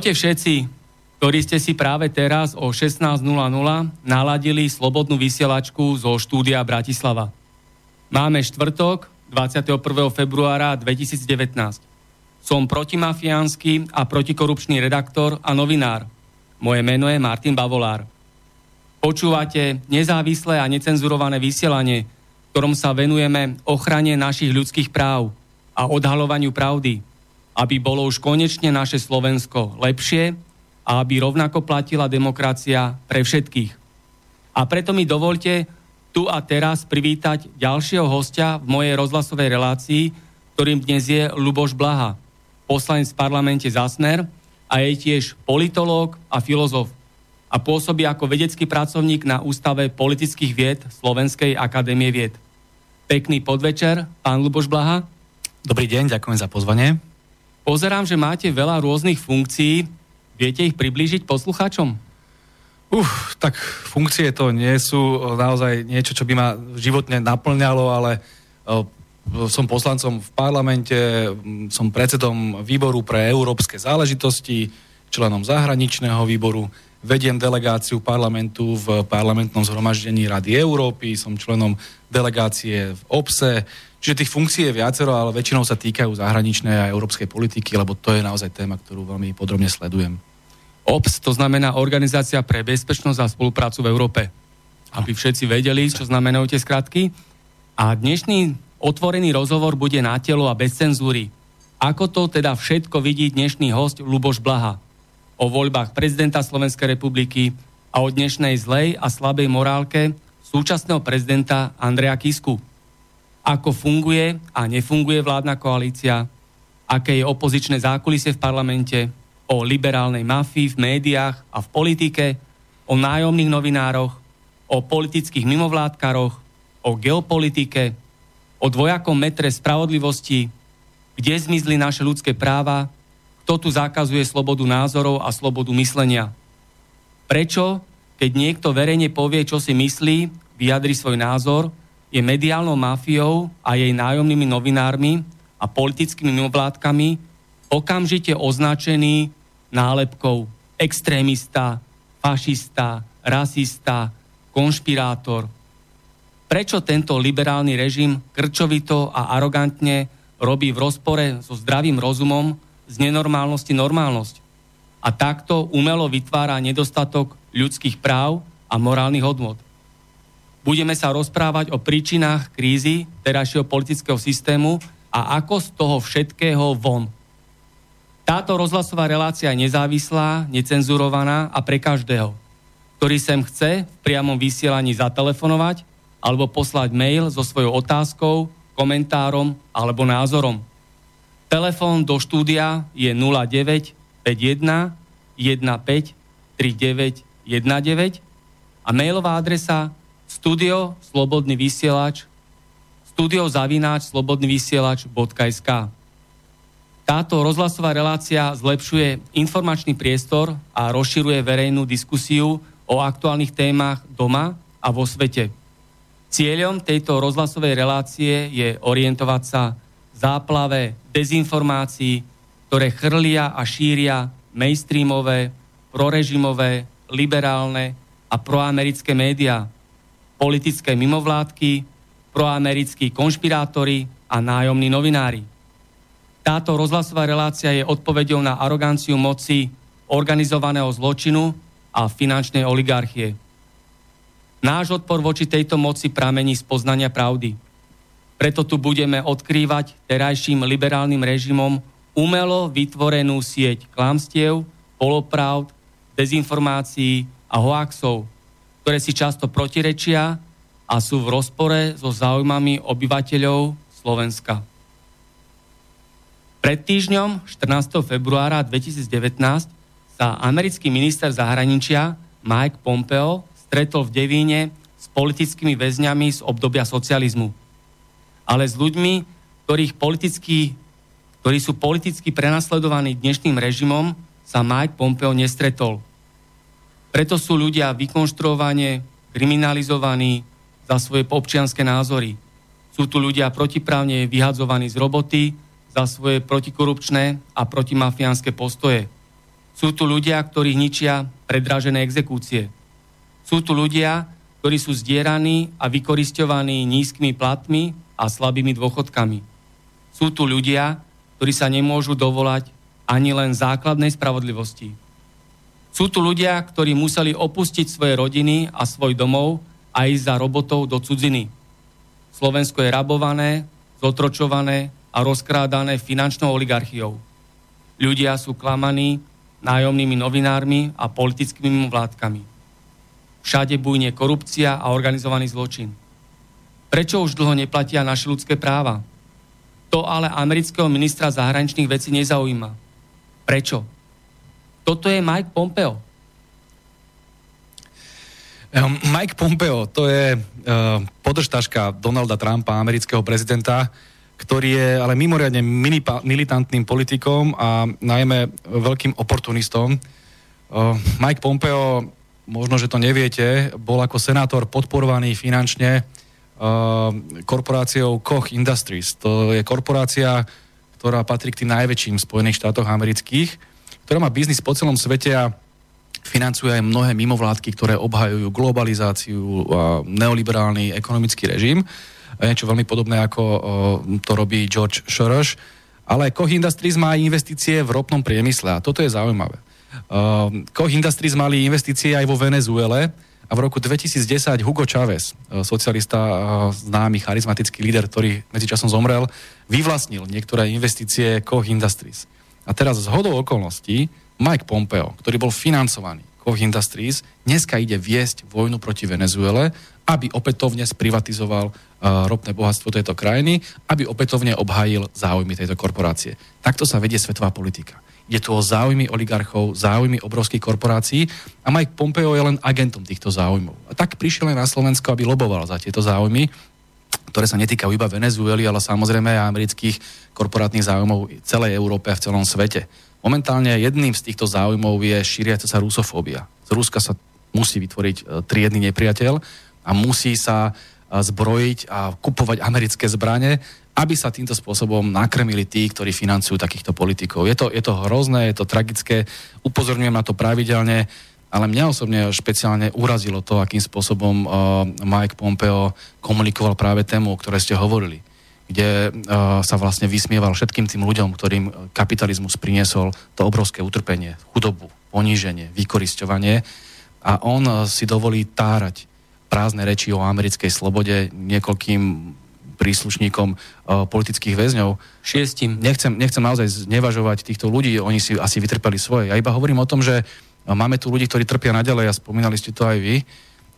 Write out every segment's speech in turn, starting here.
Ahojte všetci, ktorí ste si práve teraz o 16.00 naladili slobodnú vysielačku zo štúdia Bratislava. Máme štvrtok, 21. februára 2019. Som protimafiánsky a protikorupčný redaktor a novinár. Moje meno je Martin Bavolár. Počúvate nezávislé a necenzurované vysielanie, ktorom sa venujeme ochrane našich ľudských práv a odhalovaniu pravdy – aby bolo už konečne naše Slovensko lepšie a aby rovnako platila demokracia pre všetkých. A preto mi dovolte tu a teraz privítať ďalšieho hostia v mojej rozhlasovej relácii, ktorým dnes je Luboš Blaha, poslanec v parlamente Zasner a je tiež politológ a filozof a pôsobí ako vedecký pracovník na Ústave politických vied Slovenskej akadémie vied. Pekný podvečer, pán Luboš Blaha. Dobrý deň, ďakujem za pozvanie. Pozerám, že máte veľa rôznych funkcií. Viete ich priblížiť poslucháčom? Uf, tak funkcie to nie sú naozaj niečo, čo by ma životne naplňalo, ale som poslancom v parlamente, som predsedom výboru pre európske záležitosti, členom zahraničného výboru, vediem delegáciu parlamentu v parlamentnom zhromaždení Rady Európy, som členom delegácie v OPSE, Čiže tých funkcií je viacero, ale väčšinou sa týkajú zahraničnej a európskej politiky, lebo to je naozaj téma, ktorú veľmi podrobne sledujem. OPS to znamená Organizácia pre bezpečnosť a spoluprácu v Európe. Aby všetci vedeli, čo znamenajú tie skratky. A dnešný otvorený rozhovor bude na telo a bez cenzúry. Ako to teda všetko vidí dnešný host Luboš Blaha? O voľbách prezidenta Slovenskej republiky a o dnešnej zlej a slabej morálke súčasného prezidenta Andreja Kisku. Ako funguje a nefunguje vládna koalícia, aké je opozičné zákulisie v parlamente, o liberálnej mafii v médiách a v politike, o nájomných novinároch, o politických mimovládkaroch, o geopolitike, o dvojakom metre spravodlivosti, kde zmizli naše ľudské práva, kto tu zakazuje slobodu názorov a slobodu myslenia. Prečo, keď niekto verejne povie, čo si myslí, vyjadri svoj názor, je mediálnou mafiou a jej nájomnými novinármi a politickými mimovládkami okamžite označený nálepkou extrémista, fašista, rasista, konšpirátor. Prečo tento liberálny režim krčovito a arogantne robí v rozpore so zdravým rozumom z nenormálnosti normálnosť a takto umelo vytvára nedostatok ľudských práv a morálnych hodnot? Budeme sa rozprávať o príčinách krízy terajšieho politického systému a ako z toho všetkého von. Táto rozhlasová relácia je nezávislá, necenzurovaná a pre každého, ktorý sem chce v priamom vysielaní zatelefonovať alebo poslať mail so svojou otázkou, komentárom alebo názorom. Telefón do štúdia je 09 51 15 39 19 a mailová adresa studio Slobodný vysielač studio zavináč slobodný vysielač.sk Táto rozhlasová relácia zlepšuje informačný priestor a rozširuje verejnú diskusiu o aktuálnych témach doma a vo svete. Cieľom tejto rozhlasovej relácie je orientovať sa záplave dezinformácií, ktoré chrlia a šíria mainstreamové, prorežimové, liberálne a proamerické médiá, politické mimovládky, proamerickí konšpirátori a nájomní novinári. Táto rozhlasová relácia je odpovedou na aroganciu moci organizovaného zločinu a finančnej oligarchie. Náš odpor voči tejto moci pramení z poznania pravdy. Preto tu budeme odkrývať terajším liberálnym režimom umelo vytvorenú sieť klamstiev, polopravd, dezinformácií a hoaxov, ktoré si často protirečia a sú v rozpore so záujmami obyvateľov Slovenska. Pred týždňom, 14. februára 2019, sa americký minister zahraničia Mike Pompeo stretol v Devíne s politickými väzňami z obdobia socializmu. Ale s ľuďmi, ktorých politický, ktorí sú politicky prenasledovaní dnešným režimom, sa Mike Pompeo nestretol. Preto sú ľudia vykonštruovane kriminalizovaní za svoje občianské názory. Sú tu ľudia protiprávne vyhadzovaní z roboty, za svoje protikorupčné a protimafiánske postoje. Sú tu ľudia, ktorí ničia predražené exekúcie. Sú tu ľudia, ktorí sú zdieraní a vykoristovaní nízkymi platmi a slabými dôchodkami. Sú tu ľudia, ktorí sa nemôžu dovolať ani len základnej spravodlivosti. Sú tu ľudia, ktorí museli opustiť svoje rodiny a svoj domov a ísť za robotov do cudziny. Slovensko je rabované, zotročované a rozkrádané finančnou oligarchiou. Ľudia sú klamaní nájomnými novinármi a politickými vládkami. Všade bujne korupcia a organizovaný zločin. Prečo už dlho neplatia naše ľudské práva? To ale amerického ministra zahraničných vecí nezaujíma. Prečo? Toto je Mike Pompeo. Mike Pompeo, to je uh, podržtaška Donalda Trumpa, amerického prezidenta, ktorý je ale mimoriadne militantným politikom a najmä veľkým oportunistom. Mike Pompeo, možno, že to neviete, bol ako senátor podporovaný finančne korporáciou Koch Industries. To je korporácia, ktorá patrí k tým najväčším v Spojených štátoch amerických, ktorá má biznis po celom svete a financuje aj mnohé mimovládky, ktoré obhajujú globalizáciu a neoliberálny ekonomický režim niečo veľmi podobné, ako to robí George Soros. Ale Koch Industries má investície v ropnom priemysle a toto je zaujímavé. Koch Industries mali investície aj vo Venezuele a v roku 2010 Hugo Chávez, socialista, známy, charizmatický líder, ktorý medzičasom zomrel, vyvlastnil niektoré investície Koch Industries. A teraz z hodou okolností Mike Pompeo, ktorý bol financovaný Koch Industries, dneska ide viesť vojnu proti Venezuele aby opätovne sprivatizoval uh, ropné bohatstvo tejto krajiny, aby opätovne obhájil záujmy tejto korporácie. Takto sa vedie svetová politika. Je tu o záujmy oligarchov, záujmy obrovských korporácií a Mike Pompeo je len agentom týchto záujmov. A tak prišiel aj na Slovensko, aby loboval za tieto záujmy, ktoré sa netýkajú iba Venezuely, ale samozrejme aj amerických korporátnych záujmov celej Európe a v celom svete. Momentálne jedným z týchto záujmov je šíriaca sa rusofóbia. Z Ruska sa musí vytvoriť e, triedny nepriateľ, a musí sa zbrojiť a kupovať americké zbranie, aby sa týmto spôsobom nakrmili tí, ktorí financujú takýchto politikov. Je to, je to hrozné, je to tragické, upozorňujem na to pravidelne, ale mňa osobne špeciálne urazilo to, akým spôsobom uh, Mike Pompeo komunikoval práve tému, o ktorej ste hovorili kde uh, sa vlastne vysmieval všetkým tým ľuďom, ktorým kapitalizmus priniesol to obrovské utrpenie, chudobu, poníženie, vykorisťovanie a on uh, si dovolí tárať prázdne reči o americkej slobode niekoľkým príslušníkom uh, politických väzňov. Šiestim. Nechcem, nechcem naozaj znevažovať týchto ľudí, oni si asi vytrpeli svoje. Ja iba hovorím o tom, že máme tu ľudí, ktorí trpia naďalej a spomínali ste to aj vy.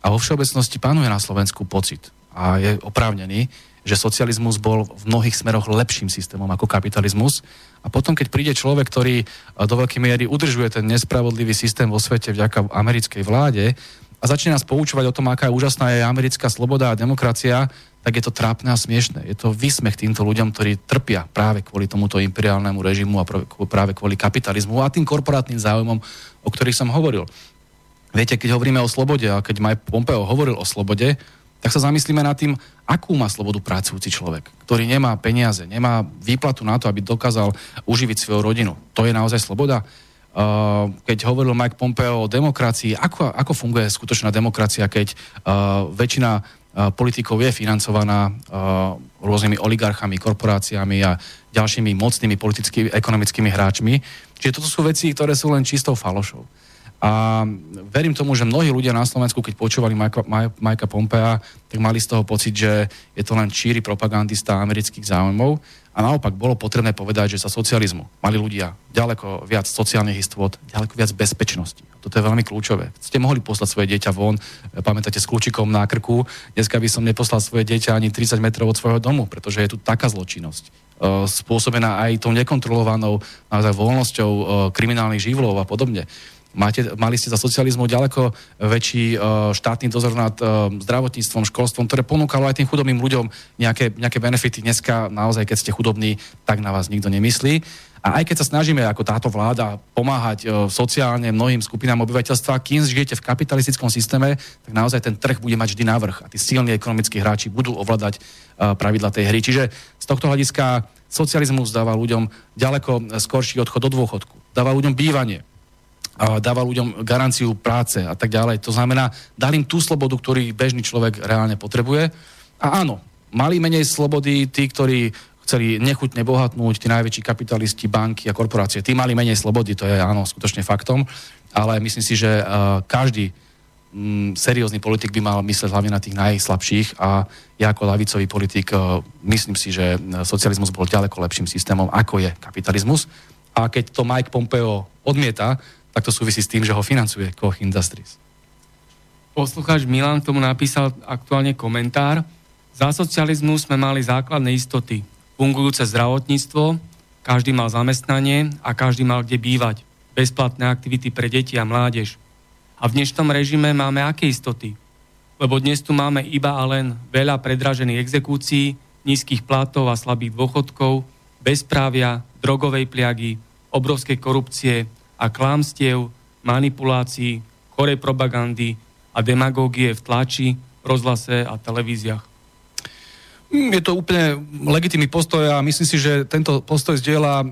A vo všeobecnosti panuje na Slovensku pocit a je oprávnený, že socializmus bol v mnohých smeroch lepším systémom ako kapitalizmus. A potom, keď príde človek, ktorý do veľkej miery udržuje ten nespravodlivý systém vo svete vďaka americkej vláde, a začne nás poučovať o tom, aká je úžasná je americká sloboda a demokracia, tak je to trápne a smiešne. Je to výsmech týmto ľuďom, ktorí trpia práve kvôli tomuto imperiálnemu režimu a práve kvôli kapitalizmu a tým korporátnym záujmom, o ktorých som hovoril. Viete, keď hovoríme o slobode a keď Mike Pompeo hovoril o slobode, tak sa zamyslíme nad tým, akú má slobodu pracujúci človek, ktorý nemá peniaze, nemá výplatu na to, aby dokázal uživiť svoju rodinu. To je naozaj sloboda? Uh, keď hovoril Mike Pompeo o demokracii, ako, ako funguje skutočná demokracia, keď uh, väčšina uh, politikov je financovaná rôznymi oligarchami, korporáciami a ďalšími mocnými politickými, ekonomickými hráčmi. Čiže toto sú veci, ktoré sú len čistou falošou. A verím tomu, že mnohí ľudia na Slovensku, keď počúvali Majka Pompea, tak mali z toho pocit, že je to len číry propagandista amerických záujmov. A naopak bolo potrebné povedať, že sa socializmu mali ľudia ďaleko viac sociálnych istôt, ďaleko viac bezpečnosti. Toto je veľmi kľúčové. Ste mohli poslať svoje dieťa von, pamätáte, s kľúčikom na krku. Dneska by som neposlal svoje dieťa ani 30 metrov od svojho domu, pretože je tu taká zločinnosť e, spôsobená aj tou nekontrolovanou naozaj voľnosťou e, kriminálnych živlov a podobne. Máte, mali ste za socializmu ďaleko väčší uh, štátny dozor nad uh, zdravotníctvom, školstvom, ktoré ponúkalo aj tým chudobným ľuďom nejaké, nejaké benefity. Dneska naozaj, keď ste chudobní, tak na vás nikto nemyslí. A aj keď sa snažíme ako táto vláda pomáhať uh, sociálne mnohým skupinám obyvateľstva, kým žijete v kapitalistickom systéme, tak naozaj ten trh bude mať vždy navrh a tí silní ekonomickí hráči budú ovládať pravidla tej hry. Čiže z tohto hľadiska socializmus dáva ľuďom ďaleko skorší odchod do dôchodku, dáva ľuďom bývanie, dáva ľuďom garanciu práce a tak ďalej. To znamená, dal im tú slobodu, ktorý bežný človek reálne potrebuje. A áno, mali menej slobody tí, ktorí chceli nechutne bohatnúť, tí najväčší kapitalisti, banky a korporácie. Tí mali menej slobody, to je áno, skutočne faktom, ale myslím si, že uh, každý um, seriózny politik by mal mysleť hlavne na tých najslabších a ja ako lavicový politik uh, myslím si, že socializmus bol ďaleko lepším systémom, ako je kapitalizmus. A keď to Mike Pompeo odmieta, tak to súvisí s tým, že ho financuje Koch Industries. Poslucháč Milan tomu napísal aktuálne komentár. Za socializmu sme mali základné istoty. Fungujúce zdravotníctvo, každý mal zamestnanie a každý mal kde bývať. Bezplatné aktivity pre deti a mládež. A v dnešnom režime máme aké istoty? Lebo dnes tu máme iba a len veľa predražených exekúcií, nízkych platov a slabých dôchodkov, bezprávia, drogovej pliagy, obrovskej korupcie, a klámstiev, manipulácií, chorej propagandy a demagógie v tlači, rozhlase a televíziách. Mm, je to úplne legitimný postoj a myslím si, že tento postoj zdieľa uh,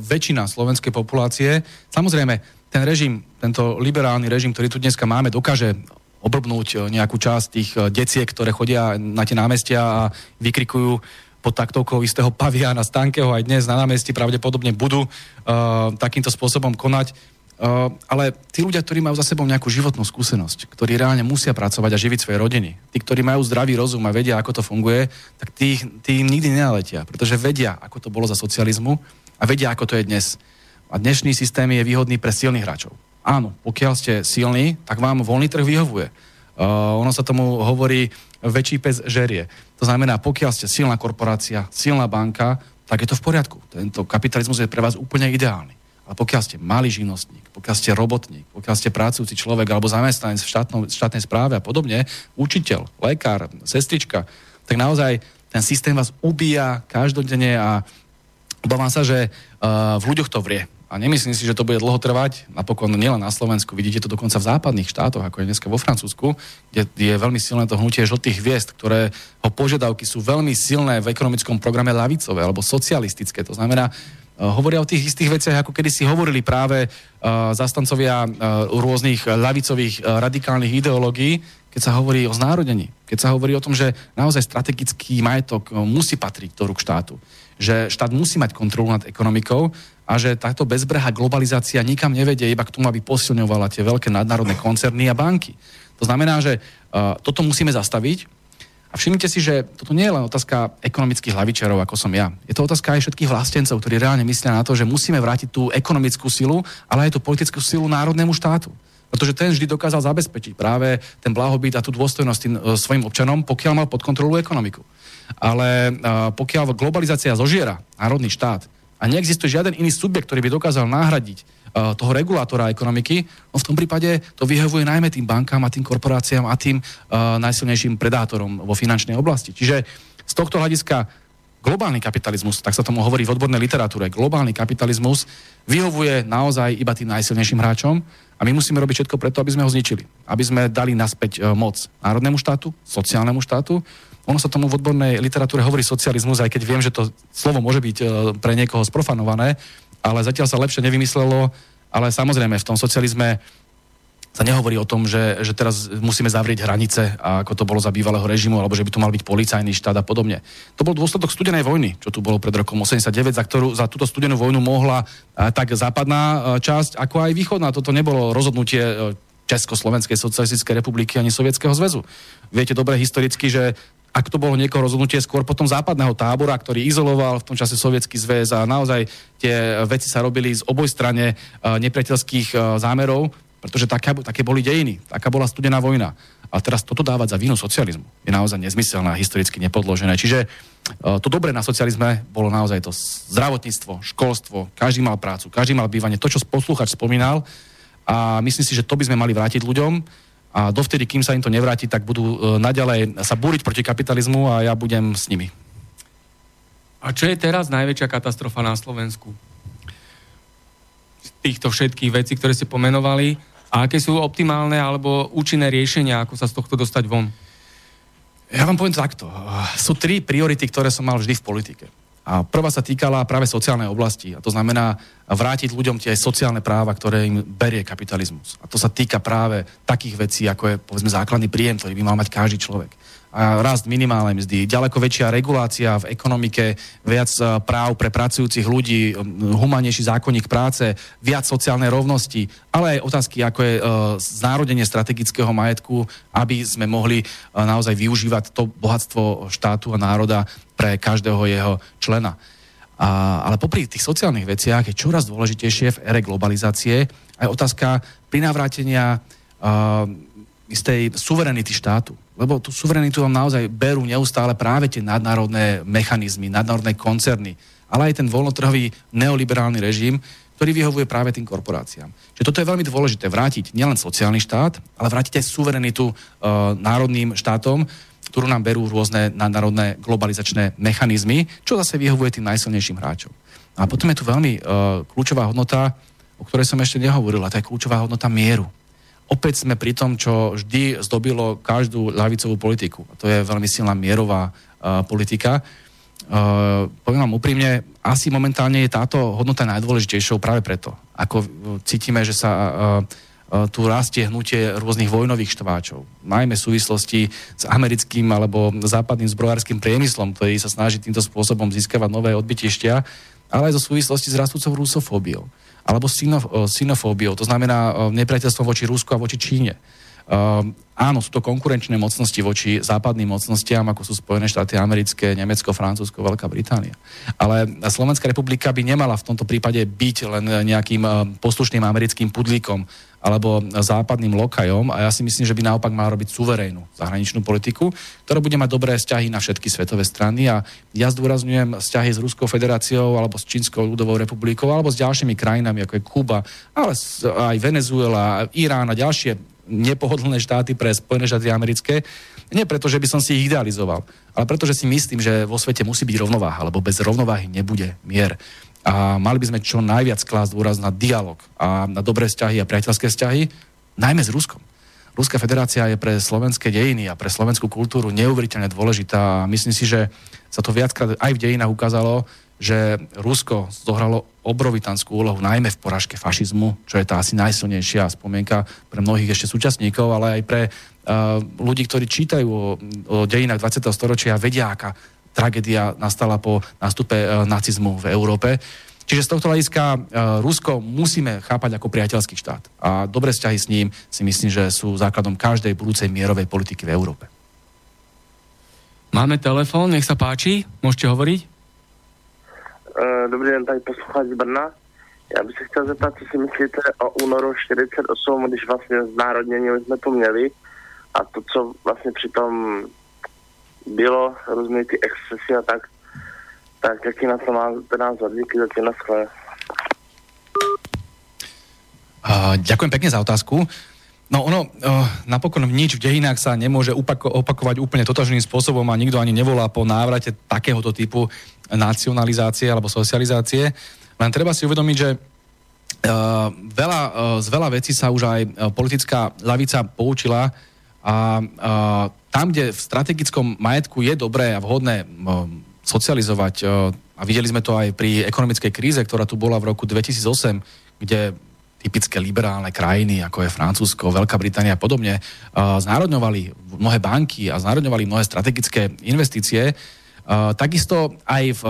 väčšina slovenskej populácie. Samozrejme, ten režim, tento liberálny režim, ktorý tu dneska máme, dokáže obrbnúť e, nejakú časť tých e, deciek, ktoré chodia na tie námestia a vykrikujú pod taktovkou istého paviana Stankeho aj dnes na námestí pravdepodobne budú uh, takýmto spôsobom konať. Uh, ale tí ľudia, ktorí majú za sebou nejakú životnú skúsenosť, ktorí reálne musia pracovať a živiť svoje rodiny, tí, ktorí majú zdravý rozum a vedia, ako to funguje, tak tí, tí im nikdy nenaletia, pretože vedia, ako to bolo za socializmu a vedia, ako to je dnes. A dnešný systém je výhodný pre silných hráčov. Áno, pokiaľ ste silní, tak vám voľný trh vyhovuje. Uh, ono sa tomu hovorí väčší pes žerie. To znamená, pokiaľ ste silná korporácia, silná banka, tak je to v poriadku. Tento kapitalizmus je pre vás úplne ideálny. Ale pokiaľ ste malý živnostník, pokiaľ ste robotník, pokiaľ ste pracujúci človek alebo zamestnanec v štátnom, štátnej správe a podobne, učiteľ, lekár, sestrička, tak naozaj ten systém vás ubíja každodenne a obávam sa, že uh, v ľuďoch to vrie. A nemyslím si, že to bude dlho trvať. Napokon nielen na Slovensku, vidíte to dokonca v západných štátoch, ako je dneska vo Francúzsku, kde je veľmi silné to hnutie žltých hviezd, ktoré ho požiadavky sú veľmi silné v ekonomickom programe lavicové alebo socialistické. To znamená, uh, hovoria o tých istých veciach, ako kedy si hovorili práve uh, zastancovia uh, rôznych lavicových radikálnych ideológií, keď sa hovorí o znárodení, keď sa hovorí o tom, že naozaj strategický majetok musí patriť do rúk štátu, že štát musí mať kontrolu nad ekonomikou a že táto bezbrehá globalizácia nikam nevedie iba k tomu, aby posilňovala tie veľké nadnárodné koncerny a banky. To znamená, že uh, toto musíme zastaviť a všimnite si, že toto nie je len otázka ekonomických hlavičarov, ako som ja. Je to otázka aj všetkých vlastencov, ktorí reálne myslia na to, že musíme vrátiť tú ekonomickú silu, ale aj tú politickú silu národnému štátu. Pretože ten vždy dokázal zabezpečiť práve ten blahobyt a tú dôstojnosť tým uh, svojim občanom, pokiaľ mal pod kontrolu ekonomiku. Ale uh, pokiaľ globalizácia zožiera národný štát, a neexistuje žiaden iný subjekt, ktorý by dokázal nahradiť uh, toho regulátora ekonomiky, no v tom prípade to vyhovuje najmä tým bankám a tým korporáciám a tým uh, najsilnejším predátorom vo finančnej oblasti. Čiže z tohto hľadiska globálny kapitalizmus, tak sa tomu hovorí v odbornej literatúre, globálny kapitalizmus vyhovuje naozaj iba tým najsilnejším hráčom A my musíme robiť všetko preto, aby sme ho zničili. Aby sme dali naspäť e, moc národnému štátu, sociálnemu štátu. Ono sa tomu v odbornej literatúre hovorí socializmus, aj keď viem, že to slovo môže byť e, pre niekoho sprofanované, ale zatiaľ sa lepšie nevymyslelo, ale samozrejme v tom socializme sa nehovorí o tom, že, že teraz musíme zavrieť hranice, ako to bolo za bývalého režimu, alebo že by to mal byť policajný štát a podobne. To bol dôsledok studenej vojny, čo tu bolo pred rokom 89, za, ktorú, za túto studenú vojnu mohla tak západná časť, ako aj východná. Toto nebolo rozhodnutie e, Československej socialistickej republiky ani Sovietskeho zväzu. Viete dobre historicky, že ak to bolo niekoho rozhodnutie skôr potom západného tábora, ktorý izoloval v tom čase sovietský zväz a naozaj tie veci sa robili z oboj strane e, nepriateľských e, zámerov, pretože také, také boli dejiny, taká bola studená vojna. A teraz toto dávať za vínu socializmu je naozaj nezmyselné a historicky nepodložené. Čiže uh, to dobré na socializme bolo naozaj to zdravotníctvo, školstvo, každý mal prácu, každý mal bývanie, to, čo poslúchač spomínal. A myslím si, že to by sme mali vrátiť ľuďom a dovtedy, kým sa im to nevráti, tak budú uh, naďalej sa búriť proti kapitalizmu a ja budem s nimi. A čo je teraz najväčšia katastrofa na Slovensku? týchto všetkých vecí, ktoré ste pomenovali a aké sú optimálne alebo účinné riešenia, ako sa z tohto dostať von? Ja vám poviem takto. Sú tri priority, ktoré som mal vždy v politike. A prvá sa týkala práve sociálnej oblasti. A to znamená vrátiť ľuďom tie sociálne práva, ktoré im berie kapitalizmus. A to sa týka práve takých vecí, ako je povedzme základný príjem, ktorý by mal mať každý človek a rast minimálnej mzdy, ďaleko väčšia regulácia v ekonomike, viac e, práv pre pracujúcich ľudí, humanejší zákonník práce, viac sociálnej rovnosti, ale aj otázky, ako je uh, znárodenie strategického majetku, aby sme mohli uh, naozaj využívať to bohatstvo štátu a národa pre každého jeho člena. A, ale popri tých sociálnych veciach je čoraz dôležitejšie v ére globalizácie aj otázka prinávrátenia uh, istej suverenity štátu lebo tú suverenitu vám naozaj berú neustále práve tie nadnárodné mechanizmy, nadnárodné koncerny, ale aj ten voľnotrhový neoliberálny režim, ktorý vyhovuje práve tým korporáciám. Čiže toto je veľmi dôležité, vrátiť nielen sociálny štát, ale vrátiť aj suverenitu e, národným štátom, ktorú nám berú rôzne nadnárodné globalizačné mechanizmy, čo zase vyhovuje tým najsilnejším hráčom. A potom je tu veľmi e, kľúčová hodnota, o ktorej som ešte nehovoril, a to je kľúčová hodnota mieru opäť sme pri tom, čo vždy zdobilo každú ľavicovú politiku. A to je veľmi silná mierová uh, politika. Uh, poviem vám úprimne, asi momentálne je táto hodnota najdôležitejšou práve preto. Ako cítime, že sa uh, uh, tu rastie hnutie rôznych vojnových štváčov. Najmä v súvislosti s americkým alebo západným zbrojárským priemyslom, ktorý sa snaží týmto spôsobom získavať nové odbytištia, ale aj zo súvislosti s rastúcou rusofóbiou alebo sinofóbiou, to znamená nepriateľstvom voči Rusku a voči Číne. Uh, áno, sú to konkurenčné mocnosti voči západným mocnostiam, ako sú Spojené štáty americké, Nemecko, Francúzsko, Veľká Británia. Ale Slovenská republika by nemala v tomto prípade byť len nejakým uh, poslušným americkým pudlíkom alebo západným lokajom a ja si myslím, že by naopak mala robiť suverénnu zahraničnú politiku, ktorá bude mať dobré vzťahy na všetky svetové strany a ja zdôrazňujem vzťahy s Ruskou federáciou alebo s Čínskou ľudovou republikou alebo s ďalšími krajinami ako je Kuba, ale aj Venezuela, Irán a ďalšie nepohodlné štáty pre Spojené štáty americké. Nie preto, že by som si ich idealizoval, ale preto, že si myslím, že vo svete musí byť rovnováha, lebo bez rovnováhy nebude mier a mali by sme čo najviac klásť dôraz na dialog a na dobré vzťahy a priateľské vzťahy, najmä s Ruskom. Ruská federácia je pre slovenské dejiny a pre slovenskú kultúru neuveriteľne dôležitá myslím si, že sa to viackrát aj v dejinách ukázalo, že Rusko zohralo obrovitanskú úlohu najmä v poražke fašizmu, čo je tá asi najsilnejšia spomienka pre mnohých ešte súčasníkov, ale aj pre uh, ľudí, ktorí čítajú o, o dejinách 20. storočia a vedia, aká tragédia nastala po nástupe e, nacizmu v Európe. Čiže z tohto hľadiska uh, Rusko musíme chápať ako priateľský štát. A dobré vzťahy s ním si myslím, že sú základom každej budúcej mierovej politiky v Európe. Máme telefón, nech sa páči, môžete hovoriť. Dobrý den, tady posluchač z Brna. Já bych se chtěl zeptat, co si myslíte o únoru 48, když vlastně znárodnění jsme tu měli a to, co vlastně při tom bylo, různé ty excesy a tak, tak jaký na to má názor? Díky za tie na Uh, ďakujem pekne za otázku. No ono, uh, napokon nič v dejinách sa nemôže opakovať úplne totožným spôsobom a nikto ani nevolá po návrate takéhoto typu nacionalizácie alebo socializácie. Len treba si uvedomiť, že veľa, z veľa vecí sa už aj politická lavica poučila a tam, kde v strategickom majetku je dobré a vhodné socializovať, a videli sme to aj pri ekonomickej kríze, ktorá tu bola v roku 2008, kde typické liberálne krajiny, ako je Francúzsko, Veľká Británia a podobne, znárodňovali mnohé banky a znárodňovali mnohé strategické investície. Takisto aj v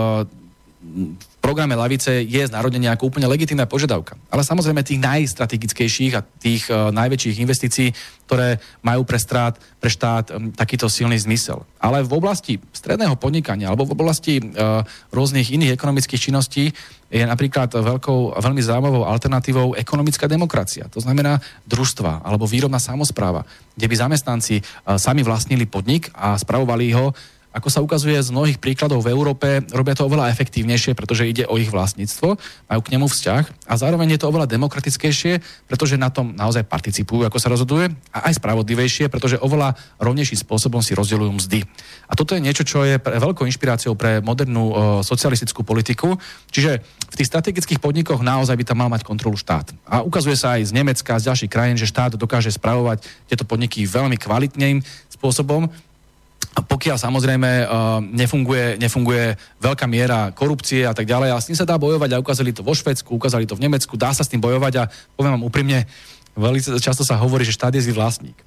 programe Lavice je znárodnenie ako úplne legitimná požiadavka. Ale samozrejme tých najstrategickejších a tých uh, najväčších investícií, ktoré majú pre, strát, pre štát um, takýto silný zmysel. Ale v oblasti stredného podnikania alebo v oblasti uh, rôznych iných ekonomických činností je napríklad veľkou, veľmi zaujímavou alternatívou ekonomická demokracia. To znamená družstva alebo výrobná samozpráva, kde by zamestnanci uh, sami vlastnili podnik a spravovali ho ako sa ukazuje z mnohých príkladov v Európe, robia to oveľa efektívnejšie, pretože ide o ich vlastníctvo, majú k nemu vzťah a zároveň je to oveľa demokratickejšie, pretože na tom naozaj participujú, ako sa rozhoduje, a aj spravodlivejšie, pretože oveľa rovnejším spôsobom si rozdeľujú mzdy. A toto je niečo, čo je veľkou inšpiráciou pre modernú o, socialistickú politiku. Čiže v tých strategických podnikoch naozaj by tam mal mať kontrolu štát. A ukazuje sa aj z Nemecka, z ďalších krajín, že štát dokáže spravovať tieto podniky veľmi kvalitným spôsobom pokiaľ samozrejme uh, nefunguje, nefunguje veľká miera korupcie a tak ďalej, a s tým sa dá bojovať a ukázali to vo Švedsku, ukázali to v Nemecku, dá sa s tým bojovať a poviem vám úprimne, veľmi často sa hovorí, že štát je zlý vlastník.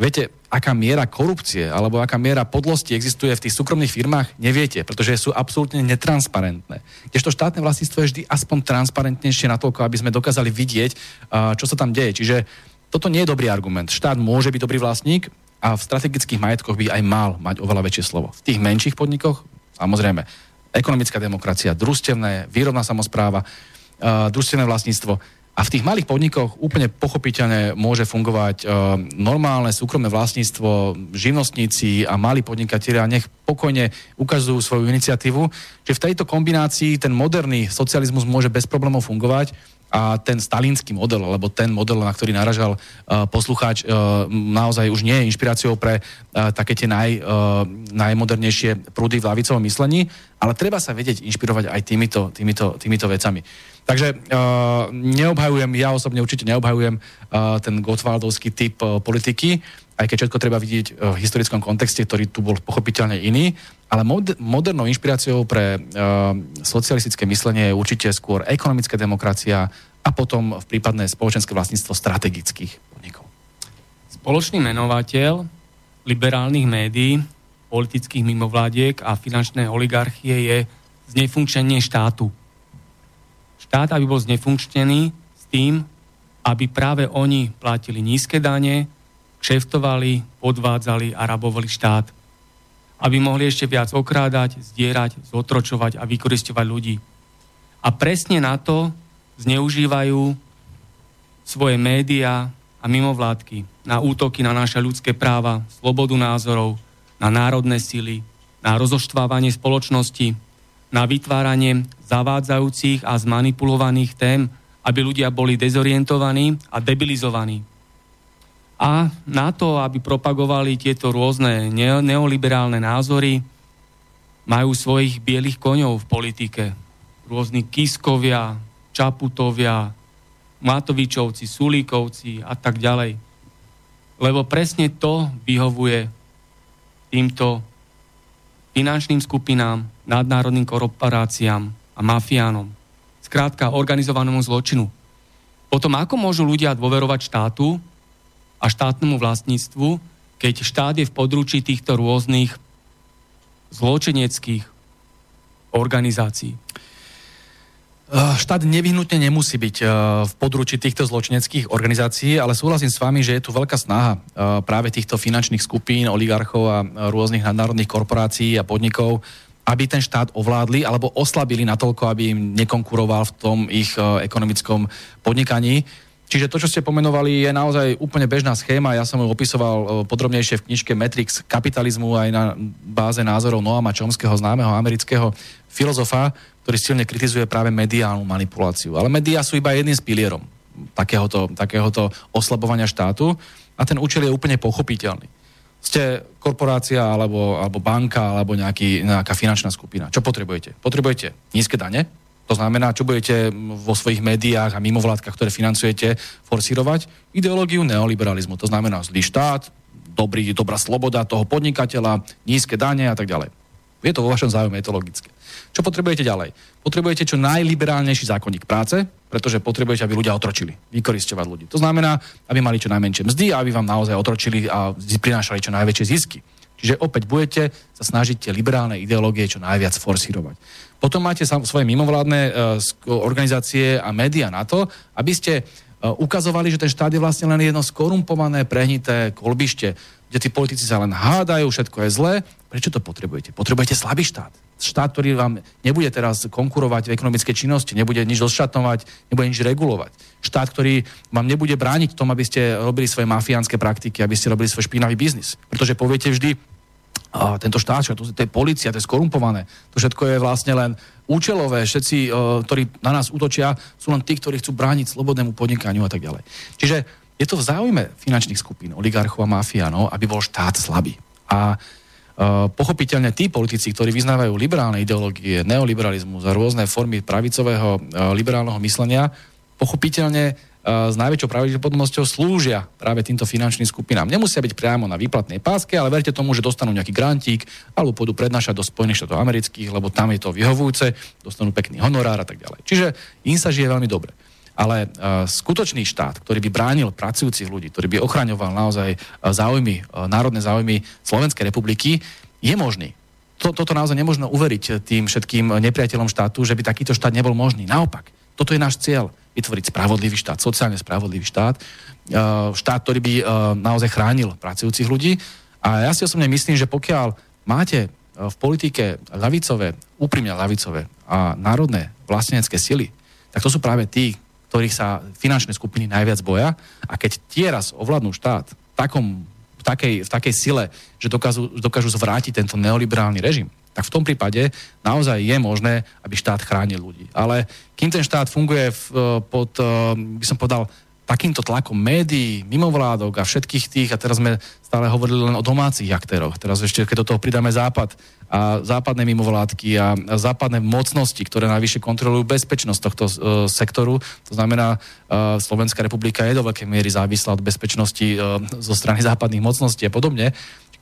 Viete, aká miera korupcie alebo aká miera podlosti existuje v tých súkromných firmách, neviete, pretože sú absolútne netransparentné. Kdežto štátne vlastníctvo je vždy aspoň transparentnejšie na toľko, aby sme dokázali vidieť, uh, čo sa tam deje. Čiže toto nie je dobrý argument. Štát môže byť dobrý vlastník, a v strategických majetkoch by aj mal mať oveľa väčšie slovo. V tých menších podnikoch, samozrejme, ekonomická demokracia, družstevné, výrobná samozpráva, uh, družstevné vlastníctvo. A v tých malých podnikoch úplne pochopiteľne môže fungovať uh, normálne súkromné vlastníctvo, živnostníci a malí podnikatelia nech pokojne ukazujú svoju iniciatívu, že v tejto kombinácii ten moderný socializmus môže bez problémov fungovať a ten stalinský model, alebo ten model, na ktorý naražal uh, poslucháč, uh, naozaj už nie je inšpiráciou pre uh, také tie naj, uh, najmodernejšie prúdy v lavicovom myslení, ale treba sa vedieť inšpirovať aj týmito, týmito, týmito vecami. Takže uh, neobhajujem, ja osobne určite neobhajujem uh, ten Gottwaldovský typ uh, politiky, aj keď všetko treba vidieť uh, v historickom kontexte, ktorý tu bol pochopiteľne iný, ale mod- modernou inšpiráciou pre uh, socialistické myslenie je určite skôr ekonomická demokracia a potom v prípadné spoločenské vlastníctvo strategických podnikov. Spoločný menovateľ liberálnych médií, politických mimovládiek a finančnej oligarchie je znefunkčenie štátu. Štát, aby bol znefunkčnený s tým, aby práve oni platili nízke dane, kšeftovali, podvádzali a rabovali štát. Aby mohli ešte viac okrádať, zdierať, zotročovať a vykoristovať ľudí. A presne na to zneužívajú svoje médiá a mimovládky. Na útoky na naše ľudské práva, slobodu názorov, na národné sily, na rozoštvávanie spoločnosti, na vytváranie zavádzajúcich a zmanipulovaných tém, aby ľudia boli dezorientovaní a debilizovaní a na to, aby propagovali tieto rôzne neoliberálne názory, majú svojich bielých koňov v politike. Rôzni Kiskovia, Čaputovia, Matovičovci, Sulíkovci a tak ďalej. Lebo presne to vyhovuje týmto finančným skupinám, nadnárodným korporáciám a mafiánom. Skrátka organizovanému zločinu. Potom ako môžu ľudia dôverovať štátu, a štátnemu vlastníctvu, keď štát je v područí týchto rôznych zločineckých organizácií. Eh, štát nevyhnutne nemusí byť eh, v područí týchto zločineckých organizácií, ale súhlasím s vami, že je tu veľká snaha eh, práve týchto finančných skupín, oligarchov a rôznych nadnárodných korporácií a podnikov, aby ten štát ovládli alebo oslabili natoľko, aby im nekonkuroval v tom ich ekonomickom podnikaní. Čiže to, čo ste pomenovali, je naozaj úplne bežná schéma. Ja som ju opisoval e, podrobnejšie v knižke Matrix kapitalizmu aj na báze názorov Noama Chomského, známeho amerického filozofa, ktorý silne kritizuje práve mediálnu manipuláciu. Ale médiá sú iba jedným z pilierom takéhoto, takéhoto oslabovania štátu a ten účel je úplne pochopiteľný. Ste korporácia alebo, alebo banka alebo nejaký, nejaká finančná skupina. Čo potrebujete? Potrebujete nízke dane, to znamená, čo budete vo svojich médiách a mimovládkach, ktoré financujete, forsírovať? Ideológiu neoliberalizmu. To znamená zlý štát, dobrý, dobrá sloboda toho podnikateľa, nízke dane a tak ďalej. Je to vo vašom záujme, je to logické. Čo potrebujete ďalej? Potrebujete čo najliberálnejší zákonník práce, pretože potrebujete, aby ľudia otročili, vykoristovať ľudí. To znamená, aby mali čo najmenšie mzdy a aby vám naozaj otročili a prinášali čo najväčšie zisky. Čiže opäť budete sa snažiť tie liberálne ideológie čo najviac forsírovať. Potom máte svoje mimovládne e, organizácie a médiá na to, aby ste e, ukazovali, že ten štát je vlastne len jedno skorumpované, prehnité kolbište, kde tí politici sa len hádajú, všetko je zlé. Prečo to potrebujete? Potrebujete slabý štát. Štát, ktorý vám nebude teraz konkurovať v ekonomickej činnosti, nebude nič rozšatnovať, nebude nič regulovať. Štát, ktorý vám nebude brániť tom, aby ste robili svoje mafiánske praktiky, aby ste robili svoj špinavý biznis. Pretože poviete vždy, a tento štát, to, to je policia, to je skorumpované. To všetko je vlastne len účelové. Všetci, ktorí na nás útočia, sú len tí, ktorí chcú brániť slobodnému podnikaniu a tak ďalej. Čiže je to v záujme finančných skupín, oligarchov a mafiánov, aby bol štát slabý. A pochopiteľne tí politici, ktorí vyznávajú liberálne ideológie, neoliberalizmus a rôzne formy pravicového liberálneho myslenia, pochopiteľne s najväčšou pravdepodobnosťou slúžia práve týmto finančným skupinám. Nemusia byť priamo na výplatnej páske, ale verte tomu, že dostanú nejaký grantík alebo pôjdu prednášať do Spojených štátov amerických, lebo tam je to vyhovujúce, dostanú pekný honorár a tak ďalej. Čiže im sa žije veľmi dobre. Ale uh, skutočný štát, ktorý by bránil pracujúcich ľudí, ktorý by ochraňoval naozaj uh, záujmy, uh, národné záujmy Slovenskej republiky, je možný. To, toto naozaj nemôžno uveriť tým všetkým nepriateľom štátu, že by takýto štát nebol možný. Naopak, toto je náš cieľ vytvoriť spravodlivý štát, sociálne spravodlivý štát, štát, ktorý by naozaj chránil pracujúcich ľudí. A ja si osobne myslím, že pokiaľ máte v politike ľavicové, úprimne ľavicové a národné vlastenecké sily, tak to sú práve tí, ktorých sa finančné skupiny najviac boja a keď tie raz ovládnu štát v, takom, v, takej, v takej sile, že dokážu, dokážu zvrátiť tento neoliberálny režim, tak v tom prípade naozaj je možné, aby štát chránil ľudí. Ale kým ten štát funguje v, e, pod, e, by som povedal, takýmto tlakom médií, mimovládok a všetkých tých, a teraz sme stále hovorili len o domácich aktéroch, teraz ešte, keď do toho pridáme západ a západné mimovládky a západné mocnosti, ktoré najvyššie kontrolujú bezpečnosť tohto uh, sektoru, to znamená, uh, Slovenská republika je do veľkej miery závislá od bezpečnosti uh, zo strany západných mocností a podobne,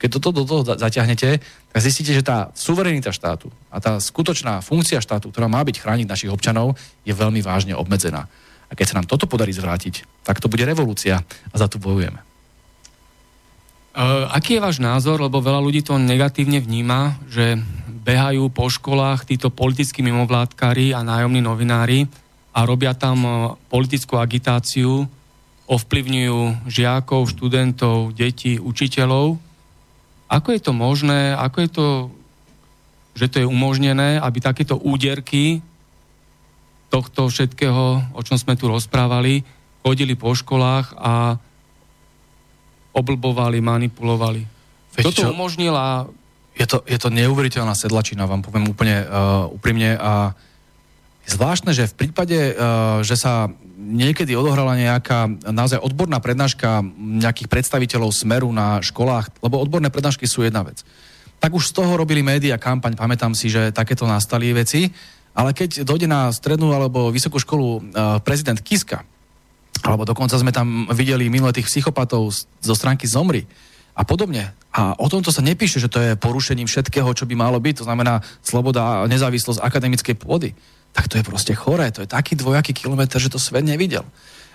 keď toto do toho zaťahnete, tak zistíte, že tá suverenita štátu a tá skutočná funkcia štátu, ktorá má byť chrániť našich občanov, je veľmi vážne obmedzená. A keď sa nám toto podarí zvrátiť, tak to bude revolúcia a za to bojujeme. Uh, aký je váš názor, lebo veľa ľudí to negatívne vníma, že behajú po školách títo politickí mimovládkári a nájomní novinári a robia tam politickú agitáciu, ovplyvňujú žiakov, študentov, detí, učiteľov ako je to možné, ako je to, že to je umožnené, aby takéto úderky tohto všetkého, o čom sme tu rozprávali, chodili po školách a oblbovali, manipulovali. Veď Toto čo? umožnila... Je to, je to neuveriteľná sedlačina, vám poviem úplne uh, úprimne a je zvláštne, že v prípade, uh, že sa niekedy odohrala nejaká naozaj odborná prednáška nejakých predstaviteľov Smeru na školách, lebo odborné prednášky sú jedna vec. Tak už z toho robili média kampaň, pamätám si, že takéto nastali veci, ale keď dojde na strednú alebo vysokú školu uh, prezident Kiska, alebo dokonca sme tam videli minulé tých psychopatov zo stránky Zomri a podobne. A o tomto sa nepíše, že to je porušením všetkého, čo by malo byť, to znamená sloboda a nezávislosť akademickej pôdy tak to je proste choré. To je taký dvojaký kilometr, že to svet nevidel.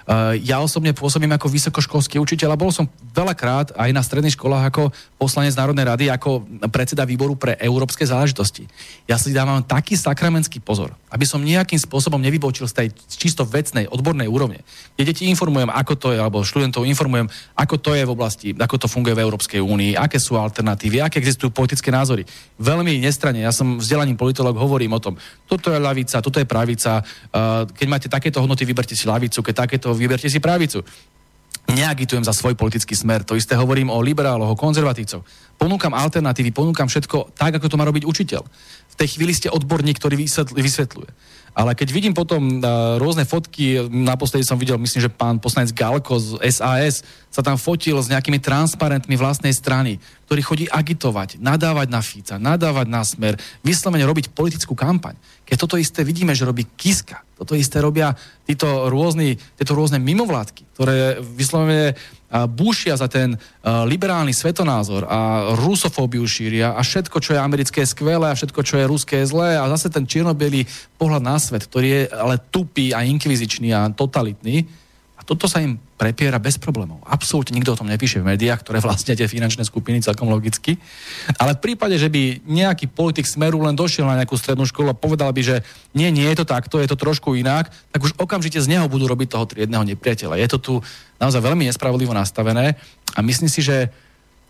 Uh, ja osobne pôsobím ako vysokoškolský učiteľ a bol som veľakrát aj na stredných školách ako poslanec Národnej rady, ako predseda výboru pre európske záležitosti. Ja si dávam taký sakramentský pozor, aby som nejakým spôsobom nevybočil z tej čisto vecnej, odbornej úrovne. Kde deti informujem, ako to je, alebo študentov informujem, ako to je v oblasti, ako to funguje v Európskej únii, aké sú alternatívy, aké existujú politické názory. Veľmi nestranne, ja som vzdelaním politolog, hovorím o tom, toto je ľavica, toto je pravica, keď máte takéto hodnoty, vyberte si ľavicu, keď takéto vyberte si pravicu. Neagitujem za svoj politický smer. To isté hovorím o liberáloch, o konzervatívcov. Ponúkam alternatívy, ponúkam všetko tak, ako to má robiť učiteľ. V tej chvíli ste odborník, ktorý vysvetľuje. Ale keď vidím potom uh, rôzne fotky, naposledy som videl, myslím, že pán poslanec Galko z SAS sa tam fotil s nejakými transparentmi vlastnej strany, ktorý chodí agitovať, nadávať na Fica, nadávať na smer, vyslovene robiť politickú kampaň. Keď toto isté vidíme, že robí Kiska, toto isté robia títo rôzni, tieto rôzne mimovládky, ktoré vyslovene búšia za ten liberálny svetonázor a rusofóbiu šíria a všetko, čo je americké skvelé a všetko, čo je ruské zlé a zase ten čiernobielý pohľad na svet, ktorý je ale tupý a inkvizičný a totalitný, toto sa im prepiera bez problémov. Absolútne nikto o tom nepíše v médiách, ktoré vlastne tie finančné skupiny celkom logicky. Ale v prípade, že by nejaký politik Smeru len došiel na nejakú strednú školu a povedal by, že nie, nie je to takto, je to trošku inak, tak už okamžite z neho budú robiť toho triedneho nepriateľa. Je to tu naozaj veľmi nespravodlivo nastavené a myslím si, že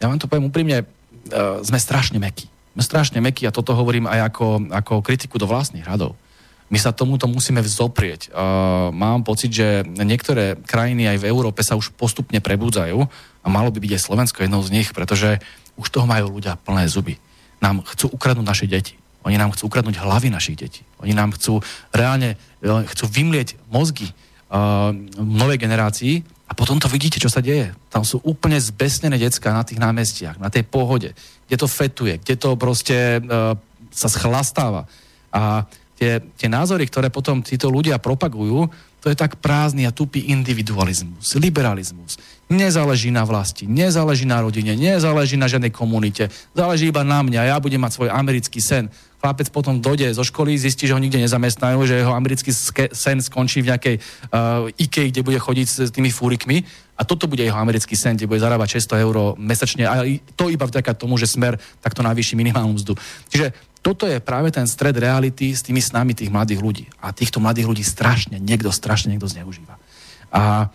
ja vám to poviem úprimne, uh, sme strašne mekí. Sme strašne mekí a toto hovorím aj ako, ako kritiku do vlastných radov my sa tomuto musíme vzoprieť. Uh, mám pocit, že niektoré krajiny aj v Európe sa už postupne prebudzajú a malo by byť aj Slovensko jednou z nich, pretože už toho majú ľudia plné zuby. Nám chcú ukradnúť naše deti. Oni nám chcú ukradnúť hlavy našich detí. Oni nám chcú reálne e, chcú vymlieť mozgy uh, novej generácii a potom to vidíte, čo sa deje. Tam sú úplne zbesnené decka na tých námestiach, na tej pohode, kde to fetuje, kde to proste uh, sa schlastáva. A tie, tie názory, ktoré potom títo ľudia propagujú, to je tak prázdny a tupý individualizmus, liberalizmus. Nezáleží na vlasti, nezáleží na rodine, nezáleží na žiadnej komunite, záleží iba na mňa, ja budem mať svoj americký sen. Chlapec potom dojde zo školy, zistí, že ho nikde nezamestnajú, že jeho americký sen skončí v nejakej uh, IKEA, kde bude chodiť s tými fúrikmi a toto bude jeho americký sen, kde bude zarábať 600 eur mesačne a to iba vďaka tomu, že smer takto navýši minimálnu mzdu. Čiže toto je práve ten stred reality s tými snami tých mladých ľudí. A týchto mladých ľudí strašne, niekto strašne niekto zneužíva. A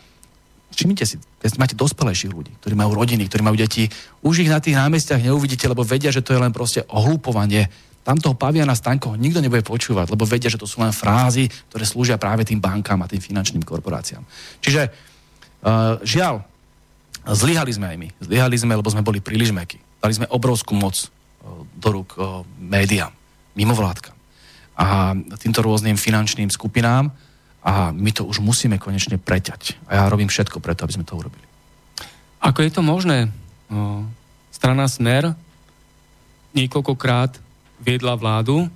všimnite si, keď máte dospelejších ľudí, ktorí majú rodiny, ktorí majú deti, už ich na tých námestiach neuvidíte, lebo vedia, že to je len proste ohlupovanie. Tam toho Paviana Stanko nikto nebude počúvať, lebo vedia, že to sú len frázy, ktoré slúžia práve tým bankám a tým finančným korporáciám. Čiže žiaľ, zlyhali sme aj my. Zlyhali sme, lebo sme boli príliš meky. Dali sme obrovskú moc do rúk médiám, mimovládkam a týmto rôznym finančným skupinám a my to už musíme konečne preťať. A ja robím všetko preto, aby sme to urobili. Ako je to možné? Strana Smer niekoľkokrát viedla vládu.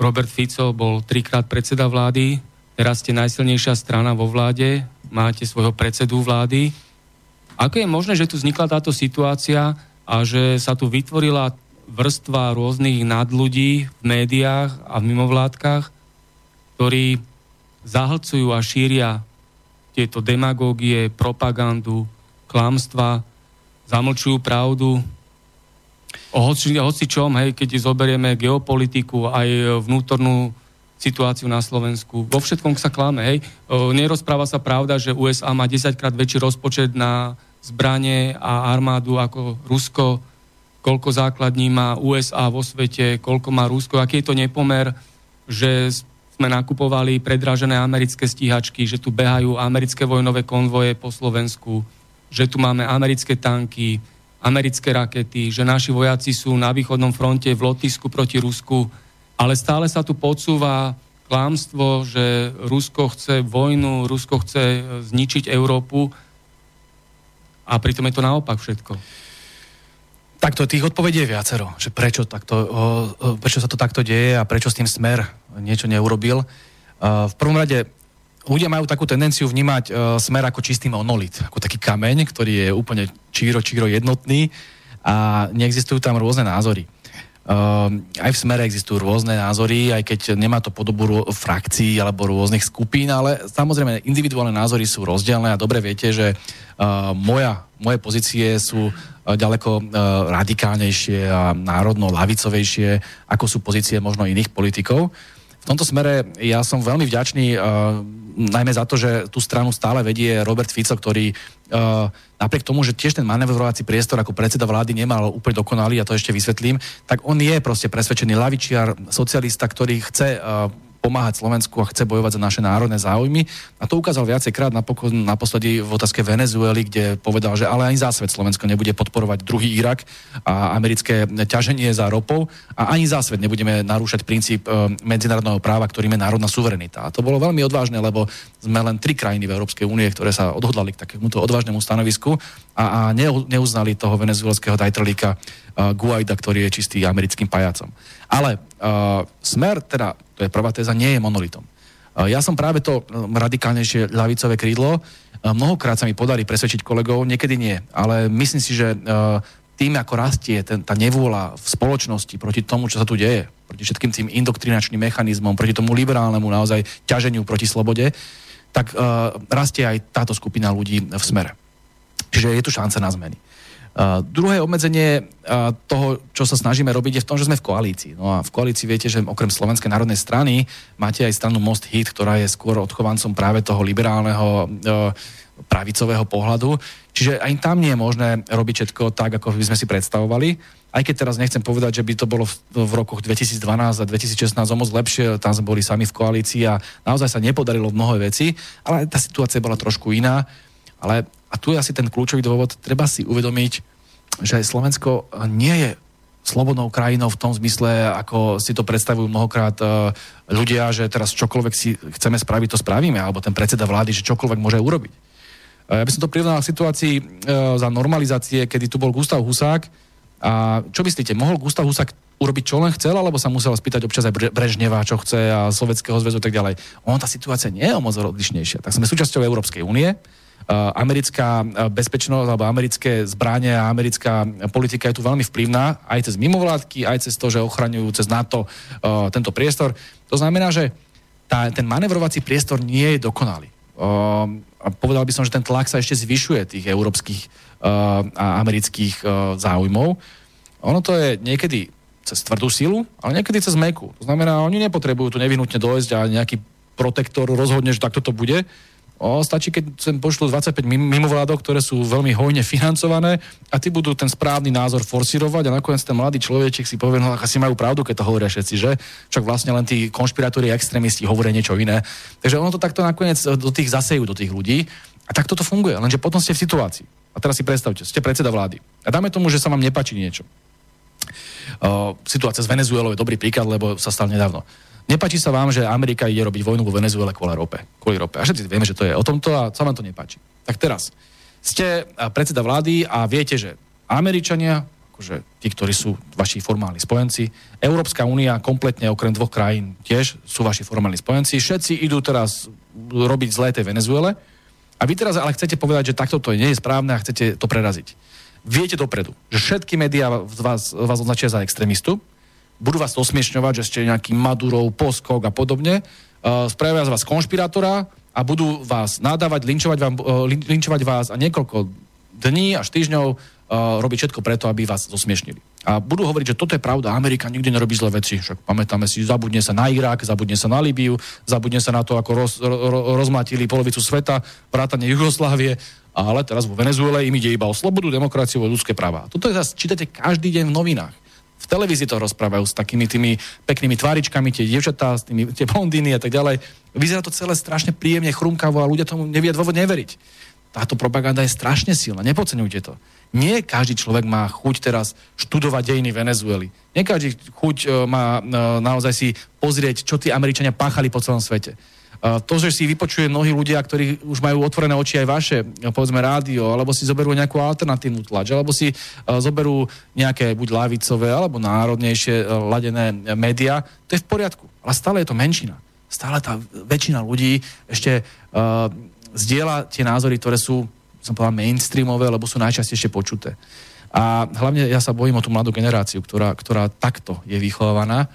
Robert Fico bol trikrát predseda vlády, teraz ste najsilnejšia strana vo vláde, máte svojho predsedu vlády. Ako je možné, že tu vznikla táto situácia, a že sa tu vytvorila vrstva rôznych nadľudí v médiách a v mimovládkach, ktorí zahlcujú a šíria tieto demagógie, propagandu, klamstva, zamlčujú pravdu o hoci, hoci čom, hej, keď zoberieme geopolitiku, aj vnútornú situáciu na Slovensku. Vo všetkom sa klame, hej. Nerozpráva sa pravda, že USA má 10 krát väčší rozpočet na zbranie a armádu ako Rusko, koľko základní má USA vo svete, koľko má Rusko, aký je to nepomer, že sme nakupovali predražené americké stíhačky, že tu behajú americké vojnové konvoje po Slovensku, že tu máme americké tanky, americké rakety, že naši vojaci sú na východnom fronte v Lotisku proti Rusku, ale stále sa tu podsúva klámstvo, že Rusko chce vojnu, Rusko chce zničiť Európu a pritom je to naopak všetko. Takto tých odpovedí je viacero, že prečo, takto, prečo sa to takto deje a prečo s tým smer niečo neurobil. V prvom rade ľudia majú takú tendenciu vnímať smer ako čistý monolit, ako taký kameň, ktorý je úplne číro, číro jednotný a neexistujú tam rôzne názory. Uh, aj v smere existujú rôzne názory, aj keď nemá to podobu frakcií alebo rôznych skupín, ale samozrejme individuálne názory sú rozdielne a dobre viete, že uh, moja, moje pozície sú uh, ďaleko uh, radikálnejšie a národno-lavicovejšie, ako sú pozície možno iných politikov. V tomto smere ja som veľmi vďačný uh, najmä za to, že tú stranu stále vedie Robert Fico, ktorý uh, napriek tomu, že tiež ten manevrovací priestor ako predseda vlády nemal úplne dokonalý, a to ešte vysvetlím, tak on je proste presvedčený lavičiar, socialista, ktorý chce uh, pomáhať Slovensku a chce bojovať za naše národné záujmy. A to ukázal viacejkrát napokon, naposledy v otázke Venezuely, kde povedal, že ale ani zásvet Slovensko nebude podporovať druhý Irak a americké ťaženie za ropou a ani zásvet nebudeme narúšať princíp e, medzinárodného práva, ktorým je národná suverenita. A to bolo veľmi odvážne, lebo sme len tri krajiny v Európskej únie, ktoré sa odhodlali k takémuto odvážnemu stanovisku a, a neuznali toho venezuelského dajtrlíka Guaida, ktorý je čistý americkým pajacom. Ale uh, smer, teda, to je prvá téza, nie je monolitom. Uh, ja som práve to um, radikálnejšie ľavicové krídlo. Uh, mnohokrát sa mi podarí presvedčiť kolegov, niekedy nie. Ale myslím si, že uh, tým, ako rastie ten, tá nevôľa v spoločnosti proti tomu, čo sa tu deje, proti všetkým tým indoktrinačným mechanizmom, proti tomu liberálnemu naozaj ťaženiu proti slobode, tak uh, rastie aj táto skupina ľudí v smere. Čiže je tu šanca na zmeny. Uh, druhé obmedzenie uh, toho, čo sa snažíme robiť, je v tom, že sme v koalícii. No a v koalícii viete, že okrem Slovenskej národnej strany máte aj stranu Most Hit, ktorá je skôr odchovancom práve toho liberálneho uh, pravicového pohľadu. Čiže aj tam nie je možné robiť všetko tak, ako by sme si predstavovali. Aj keď teraz nechcem povedať, že by to bolo v, v rokoch 2012 a 2016 o moc lepšie, tam sme boli sami v koalícii a naozaj sa nepodarilo mnohé veci, ale tá situácia bola trošku iná. Ale a tu je asi ten kľúčový dôvod, treba si uvedomiť, že Slovensko nie je slobodnou krajinou v tom zmysle, ako si to predstavujú mnohokrát uh, ľudia, že teraz čokoľvek si chceme spraviť, to spravíme, alebo ten predseda vlády, že čokoľvek môže urobiť. Uh, ja by som to prirovnal k situácii uh, za normalizácie, kedy tu bol Gustav Husák. A čo myslíte, mohol Gustav Husák urobiť čo len chcel, alebo sa musel spýtať občas aj Brežneva, čo chce a Sovietskeho zväzu a tak ďalej. On tá situácia nie je o moc odlišnejšia. Tak sme súčasťou Európskej únie, americká eh, bezpečnosť alebo americké zbranie a americká politika je tu veľmi vplyvná aj cez mimovládky, aj cez to, že ochraňujú cez NATO uh, tento priestor. To znamená, že tá, ten manevrovací priestor nie je dokonalý. Uh, povedal by som, že ten tlak sa ešte zvyšuje tých európskych a amerických záujmov. Ono to je niekedy cez tvrdú silu, ale niekedy cez meku. To znamená, oni nepotrebujú tu nevyhnutne dojsť a nejaký protektor rozhodne, že takto to bude O, stačí, keď sem pošlo 25 mimovládok, ktoré sú veľmi hojne financované a ty budú ten správny názor forsírovať a nakoniec ten mladý človeček si povie, no asi majú pravdu, keď to hovoria všetci, že? Však vlastne len tí konšpirátori a extrémisti hovoria niečo iné. Takže ono to takto nakoniec do tých zasejú, do tých ľudí. A takto to funguje, lenže potom ste v situácii. A teraz si predstavte, ste predseda vlády. A dáme tomu, že sa vám nepačí niečo. O, situácia s Venezuelou je dobrý príklad, lebo sa stal nedávno. Nepáči sa vám, že Amerika ide robiť vojnu vo Venezuele kvôli rope. Kvôli rope. A všetci vieme, že to je o tomto a sa vám to nepáči. Tak teraz, ste predseda vlády a viete, že Američania, akože tí, ktorí sú vaši formálni spojenci, Európska únia kompletne okrem dvoch krajín tiež sú vaši formálni spojenci, všetci idú teraz robiť zlé tej Venezuele a vy teraz ale chcete povedať, že takto to nie je správne a chcete to preraziť. Viete dopredu, že všetky médiá vás, vás označia za extrémistu, budú vás osmiešňovať, že ste nejaký Madurov, Poskok a podobne, uh, spravia z vás konšpirátora a budú vás nadávať, linčovať, vám, uh, linčovať vás a niekoľko dní až týždňov uh, robiť všetko preto, aby vás zosmiešnili. A budú hovoriť, že toto je pravda, Amerika nikdy nerobí zlé veci. Však pamätáme si, zabudne sa na Irak, zabudne sa na Libiu, zabudne sa na to, ako roz, ro, rozmatili polovicu sveta, vrátane Jugoslávie, ale teraz vo Venezuele im ide iba o slobodu, demokraciu, o ľudské práva. Toto je zase, čítate každý deň v novinách v televízii to rozprávajú s takými tými peknými tváričkami, tie dievčatá, s tými, tie blondíny a tak ďalej. Vyzerá to celé strašne príjemne, chrumkavo a ľudia tomu nevie dôvod neveriť. Táto propaganda je strašne silná, nepodceňujte to. Nie každý človek má chuť teraz študovať dejiny Venezuely. Nie každý chuť uh, má uh, naozaj si pozrieť, čo tí Američania páchali po celom svete to, že si vypočuje mnohí ľudia, ktorí už majú otvorené oči aj vaše, povedzme rádio, alebo si zoberú nejakú alternatívnu tlač, alebo si zoberú nejaké buď lavicové, alebo národnejšie ladené médiá, to je v poriadku. Ale stále je to menšina. Stále tá väčšina ľudí ešte uh, zdieľa tie názory, ktoré sú, som povedal, mainstreamové, lebo sú najčastejšie počuté. A hlavne ja sa bojím o tú mladú generáciu, ktorá, ktorá takto je vychovaná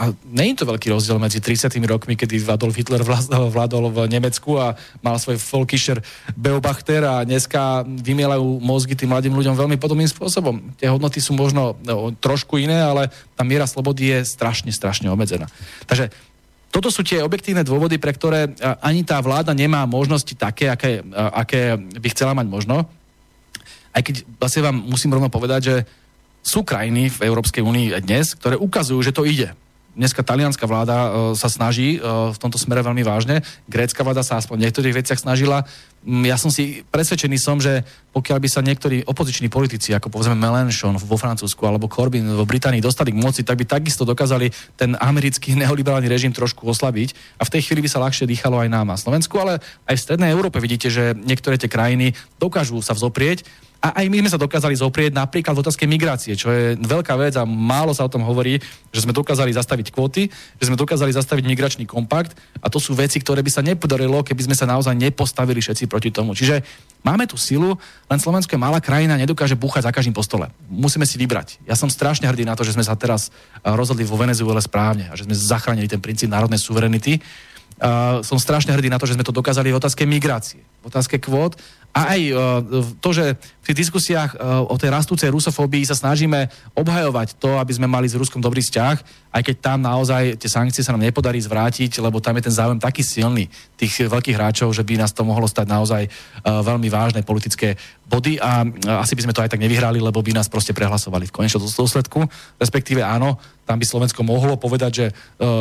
a je to veľký rozdiel medzi 30 rokmi, kedy Adolf Hitler vládol v Nemecku a mal svoj Volkischer Beobachter a dneska vymielajú mozgy tým mladým ľuďom veľmi podobným spôsobom. Tie hodnoty sú možno no, trošku iné, ale tá miera slobody je strašne, strašne obmedzená. Takže toto sú tie objektívne dôvody, pre ktoré ani tá vláda nemá možnosti také, aké, aké by chcela mať možno. Aj keď vlastne vám musím rovno povedať, že sú krajiny v Európskej únii dnes, ktoré ukazujú, že to ide dneska talianská vláda uh, sa snaží uh, v tomto smere veľmi vážne, grécka vláda sa aspoň v niektorých veciach snažila. Mm, ja som si presvedčený som, že pokiaľ by sa niektorí opoziční politici, ako povedzme Mélenchon vo Francúzsku alebo Corbyn vo Británii dostali k moci, tak by takisto dokázali ten americký neoliberálny režim trošku oslabiť. A v tej chvíli by sa ľahšie dýchalo aj nám na Slovensku, ale aj v Strednej Európe vidíte, že niektoré tie krajiny dokážu sa vzoprieť a aj my sme sa dokázali zoprieť napríklad v otázke migrácie, čo je veľká vec a málo sa o tom hovorí, že sme dokázali zastaviť kvóty, že sme dokázali zastaviť migračný kompakt a to sú veci, ktoré by sa nepodarilo, keby sme sa naozaj nepostavili všetci proti tomu. Čiže máme tú silu, len Slovensko je malá krajina, nedokáže búchať za každým postole. Musíme si vybrať. Ja som strašne hrdý na to, že sme sa teraz rozhodli vo Venezuele správne a že sme zachránili ten princíp národnej suverenity. Uh, som strašne hrdý na to, že sme to dokázali v otázke migrácie, v otázke kvót a aj uh, to, že v tých diskusiách uh, o tej rastúcej rusofóbii sa snažíme obhajovať to, aby sme mali s Ruskom dobrý vzťah, aj keď tam naozaj tie sankcie sa nám nepodarí zvrátiť, lebo tam je ten záujem taký silný tých veľkých hráčov, že by nás to mohlo stať naozaj uh, veľmi vážne politické body a asi by sme to aj tak nevyhrali, lebo by nás proste prehlasovali v konečnom dôsledku. Respektíve áno, tam by Slovensko mohlo povedať, že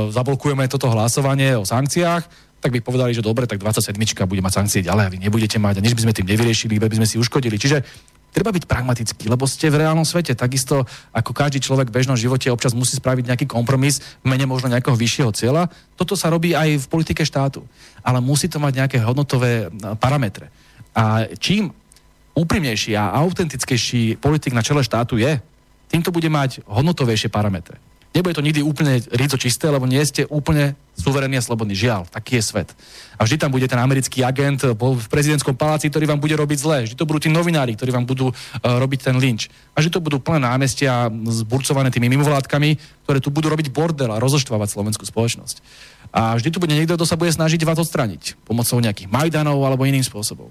zablokujeme toto hlasovanie o sankciách, tak by povedali, že dobre, tak 27 bude mať sankcie ďalej a vy nebudete mať a nič by sme tým nevyriešili, iba by sme si uškodili. Čiže treba byť pragmatický, lebo ste v reálnom svete. Takisto ako každý človek v bežnom živote občas musí spraviť nejaký kompromis v mene možno nejakého vyššieho cieľa. Toto sa robí aj v politike štátu. Ale musí to mať nejaké hodnotové parametre. A čím úprimnejší a autentickejší politik na čele štátu je, týmto bude mať hodnotovejšie parametre. Nebude to nikdy úplne ríco čisté, lebo nie ste úplne suverénny a slobodný. Žiaľ, taký je svet. A vždy tam bude ten americký agent v prezidentskom paláci, ktorý vám bude robiť zle. Vždy to budú tí novinári, ktorí vám budú uh, robiť ten lynč. A že to budú plné námestia zburcované tými mimovládkami, ktoré tu budú robiť bordel a rozoštvávať slovenskú spoločnosť. A vždy tu bude niekto, kto sa bude snažiť vás odstraniť pomocou nejakých Majdanov alebo iným spôsobom.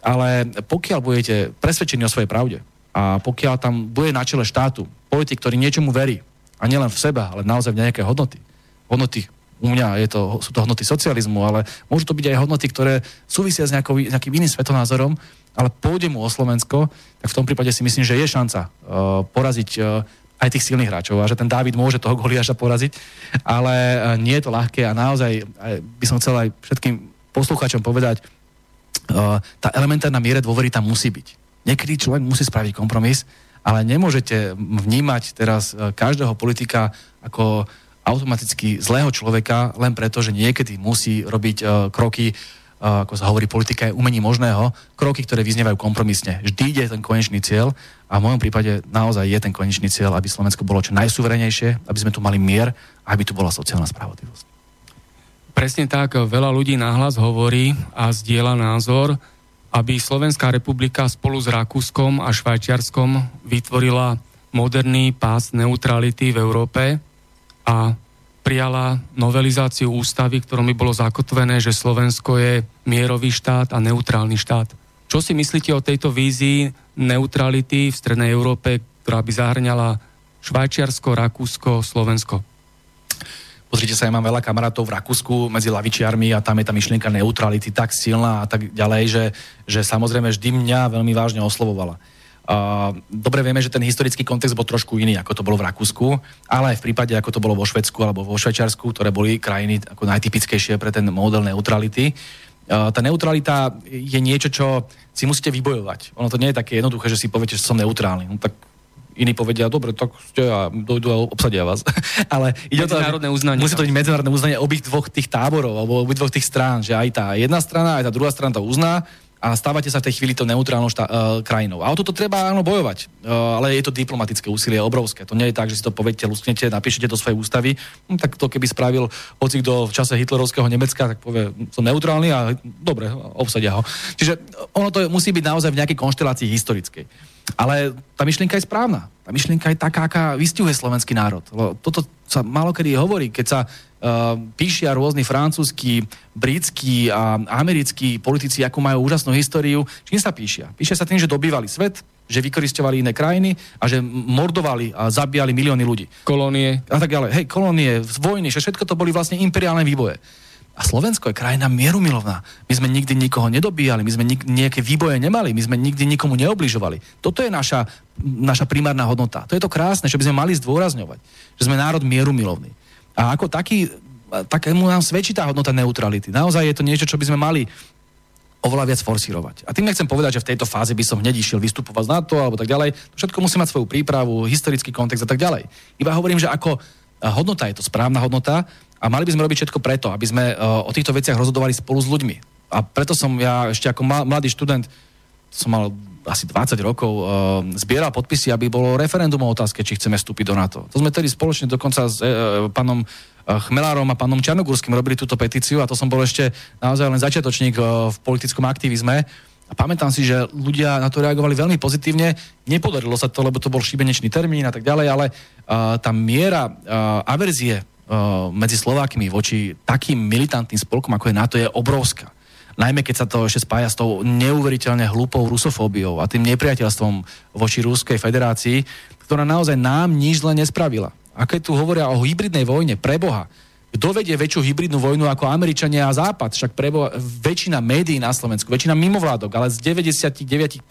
Ale pokiaľ budete presvedčení o svojej pravde a pokiaľ tam bude na čele štátu politik, ktorý niečomu verí, a nielen v seba, ale naozaj v nejaké hodnoty. Hodnoty u mňa je to, sú to hodnoty socializmu, ale môžu to byť aj hodnoty, ktoré súvisia s nejakou, nejakým iným svetonázorom, ale pôjde mu o Slovensko, tak v tom prípade si myslím, že je šanca uh, poraziť uh, aj tých silných hráčov a že ten Dávid môže toho Goliáša poraziť, ale uh, nie je to ľahké a naozaj aj, by som chcel aj všetkým poslucháčom povedať, uh, tá elementárna miera dôvery tam musí byť. Niekedy človek musí spraviť kompromis, ale nemôžete vnímať teraz e, každého politika ako automaticky zlého človeka len preto, že niekedy musí robiť uh, kroky, uh, ako sa hovorí, politika je umení možného, kroky, ktoré vyznievajú kompromisne. Vždy ide ten konečný cieľ a v mojom prípade naozaj je ten konečný cieľ, aby Slovensko bolo čo najsuverenejšie, aby sme tu mali mier a aby tu bola sociálna spravodlivosť. Presne tak, veľa ľudí nahlas hovorí a zdieľa názor, aby Slovenská republika spolu s Rakúskom a Švajčiarskom vytvorila moderný pás neutrality v Európe a prijala novelizáciu ústavy, ktorom by bolo zakotvené, že Slovensko je mierový štát a neutrálny štát. Čo si myslíte o tejto vízii neutrality v Strednej Európe, ktorá by zahrňala Švajčiarsko, Rakúsko, Slovensko? Pozrite sa, ja mám veľa kamarátov v Rakúsku medzi lavičiarmi a tam je tá myšlienka neutrality tak silná a tak ďalej, že, že samozrejme vždy mňa veľmi vážne oslovovala. Uh, dobre vieme, že ten historický kontext bol trošku iný, ako to bolo v Rakúsku, ale aj v prípade, ako to bolo vo Švedsku alebo vo Švajčiarsku, ktoré boli krajiny ako najtypickejšie pre ten model neutrality. Uh, tá neutralita je niečo, čo si musíte vybojovať. Ono to nie je také jednoduché, že si poviete, že som neutrálny. No, tak iní povedia, dobre, tak ste a dojdu a obsadia vás. Ale ide medzinárodné uznanie. Musí to byť medzinárodné uznanie obých dvoch tých táborov, alebo obých dvoch tých strán, že aj tá jedna strana, aj tá druhá strana to uzná a stávate sa v tej chvíli to neutrálnou šta- uh, krajinou. A o toto treba áno bojovať, uh, ale je to diplomatické úsilie obrovské. To nie je tak, že si to poviete, lusknete, napíšete do svojej ústavy, hm, tak to keby spravil hoci kto v čase hitlerovského Nemecka, tak povie, som neutrálny a dobre, obsadia ho. Čiže ono to musí byť naozaj v nejakej konštelácii historickej. Ale tá myšlienka je správna. Tá myšlienka je taká, aká vystihuje slovenský národ. Toto sa malokedy hovorí, keď sa uh, píšia rôzni francúzskí, britskí a americkí politici, ako majú úžasnú históriu. Čím sa píšia? Píšia sa tým, že dobývali svet, že vykoristovali iné krajiny a že mordovali a zabíjali milióny ľudí. Kolónie. A tak ďalej. Hej, kolónie, vojny, že všetko to boli vlastne imperiálne výboje. A Slovensko je krajina mierumilovná. My sme nikdy nikoho nedobíjali, my sme nik- nejaké výboje nemali, my sme nikdy nikomu neobližovali. Toto je naša, naša primárna hodnota. To je to krásne, čo by sme mali zdôrazňovať. Že sme národ mierumilovný. A ako taký, takému nám svedčí tá hodnota neutrality. Naozaj je to niečo, čo by sme mali oveľa viac forsírovať. A tým nechcem povedať, že v tejto fáze by som hneď išiel vystupovať z NATO alebo tak ďalej. To všetko musí mať svoju prípravu, historický kontext a tak ďalej. Iba hovorím, že ako hodnota je to správna hodnota a mali by sme robiť všetko preto, aby sme o týchto veciach rozhodovali spolu s ľuďmi. A preto som ja ešte ako mladý študent, som mal asi 20 rokov, uh, zbieral podpisy, aby bolo referendum o otázke, či chceme vstúpiť do NATO. To sme tedy spoločne dokonca s uh, pánom Chmelárom a pánom Čarnogurským robili túto petíciu a to som bol ešte naozaj len začiatočník v politickom aktivizme. A pamätám si, že ľudia na to reagovali veľmi pozitívne. Nepodarilo sa to, lebo to bol šibenečný termín a tak ďalej, ale uh, tá miera uh, averzie medzi Slovákmi voči takým militantným spolkom, ako je NATO, je obrovská. Najmä keď sa to ešte spája s tou neuveriteľne hlúpou rusofóbiou a tým nepriateľstvom voči Ruskej federácii, ktorá naozaj nám nič zle nespravila. A keď tu hovoria o hybridnej vojne, preboha, kto vedie väčšiu hybridnú vojnu ako Američania a Západ? Však prebo, väčšina médií na Slovensku, väčšina mimovládok, ale z 99%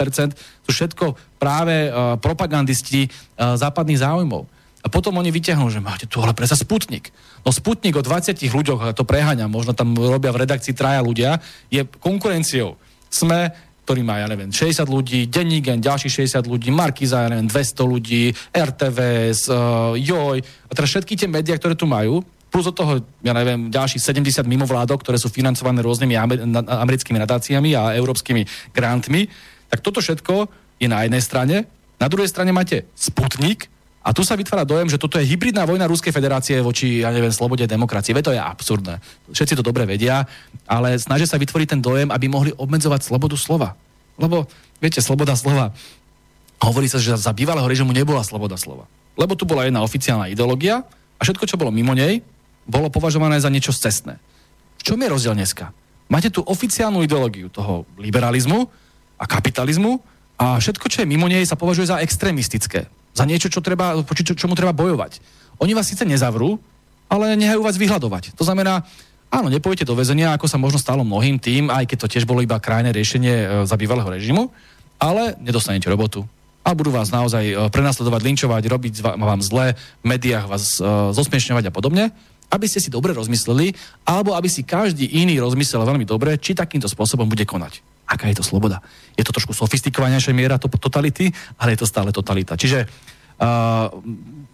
sú všetko práve uh, propagandisti uh, západných záujmov. A potom oni vyťahnú, že máte tu ale presa Sputnik. No Sputnik o 20 ľuďoch, to preháňam, možno tam robia v redakcii traja ľudia, je konkurenciou. Sme ktorý má, ja neviem, 60 ľudí, Dennígen, ďalších 60 ľudí, Markiza, ja neviem, 200 ľudí, RTVS, uh, JOJ, a teraz všetky tie médiá, ktoré tu majú, plus od toho, ja neviem, ďalších 70 mimovládok, ktoré sú financované rôznymi americkými nadáciami a európskymi grantmi, tak toto všetko je na jednej strane. Na druhej strane máte Sputnik, a tu sa vytvára dojem, že toto je hybridná vojna Ruskej federácie voči, ja neviem, slobode demokracie. Veď to je absurdné. Všetci to dobre vedia, ale snažia sa vytvoriť ten dojem, aby mohli obmedzovať slobodu slova. Lebo, viete, sloboda slova. Hovorí sa, že za bývalého režimu nebola sloboda slova. Lebo tu bola jedna oficiálna ideológia a všetko, čo bolo mimo nej, bolo považované za niečo cestné. V čom je rozdiel dneska? Máte tu oficiálnu ideológiu toho liberalizmu a kapitalizmu a všetko, čo je mimo nej, sa považuje za extrémistické za niečo, čo treba, čo, čomu treba bojovať. Oni vás síce nezavrú, ale nehajú vás vyhľadovať. To znamená, áno, nepojete do väzenia, ako sa možno stalo mnohým tým, aj keď to tiež bolo iba krajné riešenie e, za bývalého režimu, ale nedostanete robotu. A budú vás naozaj e, prenasledovať, linčovať, robiť vám zle, v médiách vás uh, zosmiešňovať a podobne, aby ste si dobre rozmysleli, alebo aby si každý iný rozmyslel veľmi dobre, či takýmto spôsobom bude konať aká je to sloboda. Je to trošku sofistikovanejšia miera to, totality, ale je to stále totalita. Čiže uh,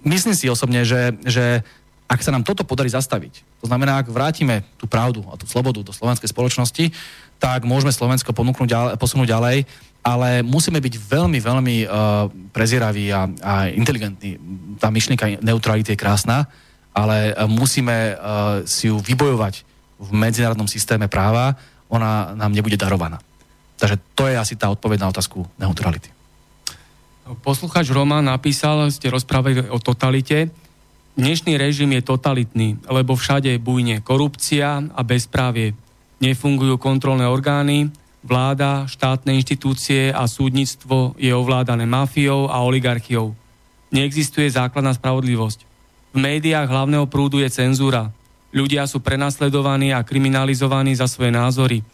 myslím si osobne, že, že ak sa nám toto podarí zastaviť, to znamená, ak vrátime tú pravdu a tú slobodu do slovenskej spoločnosti, tak môžeme Slovensko ponúknuť ďalej, posunúť ďalej, ale musíme byť veľmi, veľmi uh, prezieraví a, a inteligentní. Tá myšlienka neutrality je krásna, ale uh, musíme uh, si ju vybojovať v medzinárodnom systéme práva, ona nám nebude darovaná. Takže to je asi tá odpoveď na otázku neutrality. Poslucháč Roman napísal, ste rozprávali o totalite. Dnešný režim je totalitný, lebo všade bujne korupcia a bezprávie. Nefungujú kontrolné orgány, vláda, štátne inštitúcie a súdnictvo je ovládané mafiou a oligarchiou. Neexistuje základná spravodlivosť. V médiách hlavného prúdu je cenzúra. Ľudia sú prenasledovaní a kriminalizovaní za svoje názory –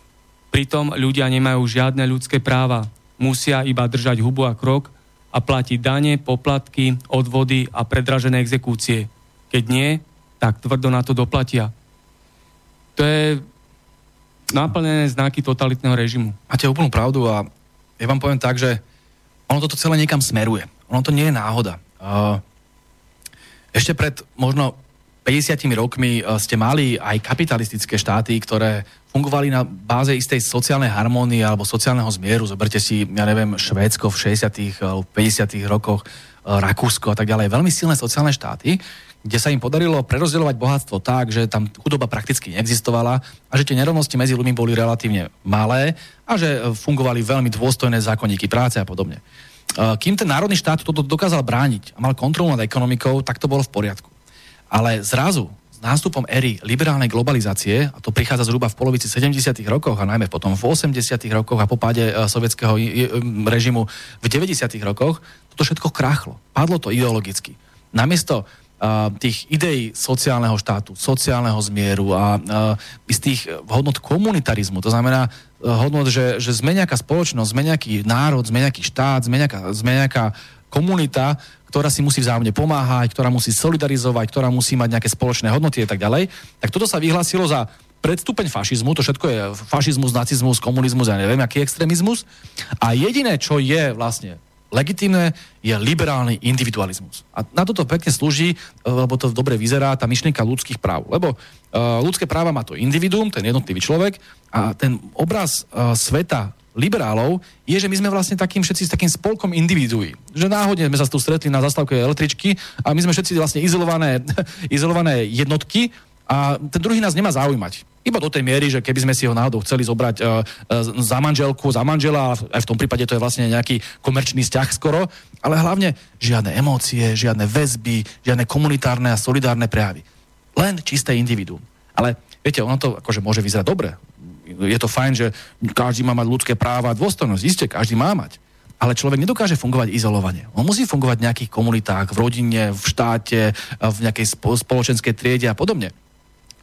Pritom ľudia nemajú žiadne ľudské práva. Musia iba držať hubu a krok a platiť dane, poplatky, odvody a predražené exekúcie. Keď nie, tak tvrdo na to doplatia. To je naplnené znaky totalitného režimu. Máte úplnú pravdu a ja vám poviem tak, že ono toto celé niekam smeruje. Ono to nie je náhoda. Ešte pred možno 50 rokmi ste mali aj kapitalistické štáty, ktoré fungovali na báze istej sociálnej harmónie alebo sociálneho zmieru. Zoberte si, ja neviem, Švédsko v 60. alebo 50. rokoch, e, Rakúsko a tak ďalej. Veľmi silné sociálne štáty, kde sa im podarilo prerozdeľovať bohatstvo tak, že tam chudoba prakticky neexistovala a že tie nerovnosti medzi ľuďmi boli relatívne malé a že e, fungovali veľmi dôstojné zákonníky práce a podobne. E, kým ten národný štát toto dokázal brániť a mal kontrolu nad ekonomikou, tak to bolo v poriadku. Ale zrazu s nástupom éry liberálnej globalizácie, a to prichádza zhruba v polovici 70. rokoch a najmä potom v 80. rokoch a po páde e, sovietského režimu v 90. rokoch, toto všetko krachlo. Padlo to ideologicky. Namiesto uh, tých ideí sociálneho štátu, sociálneho zmieru a z tých hodnot komunitarizmu, to znamená hodnot, že, že sme nejaká spoločnosť, sme nejaký národ, sme nejaký štát, sme nejaká, sme nejaká komunita, ktorá si musí vzájomne pomáhať, ktorá musí solidarizovať, ktorá musí mať nejaké spoločné hodnoty a tak ďalej, tak toto sa vyhlásilo za predstupeň fašizmu, to všetko je fašizmus, nacizmus, komunizmus, ja neviem, aký extrémizmus. A jediné, čo je vlastne legitimné, je liberálny individualizmus. A na toto pekne slúži, e, lebo to dobre vyzerá, tá myšlienka ľudských práv. Lebo uh, ľudské práva má to individuum, ten jednotlivý človek a ten obraz uh, sveta liberálov je, že my sme vlastne takým všetci s takým spolkom individuí. Že náhodne sme sa tu stretli na zastávke električky a my sme všetci vlastne izolované, izolované jednotky a ten druhý nás nemá zaujímať. Iba do tej miery, že keby sme si ho náhodou chceli zobrať uh, uh, za manželku, za manžela, aj v tom prípade to je vlastne nejaký komerčný vzťah skoro, ale hlavne žiadne emócie, žiadne väzby, žiadne komunitárne a solidárne prejavy. Len čisté individuum. Ale viete, ono to akože môže vyzerať dobre je to fajn, že každý má mať ľudské práva a dôstojnosť. Isté, každý má mať. Ale človek nedokáže fungovať izolovane. On musí fungovať v nejakých komunitách, v rodine, v štáte, v nejakej spoločenskej triede a podobne.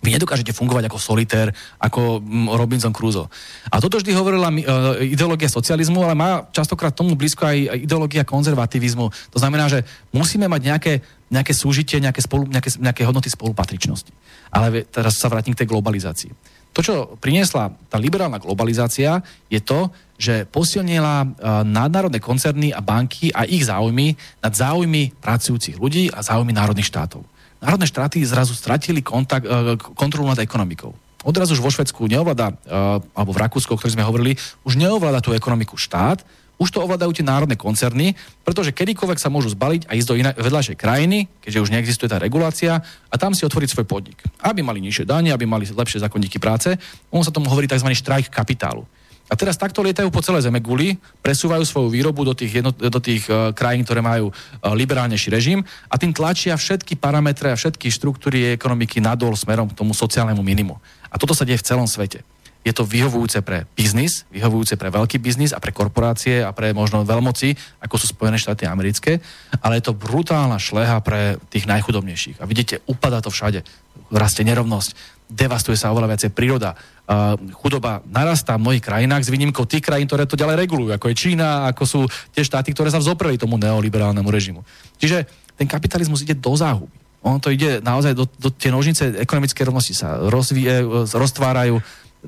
Vy nedokážete fungovať ako solitér, ako mm, Robinson Crusoe. A toto vždy hovorila uh, ideológia socializmu, ale má častokrát tomu blízko aj ideológia konzervativizmu. To znamená, že musíme mať nejaké, nejaké súžitie, nejaké, spolu, nejaké, nejaké hodnoty spolupatričnosti. Ale teraz sa vrátim k tej globalizácii. To, čo priniesla tá liberálna globalizácia, je to, že posilnila uh, nadnárodné koncerny a banky a ich záujmy nad záujmy pracujúcich ľudí a záujmy národných štátov. Národné štáty zrazu stratili kontakt, uh, kontrolu nad ekonomikou. Odrazu už vo Švedsku neovláda, uh, alebo v Rakúsku, o ktorom sme hovorili, už neovláda tú ekonomiku štát, už to ovládajú tie národné koncerny, pretože kedykoľvek sa môžu zbaliť a ísť do iné, vedľajšej krajiny, keďže už neexistuje tá regulácia, a tam si otvoriť svoj podnik. Aby mali nižšie dane, aby mali lepšie zákonníky práce, on sa tomu hovorí tzv. štrajk kapitálu. A teraz takto lietajú po celé zeme guli, presúvajú svoju výrobu do tých, jedno, do tých uh, krajín, ktoré majú uh, liberálnejší režim a tým tlačia všetky parametre a všetky štruktúry ekonomiky nadol smerom k tomu sociálnemu minimu. A toto sa deje v celom svete je to vyhovujúce pre biznis, vyhovujúce pre veľký biznis a pre korporácie a pre možno veľmoci, ako sú Spojené štáty americké, ale je to brutálna šleha pre tých najchudobnejších. A vidíte, upadá to všade. Rastie nerovnosť, devastuje sa oveľa viacej príroda. Uh, chudoba narastá v mnohých krajinách s výnimkou tých krajín, ktoré to ďalej regulujú, ako je Čína, ako sú tie štáty, ktoré sa vzopreli tomu neoliberálnemu režimu. Čiže ten kapitalizmus ide do záhuby. On to ide naozaj do, do tie nožnice ekonomické rovnosti sa rozvíje, roztvárajú,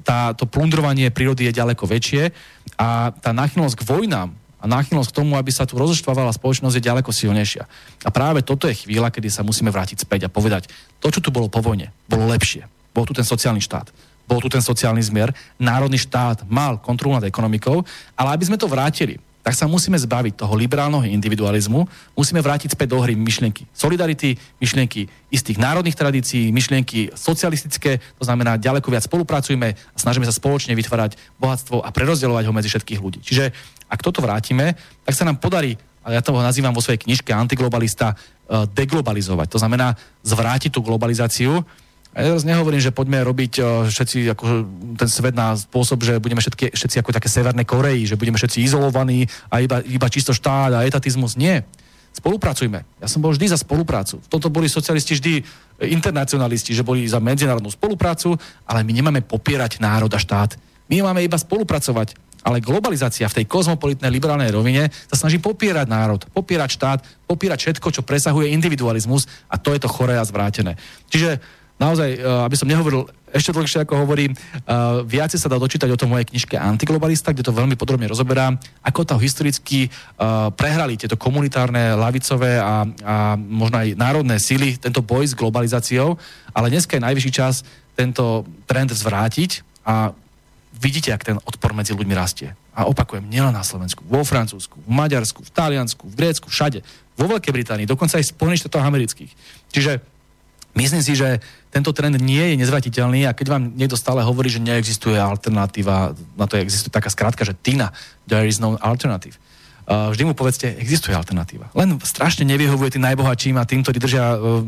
tá, to plundrovanie prírody je ďaleko väčšie a tá náchylnosť k vojnám a náchylnosť k tomu, aby sa tu rozoštvávala spoločnosť, je ďaleko silnejšia. A práve toto je chvíľa, kedy sa musíme vrátiť späť a povedať, to, čo tu bolo po vojne, bolo lepšie. Bol tu ten sociálny štát, bol tu ten sociálny zmier, národný štát mal kontrolu nad ekonomikou, ale aby sme to vrátili, tak sa musíme zbaviť toho liberálneho individualizmu, musíme vrátiť späť do hry myšlienky solidarity, myšlienky istých národných tradícií, myšlienky socialistické, to znamená ďaleko viac spolupracujme a snažíme sa spoločne vytvárať bohatstvo a prerozdeľovať ho medzi všetkých ľudí. Čiže ak toto vrátime, tak sa nám podarí, a ja to nazývam vo svojej knižke Antiglobalista, eh, deglobalizovať. To znamená zvrátiť tú globalizáciu, a ja teraz nehovorím, že poďme robiť uh, všetci ako ten svet na spôsob, že budeme všetky, všetci ako také severné Koreji, že budeme všetci izolovaní a iba, iba čisto štát a etatizmus. Nie. Spolupracujme. Ja som bol vždy za spoluprácu. V tomto boli socialisti vždy internacionalisti, že boli za medzinárodnú spoluprácu, ale my nemáme popierať národ a štát. My máme iba spolupracovať. Ale globalizácia v tej kozmopolitnej liberálnej rovine sa snaží popierať národ, popierať štát, popierať všetko, čo presahuje individualizmus a to je to choré a zvrátené. Čiže naozaj, eh, aby som nehovoril ešte dlhšie, ako hovorím, uh, viacej sa dá dočítať o tom mojej knižke Antiglobalista, kde to veľmi podrobne rozoberám, ako to historicky uh, prehrali tieto komunitárne, lavicové a, a možno aj národné síly, tento boj s globalizáciou, ale dneska je najvyšší čas tento trend zvrátiť a vidíte, ak ten odpor medzi ľuďmi rastie. A opakujem, nielen na Slovensku, vo Francúzsku, v Maďarsku, v Taliansku, v Grécku, všade, vo Veľkej Británii, dokonca aj v Spojených štátoch amerických. Čiže Myslím si, že tento trend nie je nezvratiteľný a keď vám niekto stále hovorí, že neexistuje alternatíva, na to existuje taká skrátka, že TINA, there is no alternative. Uh, vždy mu povedzte, existuje alternatíva. Len strašne nevyhovuje tým najbohatším a tým, ktorí držia uh,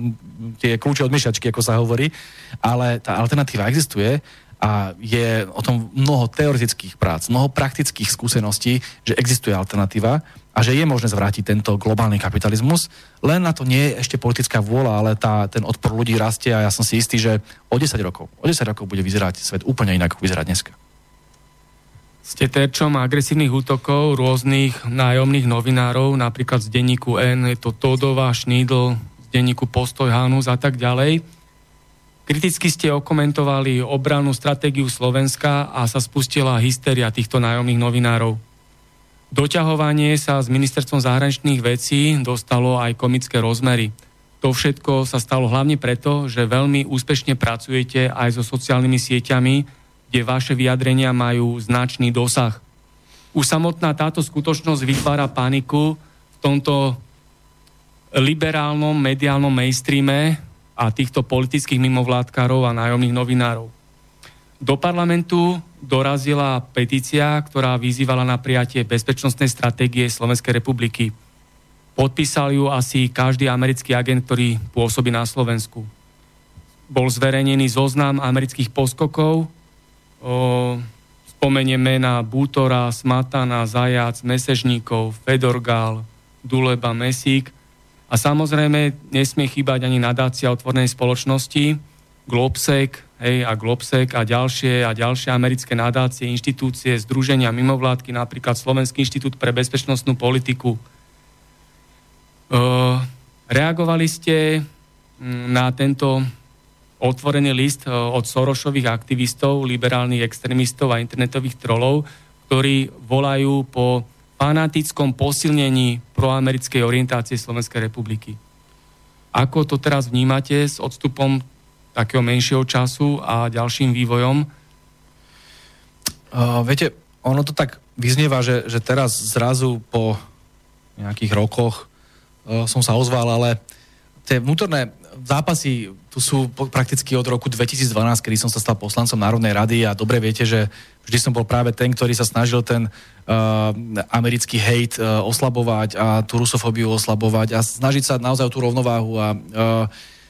tie kľúče od myšačky, ako sa hovorí, ale tá alternatíva existuje a je o tom mnoho teoretických prác, mnoho praktických skúseností, že existuje alternatíva a že je možné zvrátiť tento globálny kapitalizmus. Len na to nie je ešte politická vôľa, ale tá, ten odpor ľudí rastie a ja som si istý, že o 10 rokov, o 10 rokov bude vyzerať svet úplne inak, ako vyzerá dneska. Ste terčom agresívnych útokov rôznych nájomných novinárov, napríklad z denníku N, je to Todova, Šnídl, z denníku Postoj, Hanus a tak ďalej. Kriticky ste okomentovali obranú stratégiu Slovenska a sa spustila hysteria týchto nájomných novinárov. Doťahovanie sa s ministerstvom zahraničných vecí dostalo aj komické rozmery. To všetko sa stalo hlavne preto, že veľmi úspešne pracujete aj so sociálnymi sieťami, kde vaše vyjadrenia majú značný dosah. Už samotná táto skutočnosť vytvára paniku v tomto liberálnom mediálnom mainstreame a týchto politických mimovládkarov a nájomných novinárov. Do parlamentu dorazila petícia, ktorá vyzývala na prijatie bezpečnostnej stratégie Slovenskej republiky. Podpísal ju asi každý americký agent, ktorý pôsobí na Slovensku. Bol zverejnený zoznam amerických poskokov. O, spomenieme na Bútora, Smatana, Zajac, Mesežníkov, Fedorgal, Duleba, Mesík. A samozrejme nesmie chýbať ani nadácia otvornej spoločnosti, Globsec, hej, a Globsec a ďalšie a ďalšie americké nadácie, inštitúcie, združenia, mimovládky, napríklad Slovenský inštitút pre bezpečnostnú politiku, Eh, reagovali ste mm, na tento otvorený list od Sorošových aktivistov, liberálnych extrémistov a internetových trolov, ktorí volajú po fanatickom posilnení proamerickej orientácie Slovenskej republiky. Ako to teraz vnímate s odstupom takého menšieho času a ďalším vývojom? Uh, viete, ono to tak vyznieva, že, že teraz zrazu po nejakých rokoch Eh, som sa ozval, ale tie vnútorné zápasy tu sú prakticky od roku 2012, kedy som sa stal poslancom Národnej rady a dobre viete, že vždy som bol práve ten, ktorý sa snažil ten uh, americký hejt uh, oslabovať a tú rusofóbiu oslabovať a snažiť sa naozaj o tú rovnováhu a uh,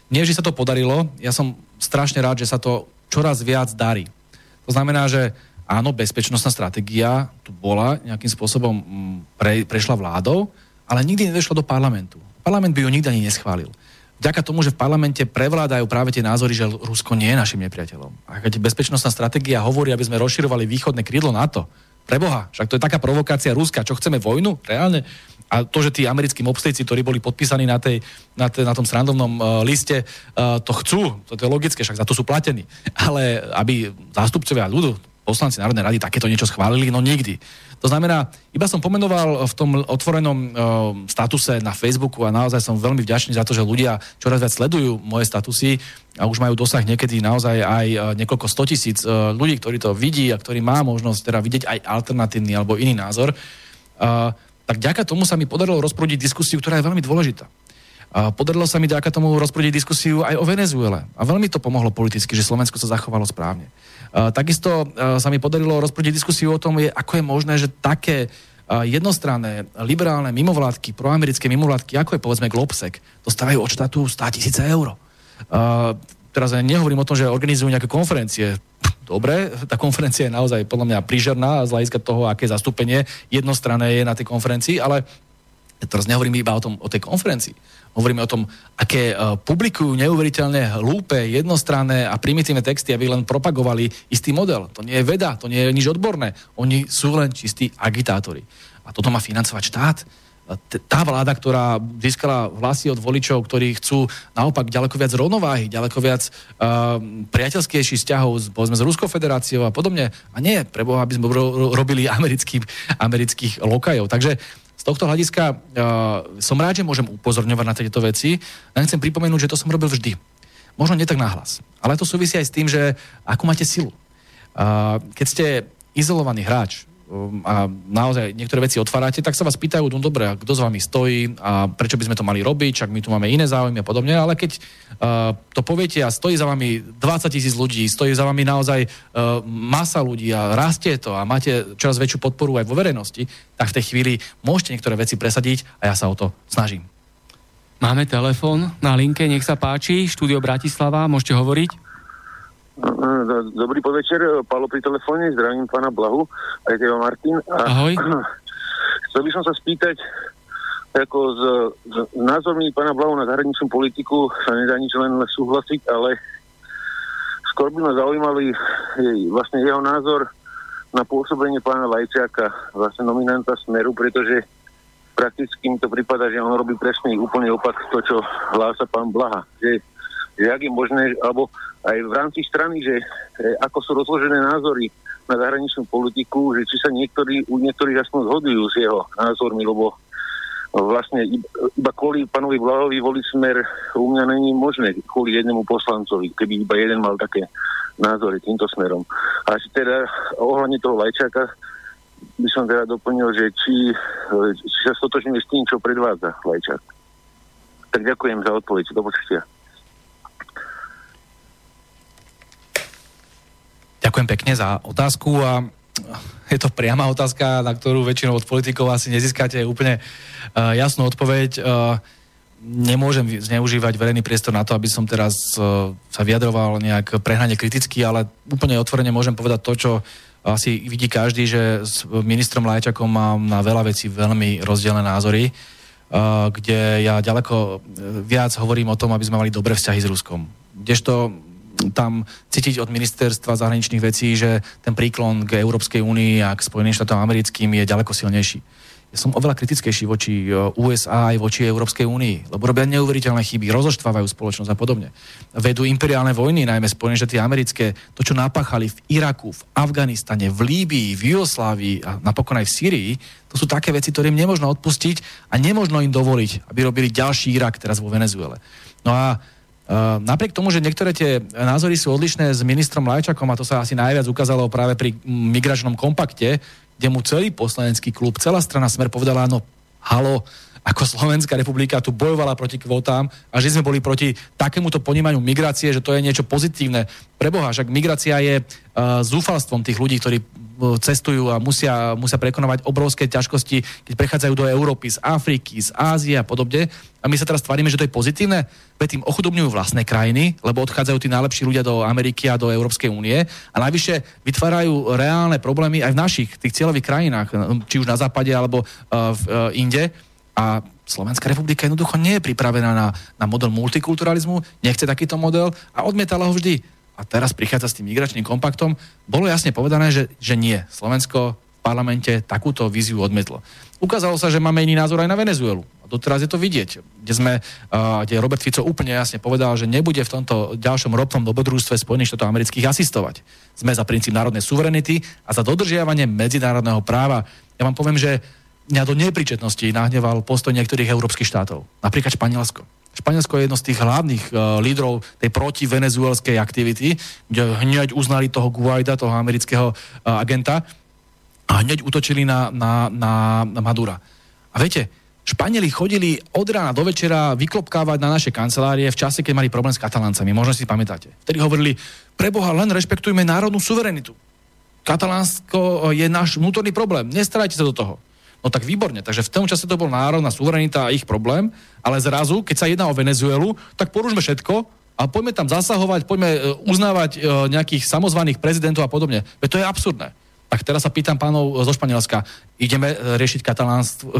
nie, že sa to podarilo, ja som strašne rád, že sa to čoraz viac darí. To znamená, že áno, bezpečnostná stratégia tu bola, nejakým spôsobom mm, pre, prešla vládou, ale nikdy nedošlo do parlamentu. Parlament by ju nikdy ani neschválil. Vďaka tomu, že v parlamente prevládajú práve tie názory, že Rusko nie je našim nepriateľom. A keď bezpečnostná stratégia hovorí, aby sme rozširovali východné krídlo NATO, preboha, však to je taká provokácia Ruska, čo chceme vojnu? Reálne? A to, že tí americkí mobstejci, ktorí boli podpísaní na, tej, na, tej, na tom srandovnom uh, liste, uh, to chcú, to, to je logické, však za to sú platení. Ale aby zástupcovia ľudu, poslanci Národnej rady takéto niečo schválili, no nikdy. To znamená, iba som pomenoval v tom otvorenom uh, statuse na Facebooku a naozaj som veľmi vďačný za to, že ľudia čoraz viac sledujú moje statusy a už majú dosah niekedy naozaj aj niekoľko stotisíc uh, ľudí, ktorí to vidí a ktorí má možnosť teda vidieť aj alternatívny alebo iný názor. Uh, tak ďaká tomu sa mi podarilo rozprúdiť diskusiu, ktorá je veľmi dôležitá. A podarilo sa mi ďaká tomu rozprúdiť diskusiu aj o Venezuele. A veľmi to pomohlo politicky, že Slovensko sa zachovalo správne. Takisto sa mi podarilo rozprúdiť diskusiu o tom, je, ako je možné, že také jednostranné, liberálne mimovládky, proamerické mimovládky, ako je povedzme Globsec, dostávajú od štátu 100 tisíce eur. Teraz ja nehovorím o tom, že organizujú nejaké konferencie. Dobre, tá konferencia je naozaj podľa mňa prížerná z hľadiska toho, aké zastúpenie jednostranné je na tej konferencii, ale teraz nehovorím iba o, tom, o tej konferencii hovoríme o tom, aké uh, publikujú neuveriteľne hlúpe, jednostranné a primitívne texty, aby len propagovali istý model. To nie je veda, to nie je nič odborné. Oni sú len čistí agitátori. A toto má financovať štát tá vláda, ktorá získala hlasy od voličov, ktorí chcú naopak ďaleko viac rovnováhy, ďaleko viac uh, priateľskejších vzťahov s, povedzme, s Ruskou federáciou a podobne. A nie, preboha, aby sme ro- robili amerických, amerických lokajov. Takže z tohto hľadiska uh, som rád, že môžem upozorňovať na tieto veci. Len chcem pripomenúť, že to som robil vždy. Možno nie tak nahlas. Ale to súvisí aj s tým, že akú máte silu. Uh, keď ste izolovaný hráč, a naozaj niektoré veci otvárate, tak sa vás pýtajú, no dobre, kto s vami stojí a prečo by sme to mali robiť, čak my tu máme iné záujmy a podobne, ale keď uh, to poviete a stojí za vami 20 tisíc ľudí, stojí za vami naozaj uh, masa ľudí a rastie to a máte čoraz väčšiu podporu aj vo verejnosti, tak v tej chvíli môžete niektoré veci presadiť a ja sa o to snažím. Máme telefón na linke, nech sa páči, štúdio Bratislava, môžete hovoriť. Dobrý podvečer, Paolo pri telefóne, zdravím pána Blahu, aj teba Martin. Ahoj. Chcel by som sa spýtať, ako z, z názormi pána Blahu na zahraničnú politiku sa nedá nič len súhlasiť, ale skôr by ma zaujímali vlastne jeho názor na pôsobenie pána Lajčiaka, vlastne nominanta Smeru, pretože prakticky mi to prípada, že on robí presný úplný opak to, čo hlása pán Blaha. Že, že ak je možné, alebo aj v rámci strany, že e, ako sú rozložené názory na zahraničnú politiku, že či sa niektorí, u niektorých aspoň zhodujú s jeho názormi, lebo vlastne iba kvôli pánovi Blahovi voliť smer u mňa není možné kvôli jednému poslancovi, keby iba jeden mal také názory týmto smerom. A teda ohľadne toho Lajčáka by som teda doplnil, že či, či sa stotožňuje s tým, čo predvádza Lajčák. Tak ďakujem za odpoveď. Do počutia. Ďakujem pekne za otázku a je to priama otázka, na ktorú väčšinou od politikov asi nezískate úplne uh, jasnú odpoveď. Uh, nemôžem zneužívať verejný priestor na to, aby som teraz uh, sa vyjadroval nejak prehnane kriticky, ale úplne otvorene môžem povedať to, čo asi vidí každý, že s ministrom Lajčakom mám na veľa vecí veľmi rozdielne názory, kde ja ďaleko e, viac hovorím o tom, aby sme mali dobré vzťahy s Ruskom. Kdežto tam cítiť od ministerstva zahraničných vecí, že ten príklon k Európskej únii a k Spojeným štátom americkým je ďaleko silnejší ja som oveľa kritickejší voči e, USA aj voči Európskej únii, lebo robia neuveriteľné chyby, rozoštvávajú spoločnosť a podobne. Vedú imperiálne vojny, najmä Spojené štáty americké, to, čo napáchali v Iraku, v Afganistane, v Líbii, v Jugoslávii a napokon aj v Syrii, to sú také veci, ktorým nemôžno odpustiť a nemôžno im dovoliť, aby robili ďalší Irak teraz vo Venezuele. No a napriek tomu, že niektoré tie názory sú odlišné s ministrom Lajčakom, a to sa asi najviac ukázalo práve pri migračnom kompakte, kde mu celý poslanecký klub, celá strana Smer povedala, no halo, ako Slovenská republika tu bojovala proti kvótám a že sme boli proti takémuto ponímaniu migrácie, že to je niečo pozitívne. Preboha, však migrácia je uh, zúfalstvom tých ľudí, ktorí cestujú a musia, musia prekonovať obrovské ťažkosti, keď prechádzajú do Európy, z Afriky, z Ázie a podobne. A my sa teraz tvárime, že to je pozitívne, veď tým ochudobňujú vlastné krajiny, lebo odchádzajú tí najlepší ľudia do Ameriky a do Európskej únie a najvyššie vytvárajú reálne problémy aj v našich, tých cieľových krajinách, či už na západe alebo uh, v, uh, inde. A Slovenská republika jednoducho nie je pripravená na, na model multikulturalizmu, nechce takýto model a odmietala ho vždy a teraz prichádza s tým migračným kompaktom, bolo jasne povedané, že, že nie. Slovensko v parlamente takúto víziu odmietlo. Ukázalo sa, že máme iný názor aj na Venezuelu. A doteraz je to vidieť, kde sme, uh, kde Robert Fico úplne jasne povedal, že nebude v tomto ďalšom ropnom dobrodružstve Spojených štátov amerických asistovať. Sme za princíp národnej suverenity a za dodržiavanie medzinárodného práva. Ja vám poviem, že mňa do nepríčetnosti nahneval postoj niektorých európskych štátov. Napríklad Španielsko. Španielsko je jedno z tých hlavných uh, lídrov tej protivenezuelskej aktivity, kde hneď uznali toho Guaida, toho amerického uh, agenta a hneď utočili na, na, na, na Madura. A viete, Španieli chodili od rána do večera vyklopkávať na naše kancelárie v čase, keď mali problém s kataláncami. Možno si pamätáte. Vtedy hovorili, preboha, len rešpektujme národnú suverenitu. Katalánsko je náš vnútorný problém. Nestarajte sa do toho. No tak výborne, takže v tom čase to bol národná suverenita a ich problém, ale zrazu, keď sa jedná o Venezuelu, tak porušme všetko a poďme tam zasahovať, poďme e, uznávať e, nejakých samozvaných prezidentov a podobne. Veď to je absurdné. Tak teraz sa pýtam pánov zo Španielska, ideme e, riešiť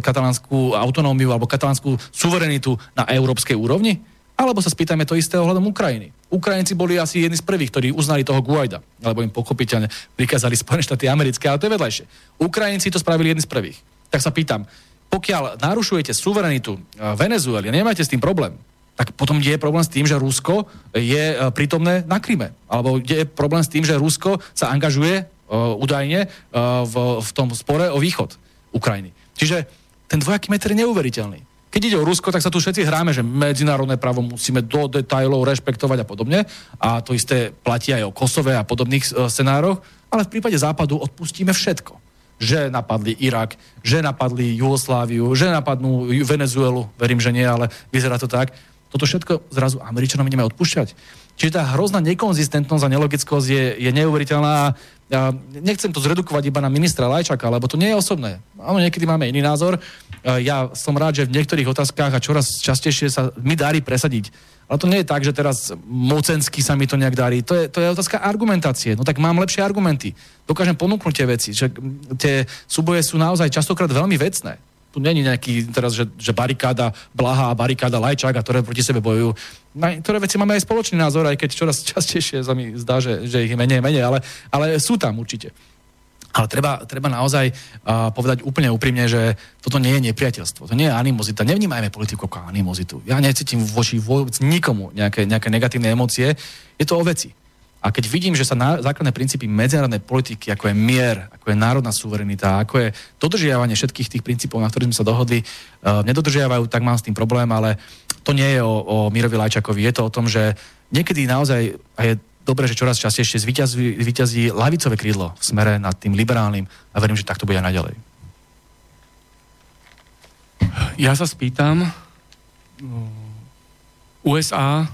katalánsku autonómiu alebo katalánsku suverenitu na európskej úrovni? Alebo sa spýtajme to isté ohľadom Ukrajiny. Ukrajinci boli asi jedni z prvých, ktorí uznali toho Guaida, alebo im pochopiteľne prikázali Spojené štáty americké, ale to je vedľajšie. Ukrajinci to spravili jedni z prvých tak sa pýtam, pokiaľ narušujete suverenitu e, Venezuely nemáte s tým problém, tak potom je problém s tým, že Rusko je e, prítomné na Kryme. Alebo je problém s tým, že Rusko sa angažuje uh, údajne uh, v, v tom spore o východ Ukrajiny. Čiže ten dvojaký meter je neuveriteľný. Keď ide o Rusko, tak sa tu všetci hráme, že medzinárodné právo musíme do detajlov rešpektovať a podobne. A to isté platí aj o Kosove a podobných uh, scenároch. Ale v prípade Západu odpustíme všetko že napadli Irak, že napadli Jugosláviu, že napadnú Venezuelu, verím, že nie, ale vyzerá to tak. Toto všetko zrazu Američanom ideme odpúšťať. Čiže tá hrozná nekonzistentnosť a nelogickosť je, je neuveriteľná. Ja nechcem to zredukovať iba na ministra Lajčaka, lebo to nie je osobné. Áno, niekedy máme iný názor. Ja som rád, že v niektorých otázkach a čoraz častejšie sa mi darí presadiť ale to nie je tak, že teraz mocensky sa mi to nejak darí. To je, to je otázka argumentácie. No tak mám lepšie argumenty. Dokážem ponúknuť tie veci. Že tie súboje sú naozaj častokrát veľmi vecné. Tu není nejaký teraz, že, že barikáda Blaha a barikáda Lajčák, ktoré proti sebe bojujú. Na ktoré veci máme aj spoločný názor, aj keď čoraz častejšie sa mi zdá, že, že ich je menej menej, ale, ale sú tam určite. Ale treba, treba naozaj uh, povedať úplne úprimne, že toto nie je nepriateľstvo, to nie je animozita. Nevnímajme politiku ako animozitu. Ja necítim voči vôbec nikomu nejaké, nejaké negatívne emócie. Je to o veci. A keď vidím, že sa na, základné princípy medzinárodnej politiky, ako je mier, ako je národná suverenita, ako je dodržiavanie všetkých tých princípov, na ktorých sme sa dohodli, uh, nedodržiavajú, tak mám s tým problém, ale to nie je o, o Mirovi Lajčakovi. Je to o tom, že niekedy naozaj, a je dobré, že čoraz častejšie zvyťazí, zvyťazí lavicové krídlo v smere nad tým liberálnym a verím, že takto bude aj naďalej. Ja sa spýtam, USA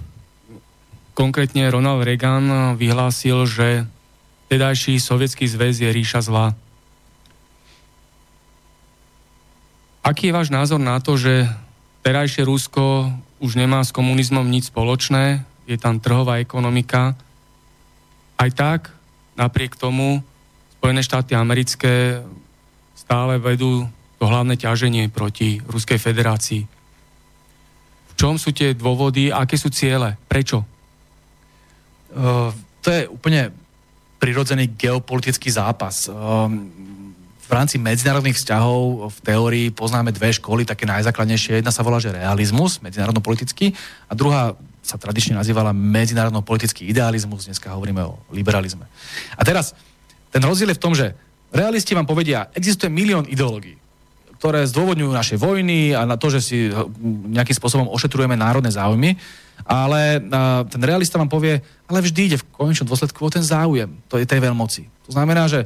Konkrétne Ronald Reagan vyhlásil, že tedajší sovietský zväz je ríša zla. Aký je váš názor na to, že terajšie Rusko už nemá s komunizmom nič spoločné, je tam trhová ekonomika. Aj tak, napriek tomu, Spojené štáty americké stále vedú to hlavné ťaženie proti Ruskej federácii. V čom sú tie dôvody, aké sú ciele, prečo? Uh, to je úplne prirodzený geopolitický zápas. Uh, v rámci medzinárodných vzťahov v teórii poznáme dve školy, také najzákladnejšie. Jedna sa volá, že realizmus, medzinárodno-politický, a druhá sa tradične nazývala medzinárodno-politický idealizmus, dneska hovoríme o liberalizme. A teraz, ten rozdiel je v tom, že realisti vám povedia, existuje milión ideológií, ktoré zdôvodňujú naše vojny a na to, že si nejakým spôsobom ošetrujeme národné záujmy. Ale ten realista vám povie, ale vždy ide v konečnom dôsledku o ten záujem tej, tej veľmoci. To znamená, že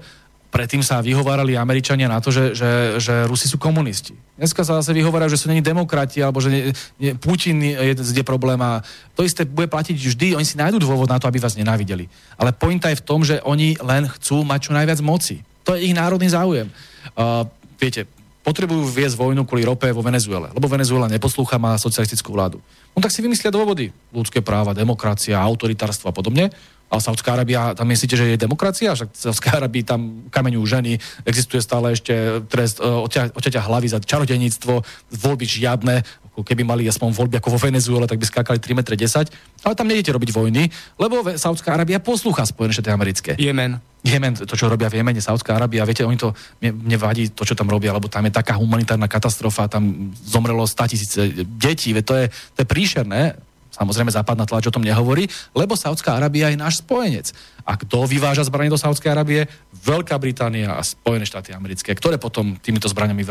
predtým sa vyhovárali Američania na to, že, že, že Rusi sú komunisti. Dneska sa zase vyhovárajú, že sú není demokrati, alebo že ne, ne, Putin je, je problém a to isté bude platiť vždy, oni si nájdú dôvod na to, aby vás nenávideli. Ale pointa je v tom, že oni len chcú mať čo najviac moci. To je ich národný záujem. Uh, viete, potrebujú viesť vojnu kvôli rope vo Venezuele, lebo Venezuela neposlúcha, má socialistickú vládu. No tak si vymyslia dôvody. Ľudské práva, demokracia, autoritárstvo a podobne. A Saudská Arábia, tam myslíte, že je demokracia? Však v Saudská Arábii tam kameňujú ženy, existuje stále ešte trest uh, oťaťa hlavy za čarodejníctvo, voľby žiadne, keby mali aspoň voľby ako vo Venezuele, tak by skákali 3 m 10. Ale tam nejdete robiť vojny, lebo Saudská Arábia poslúcha Spojené štáty americké. Jemen. Jemen, to, čo robia v Jemene, Saudská Arábia, viete, oni to, mne, mne vadí to, čo tam robia, lebo tam je taká humanitárna katastrofa, tam zomrelo 100 tisíce detí, to je, to je príšerné, Samozrejme, západná tlač o tom nehovorí, lebo Saudská Arábia je náš spojenec. A kto vyváža zbranie do Saudskej Arábie? Veľká Británia a Spojené štáty americké, ktoré potom týmito zbraniami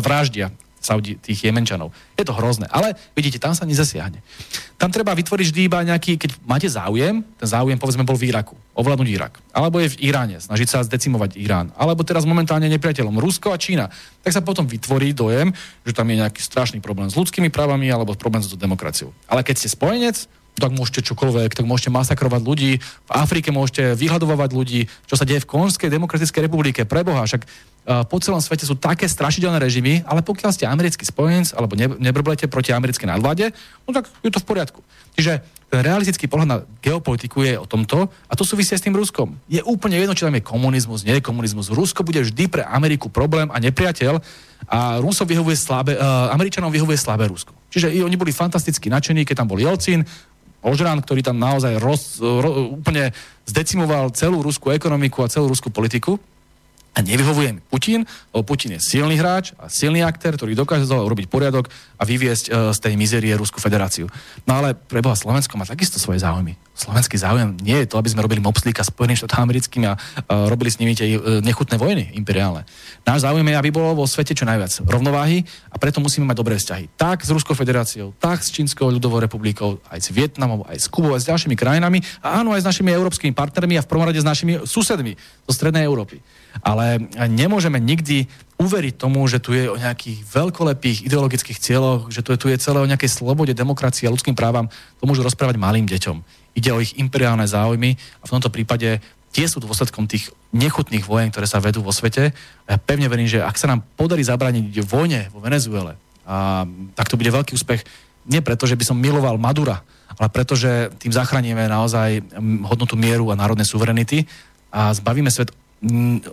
vraždia Saudi, tých Jemenčanov. Je to hrozné, ale vidíte, tam sa nezasiahne. Tam treba vytvoriť vždy iba nejaký, keď máte záujem, ten záujem povedzme bol v Iraku, ovládnuť Irak, alebo je v Iráne, snažiť sa zdecimovať Irán, alebo teraz momentálne nepriateľom Rusko a Čína, tak sa potom vytvorí dojem, že tam je nejaký strašný problém s ľudskými právami alebo problém s demokraciou. Ale keď ste spojenec, tak môžete čokoľvek, tak môžete masakrovať ľudí, v Afrike môžete vyhľadovať ľudí, čo sa deje v Konžskej demokratickej republike, preboha, však po celom svete sú také strašidelné režimy, ale pokiaľ ste americký spojenec alebo nebrblete proti americkej nadvláde, no tak je to v poriadku. Čiže ten realistický pohľad na geopolitiku je o tomto a to súvisí s tým Ruskom. Je úplne jedno, či tam je komunizmus, nie je komunizmus. Rusko bude vždy pre Ameriku problém a nepriateľ a Rusov vyhovuje slabé, uh, Američanom vyhovuje slabé Rusko. Čiže oni boli fantasticky nadšení, keď tam bol Jelcin, Ožran, ktorý tam naozaj roz, ro, úplne zdecimoval celú ruskú ekonomiku a celú ruskú politiku a nevyhovuje mi Putin, lebo Putin je silný hráč a silný aktér, ktorý dokáže urobiť poriadok a vyviesť uh, z tej mizérie Rusku federáciu. No ale preboha Slovensko má takisto svoje záujmy. Slovenský záujem nie je to, aby sme robili mopslíka Spojeným štátom americkým a uh, robili s nimi tie uh, nechutné vojny imperiálne. Náš záujem je, aby bolo vo svete čo najviac rovnováhy a preto musíme mať dobré vzťahy. Tak s Ruskou federáciou, tak s Čínskou ľudovou republikou, aj s Vietnamom, aj s Kubou, aj s ďalšími krajinami a áno, aj s našimi európskymi partnermi a v prvom rade s našimi susedmi zo Strednej Európy. Ale nemôžeme nikdy uveriť tomu, že tu je o nejakých veľkolepých ideologických cieľoch, že tu je, tu je celé o nejakej slobode, demokracii a ľudským právam, to môžu rozprávať malým deťom. Ide o ich imperiálne záujmy a v tomto prípade tie sú dôsledkom tých nechutných vojen, ktoré sa vedú vo svete. Ja pevne verím, že ak sa nám podarí zabrániť vojne vo Venezuele, a, tak to bude veľký úspech. Nie preto, že by som miloval Madura, ale preto, že tým zachránime naozaj hodnotu mieru a národnej suverenity a zbavíme svet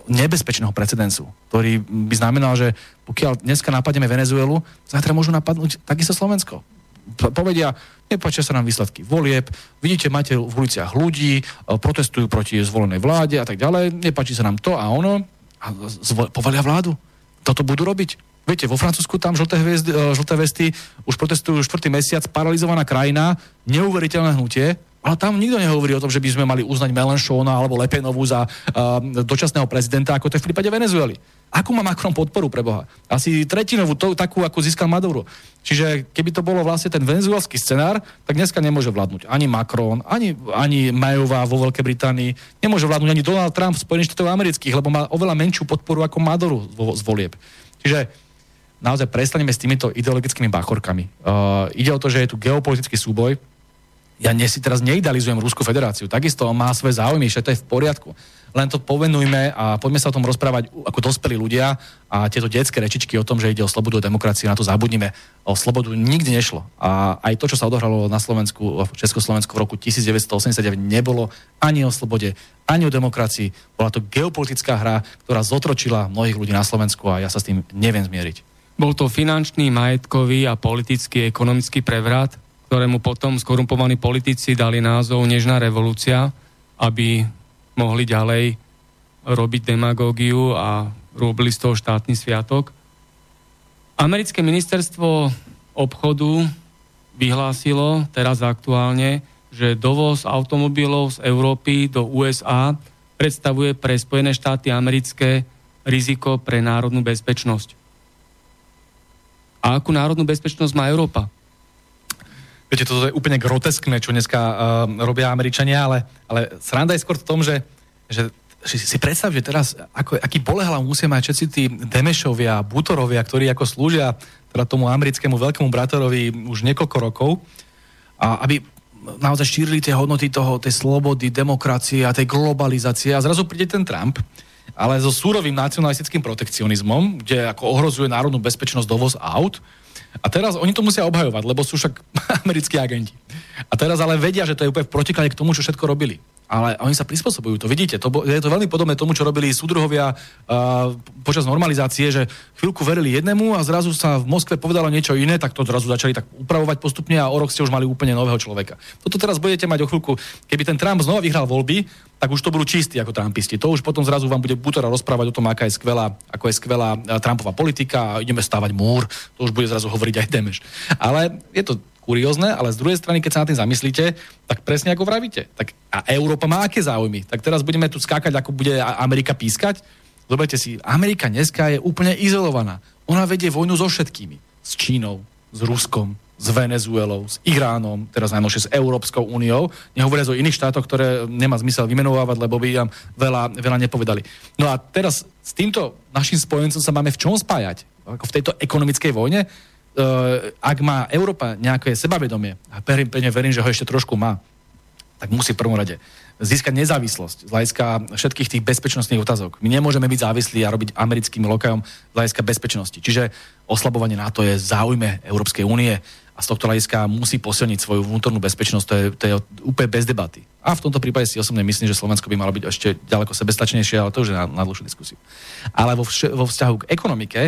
nebezpečného precedensu, ktorý by znamenal, že pokiaľ dneska napadneme Venezuelu, zajtra môžu napadnúť takisto Slovensko. Povedia, nepáčia sa nám výsledky volieb, vidíte, máte v uliciach ľudí, e, protestujú proti zvolenej vláde a tak ďalej, nepáči sa nám to a ono, a zvo- povalia vládu. Toto budú robiť. Viete, vo Francúzsku tam žlté, hviezdy, e, žlté vesty už protestujú štvrtý mesiac, paralizovaná krajina, neuveriteľné hnutie, ale tam nikto nehovorí o tom, že by sme mali uznať Melanchona alebo Lepenovú za uh, dočasného prezidenta, ako to je v prípade Venezuely. Akú má Macron podporu pre Boha? Asi tretinovú, to, takú, ako získal Maduro. Čiže keby to bolo vlastne ten venezuelský scenár, tak dneska nemôže vládnuť ani Macron, ani, ani Mayová vo Veľkej Británii, nemôže vládnuť ani Donald Trump v Spojených štátoch amerických, lebo má oveľa menšiu podporu ako Maduro z volieb. Čiže naozaj prestaneme s týmito ideologickými bachorkami. Uh, ide o to, že je tu geopolitický súboj. Ja dnes si teraz neidealizujem Rusku federáciu. Takisto má svoje záujmy, že to je v poriadku. Len to povenujme a poďme sa o tom rozprávať ako dospelí ľudia a tieto detské rečičky o tom, že ide o slobodu a demokraciu, na to zabudnime. O slobodu nikdy nešlo. A aj to, čo sa odohralo na Slovensku, v Československu v roku 1989, nebolo ani o slobode, ani o demokracii. Bola to geopolitická hra, ktorá zotročila mnohých ľudí na Slovensku a ja sa s tým neviem zmieriť. Bol to finančný, majetkový a politický, ekonomický prevrat, ktorému potom skorumpovaní politici dali názov Nežná revolúcia, aby mohli ďalej robiť demagógiu a robili z toho štátny sviatok. Americké ministerstvo obchodu vyhlásilo teraz aktuálne, že dovoz automobilov z Európy do USA predstavuje pre Spojené štáty americké riziko pre národnú bezpečnosť. A akú národnú bezpečnosť má Európa? Viete, toto je úplne groteskné, čo dneska uh, robia Američania, ale, ale sranda je skôr v tom, že, že si predstav, že teraz, ako, aký bolehlav musia mať všetci tí Demešovia, Butorovia, ktorí ako slúžia teda tomu americkému veľkému bratorovi už niekoľko rokov, a aby naozaj šírili tie hodnoty toho, tej slobody, demokracie a tej globalizácie a zrazu príde ten Trump, ale so súrovým nacionalistickým protekcionizmom, kde ako ohrozuje národnú bezpečnosť dovoz aut. A teraz oni to musia obhajovať, lebo sú však americkí agenti. A teraz ale vedia, že to je úplne v protiklade k tomu, čo všetko robili ale oni sa prispôsobujú. To vidíte, to, je to veľmi podobné tomu, čo robili súdruhovia uh, počas normalizácie, že chvíľku verili jednému a zrazu sa v Moskve povedalo niečo iné, tak to zrazu začali tak upravovať postupne a o rok ste už mali úplne nového človeka. Toto teraz budete mať o chvíľku, keby ten Trump znova vyhral voľby, tak už to budú čistí ako Trumpisti. To už potom zrazu vám bude Butora rozprávať o tom, aká je skvelá, ako je skvelá Trumpová politika a ideme stávať múr. To už bude zrazu hovoriť aj Demeš. Ale je to kuriózne, ale z druhej strany, keď sa na tým zamyslíte, tak presne ako vravíte. Tak a Európa má aké záujmy? Tak teraz budeme tu skákať, ako bude Amerika pískať? Zoberte si, Amerika dneska je úplne izolovaná. Ona vedie vojnu so všetkými. S Čínou, s Ruskom, s Venezuelou, s Iránom, teraz najmôžšie s Európskou úniou, nehovoriac o iných štátoch, ktoré nemá zmysel vymenovávať, lebo by nám veľa, veľa nepovedali. No a teraz s týmto našim spojencom sa máme v čom spájať? Ako v tejto ekonomickej vojne? Uh, ak má Európa nejaké sebavedomie, a pevne verím, že ho ešte trošku má, tak musí v prvom rade získať nezávislosť z hľadiska všetkých tých bezpečnostných otázok. My nemôžeme byť závislí a robiť americkým lokajom z hľadiska bezpečnosti. Čiže oslabovanie NATO je záujme Európskej únie a z tohto hľadiska musí posilniť svoju vnútornú bezpečnosť, to je, to je úplne bez debaty. A v tomto prípade si osobne myslím, že Slovensko by malo byť ešte ďaleko sebestačnejšie, ale to už je na, na dlhšiu diskusiu. Ale vo, vš- vo vzťahu k ekonomike,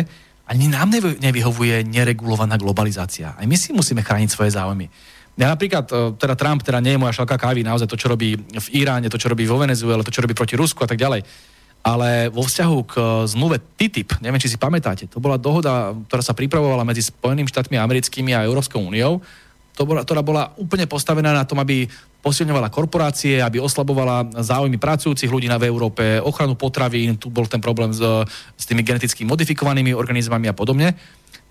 ani nám nevyhovuje neregulovaná globalizácia. Aj my si musíme chrániť svoje záujmy. Ja napríklad, e, teda Trump teda nie je moja šalka kávy, naozaj to, čo robí v Iráne, to, čo robí vo Venezuele, to, čo robí proti Rusku a tak ďalej. Ale vo vzťahu k e, zmluve TTIP, neviem, či si pamätáte, to bola dohoda, ktorá sa pripravovala medzi Spojenými štátmi americkými a Európskou úniou, ktorá bola úplne postavená na tom, aby posilňovala korporácie, aby oslabovala záujmy pracujúcich ľudí na v Európe, ochranu potravín, tu bol ten problém s, s tými geneticky modifikovanými organizmami a podobne.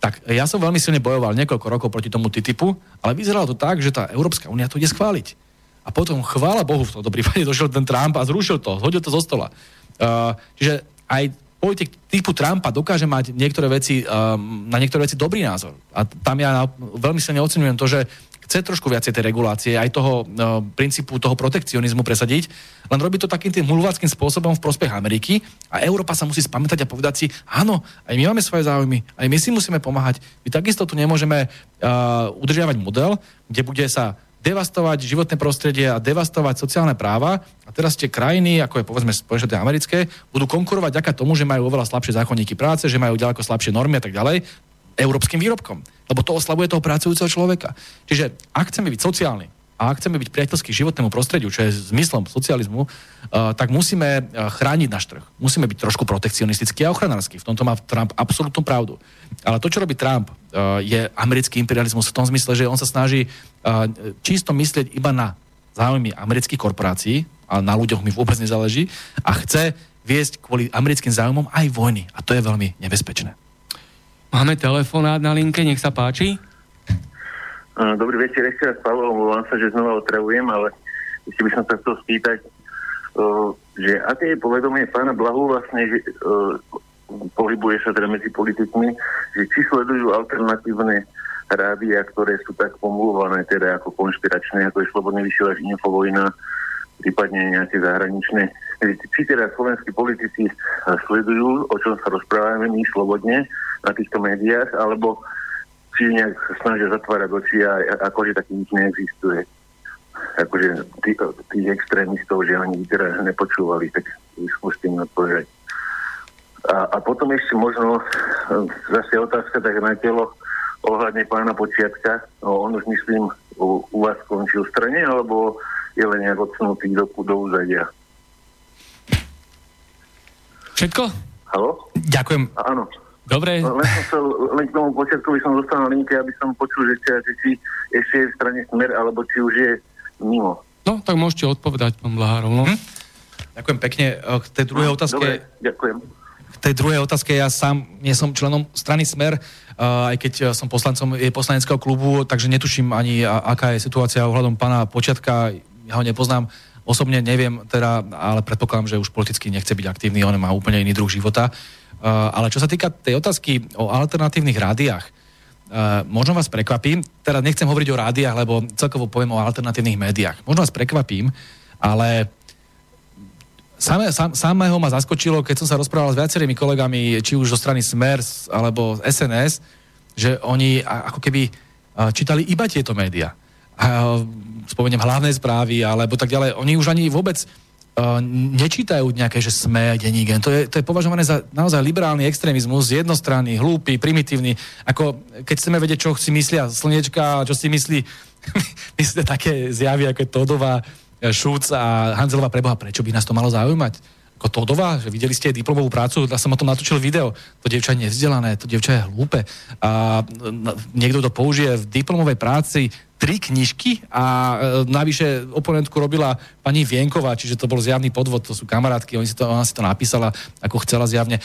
Tak ja som veľmi silne bojoval niekoľko rokov proti tomu TTIPu, ale vyzeralo to tak, že tá Európska únia to ide schváliť. A potom, chvála Bohu, v tomto prípade došiel ten Trump a zrušil to, zhodil to zo stola. Uh, čiže aj politik typu Trumpa dokáže mať niektoré veci, um, na niektoré veci dobrý názor. A tam ja veľmi silne ocenujem to, že chce trošku viacej tej regulácie, aj toho no, princípu toho protekcionizmu presadiť, len robí to takým tým hulváckým spôsobom v prospech Ameriky a Európa sa musí spamätať a povedať si, áno, aj my máme svoje záujmy, aj my si musíme pomáhať. My takisto tu nemôžeme uh, udržiavať model, kde bude sa devastovať životné prostredie a devastovať sociálne práva. A teraz tie krajiny, ako je povedzme Spojené americké, budú konkurovať ďaká tomu, že majú oveľa slabšie zákonníky práce, že majú ďaleko slabšie normy a tak ďalej európskym výrobkom. Lebo to oslavuje toho pracujúceho človeka. Čiže ak chceme byť sociálni, a ak chceme byť priateľský životnému prostrediu, čo je zmyslom socializmu, uh, tak musíme uh, chrániť náš trh. Musíme byť trošku protekcionistický a ochranársky. V tomto má Trump absolútnu pravdu. Ale to, čo robí Trump, uh, je americký imperializmus v tom zmysle, že on sa snaží čisto myslieť iba na záujmy amerických korporácií, a na ľuďoch mi vôbec nezáleží, a chce viesť kvôli americkým záujmom aj vojny. A to je veľmi nebezpečné. Máme telefonát na linke, nech sa páči. Dobrý večer, ešte raz, Pavel, omluvám sa, že znova otravujem, ale ešte by som sa chcel spýtať, že aké je povedomie pána Blahu vlastne, že pohybuje sa teda medzi politikmi, že či sledujú alternatívne rádia, ktoré sú tak pomluvané, teda ako konšpiračné, ako je Slobodný vysielač Infovojna, prípadne nejaké zahraničné. Či teda slovenskí politici sledujú, o čom sa rozprávame my slobodne na týchto médiách, alebo či nejak snažia zatvárať oči a akože taký nič neexistuje. Akože tých, tých extrémistov, že oni teda nepočúvali, tak skúste mi odpovedať. A, a potom ešte možno zase otázka tak na telo, ohľadne pána Počiatka. No, on už myslím u, u vás skončil v strane, alebo je len nejak odsunutý do, do úzadia. Všetko? Halo? Ďakujem. Áno. Dobre. Len, som chcel, len k tomu počiatku by som zostal na linke, aby som počul, že, či, že či ešte je v strane smer, alebo či už je mimo. No, tak môžete odpovedať, pán Blahárov. No. Hm? Ďakujem pekne. K tej druhej no, otázke... Dobre, ďakujem. K tej druhej otázke ja sám nie som členom strany Smer, aj keď e, som poslancom jej poslaneckého klubu, takže netuším ani, aká je situácia ohľadom pána Počiatka. Ja ho nepoznám osobne, neviem teda, ale predpokladám, že už politicky nechce byť aktívny, on má úplne iný druh života. E, ale čo sa týka tej otázky o alternatívnych rádiách, e, možno vás prekvapím, teda nechcem hovoriť o rádiách, lebo celkovo poviem o alternatívnych médiách. Možno vás prekvapím, ale Samé, sam, samého ma zaskočilo, keď som sa rozprával s viacerými kolegami, či už zo strany Smers alebo SNS, že oni ako keby čítali iba tieto médiá. Spomeniem hlavné správy alebo tak ďalej. Oni už ani vôbec nečítajú nejaké, že sme denní gen. To je, to je považované za naozaj liberálny extrémizmus, jednostranný, hlúpy, primitívny. Ako keď chceme vedieť, čo si myslia slnečka, čo si myslí, myslíte také zjavy, ako je Todová, Šúc a Hanzelová preboha, prečo by nás to malo zaujímať? Ako Todová, že videli ste diplomovú prácu, ja som o tom natočil video. To dievča je nevzdelané, to dievča je hlúpe. A niekto to použije v diplomovej práci tri knižky a e, navyše oponentku robila pani Vienková, čiže to bol zjavný podvod, to sú kamarátky, oni si to, ona si to napísala, ako chcela zjavne.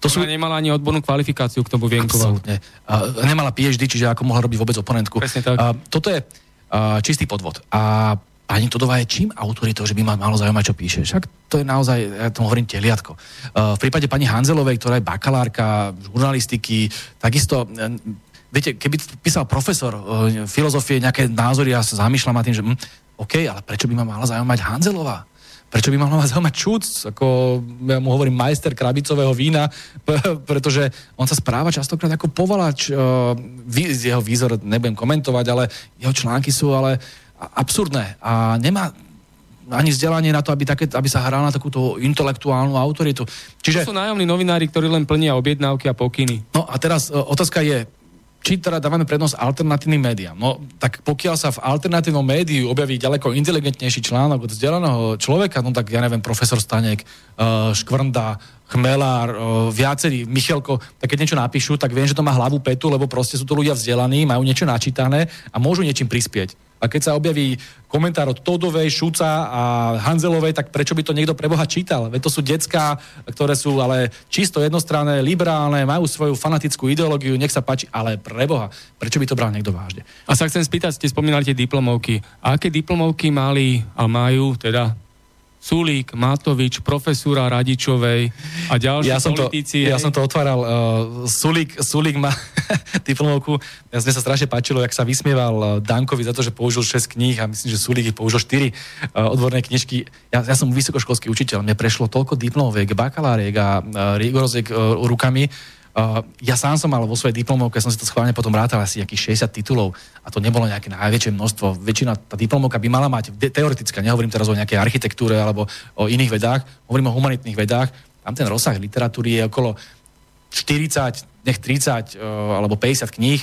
To sú... nemala ani odbornú kvalifikáciu k tomu Vienková. Absolutne. A, nemala PhD, čiže ako mohla robiť vôbec oponentku. Presne tak. A, toto je a, čistý podvod. A pani Todová je čím autoritou, že by ma malo zaujímať, čo píše. Však to je naozaj, ja tomu hovorím teliatko. V prípade pani Hanzelovej, ktorá je bakalárka žurnalistiky, takisto uh, viete, keby písal profesor uh, filozofie nejaké názory, ja sa zamýšľam nad tým, že hm, OK, ale prečo by ma mala zaujímať Hanzelová? Prečo by ma mala zaujímať Čúc? Ako ja mu hovorím majster krabicového vína, pretože on sa správa častokrát ako povalač. Uh, jeho výzor nebudem komentovať, ale jeho články sú ale absurdné a nemá ani vzdelanie na to, aby, také, aby sa hral na takúto intelektuálnu autoritu. Čiže... To sú nájomní novinári, ktorí len plnia objednávky a pokyny. No a teraz uh, otázka je, či teda dávame prednosť alternatívnym médiám. No, tak pokiaľ sa v alternatívnom médiu objaví ďaleko inteligentnejší článok od vzdelaného človeka, no tak ja neviem, profesor Stanek, uh, Škvrnda, Chmelár, uh, viacerí, Michelko, tak keď niečo napíšu, tak viem, že to má hlavu petu, lebo proste sú to ľudia vzdelaní, majú niečo načítané a môžu niečím prispieť. A keď sa objaví komentár od Todovej, Šuca a Hanzelovej, tak prečo by to niekto preboha čítal? Veď to sú decká, ktoré sú ale čisto jednostranné, liberálne, majú svoju fanatickú ideológiu, nech sa páči, ale preboha, prečo by to bral niekto vážne? A sa chcem spýtať, ste spomínali tie diplomovky. A aké diplomovky mali a majú teda Sulík, Matovič, profesúra Radičovej a ďalší ja som politici. To, ja som to otváral. Uh, Sulík, Sulík má diplomovku. Ja mne sa strašne páčilo, jak sa vysmieval uh, Dankovi za to, že použil 6 kníh a myslím, že Sulík ich použil 4 uh, odborné knižky. Ja, ja som vysokoškolský učiteľ, mne prešlo toľko diplomoviek, bakaláriek a uh, rigoroziek uh, rukami, Uh, ja sám som mal vo svojej diplomovke, som si to schválne potom rátal asi nejakých 60 titulov a to nebolo nejaké najväčšie množstvo. Väčšina, tá diplomovka by mala mať, teoreticky, nehovorím teraz o nejakej architektúre alebo o iných vedách, hovorím o humanitných vedách, tam ten rozsah literatúry je okolo 40, nech 30 uh, alebo 50 kníh,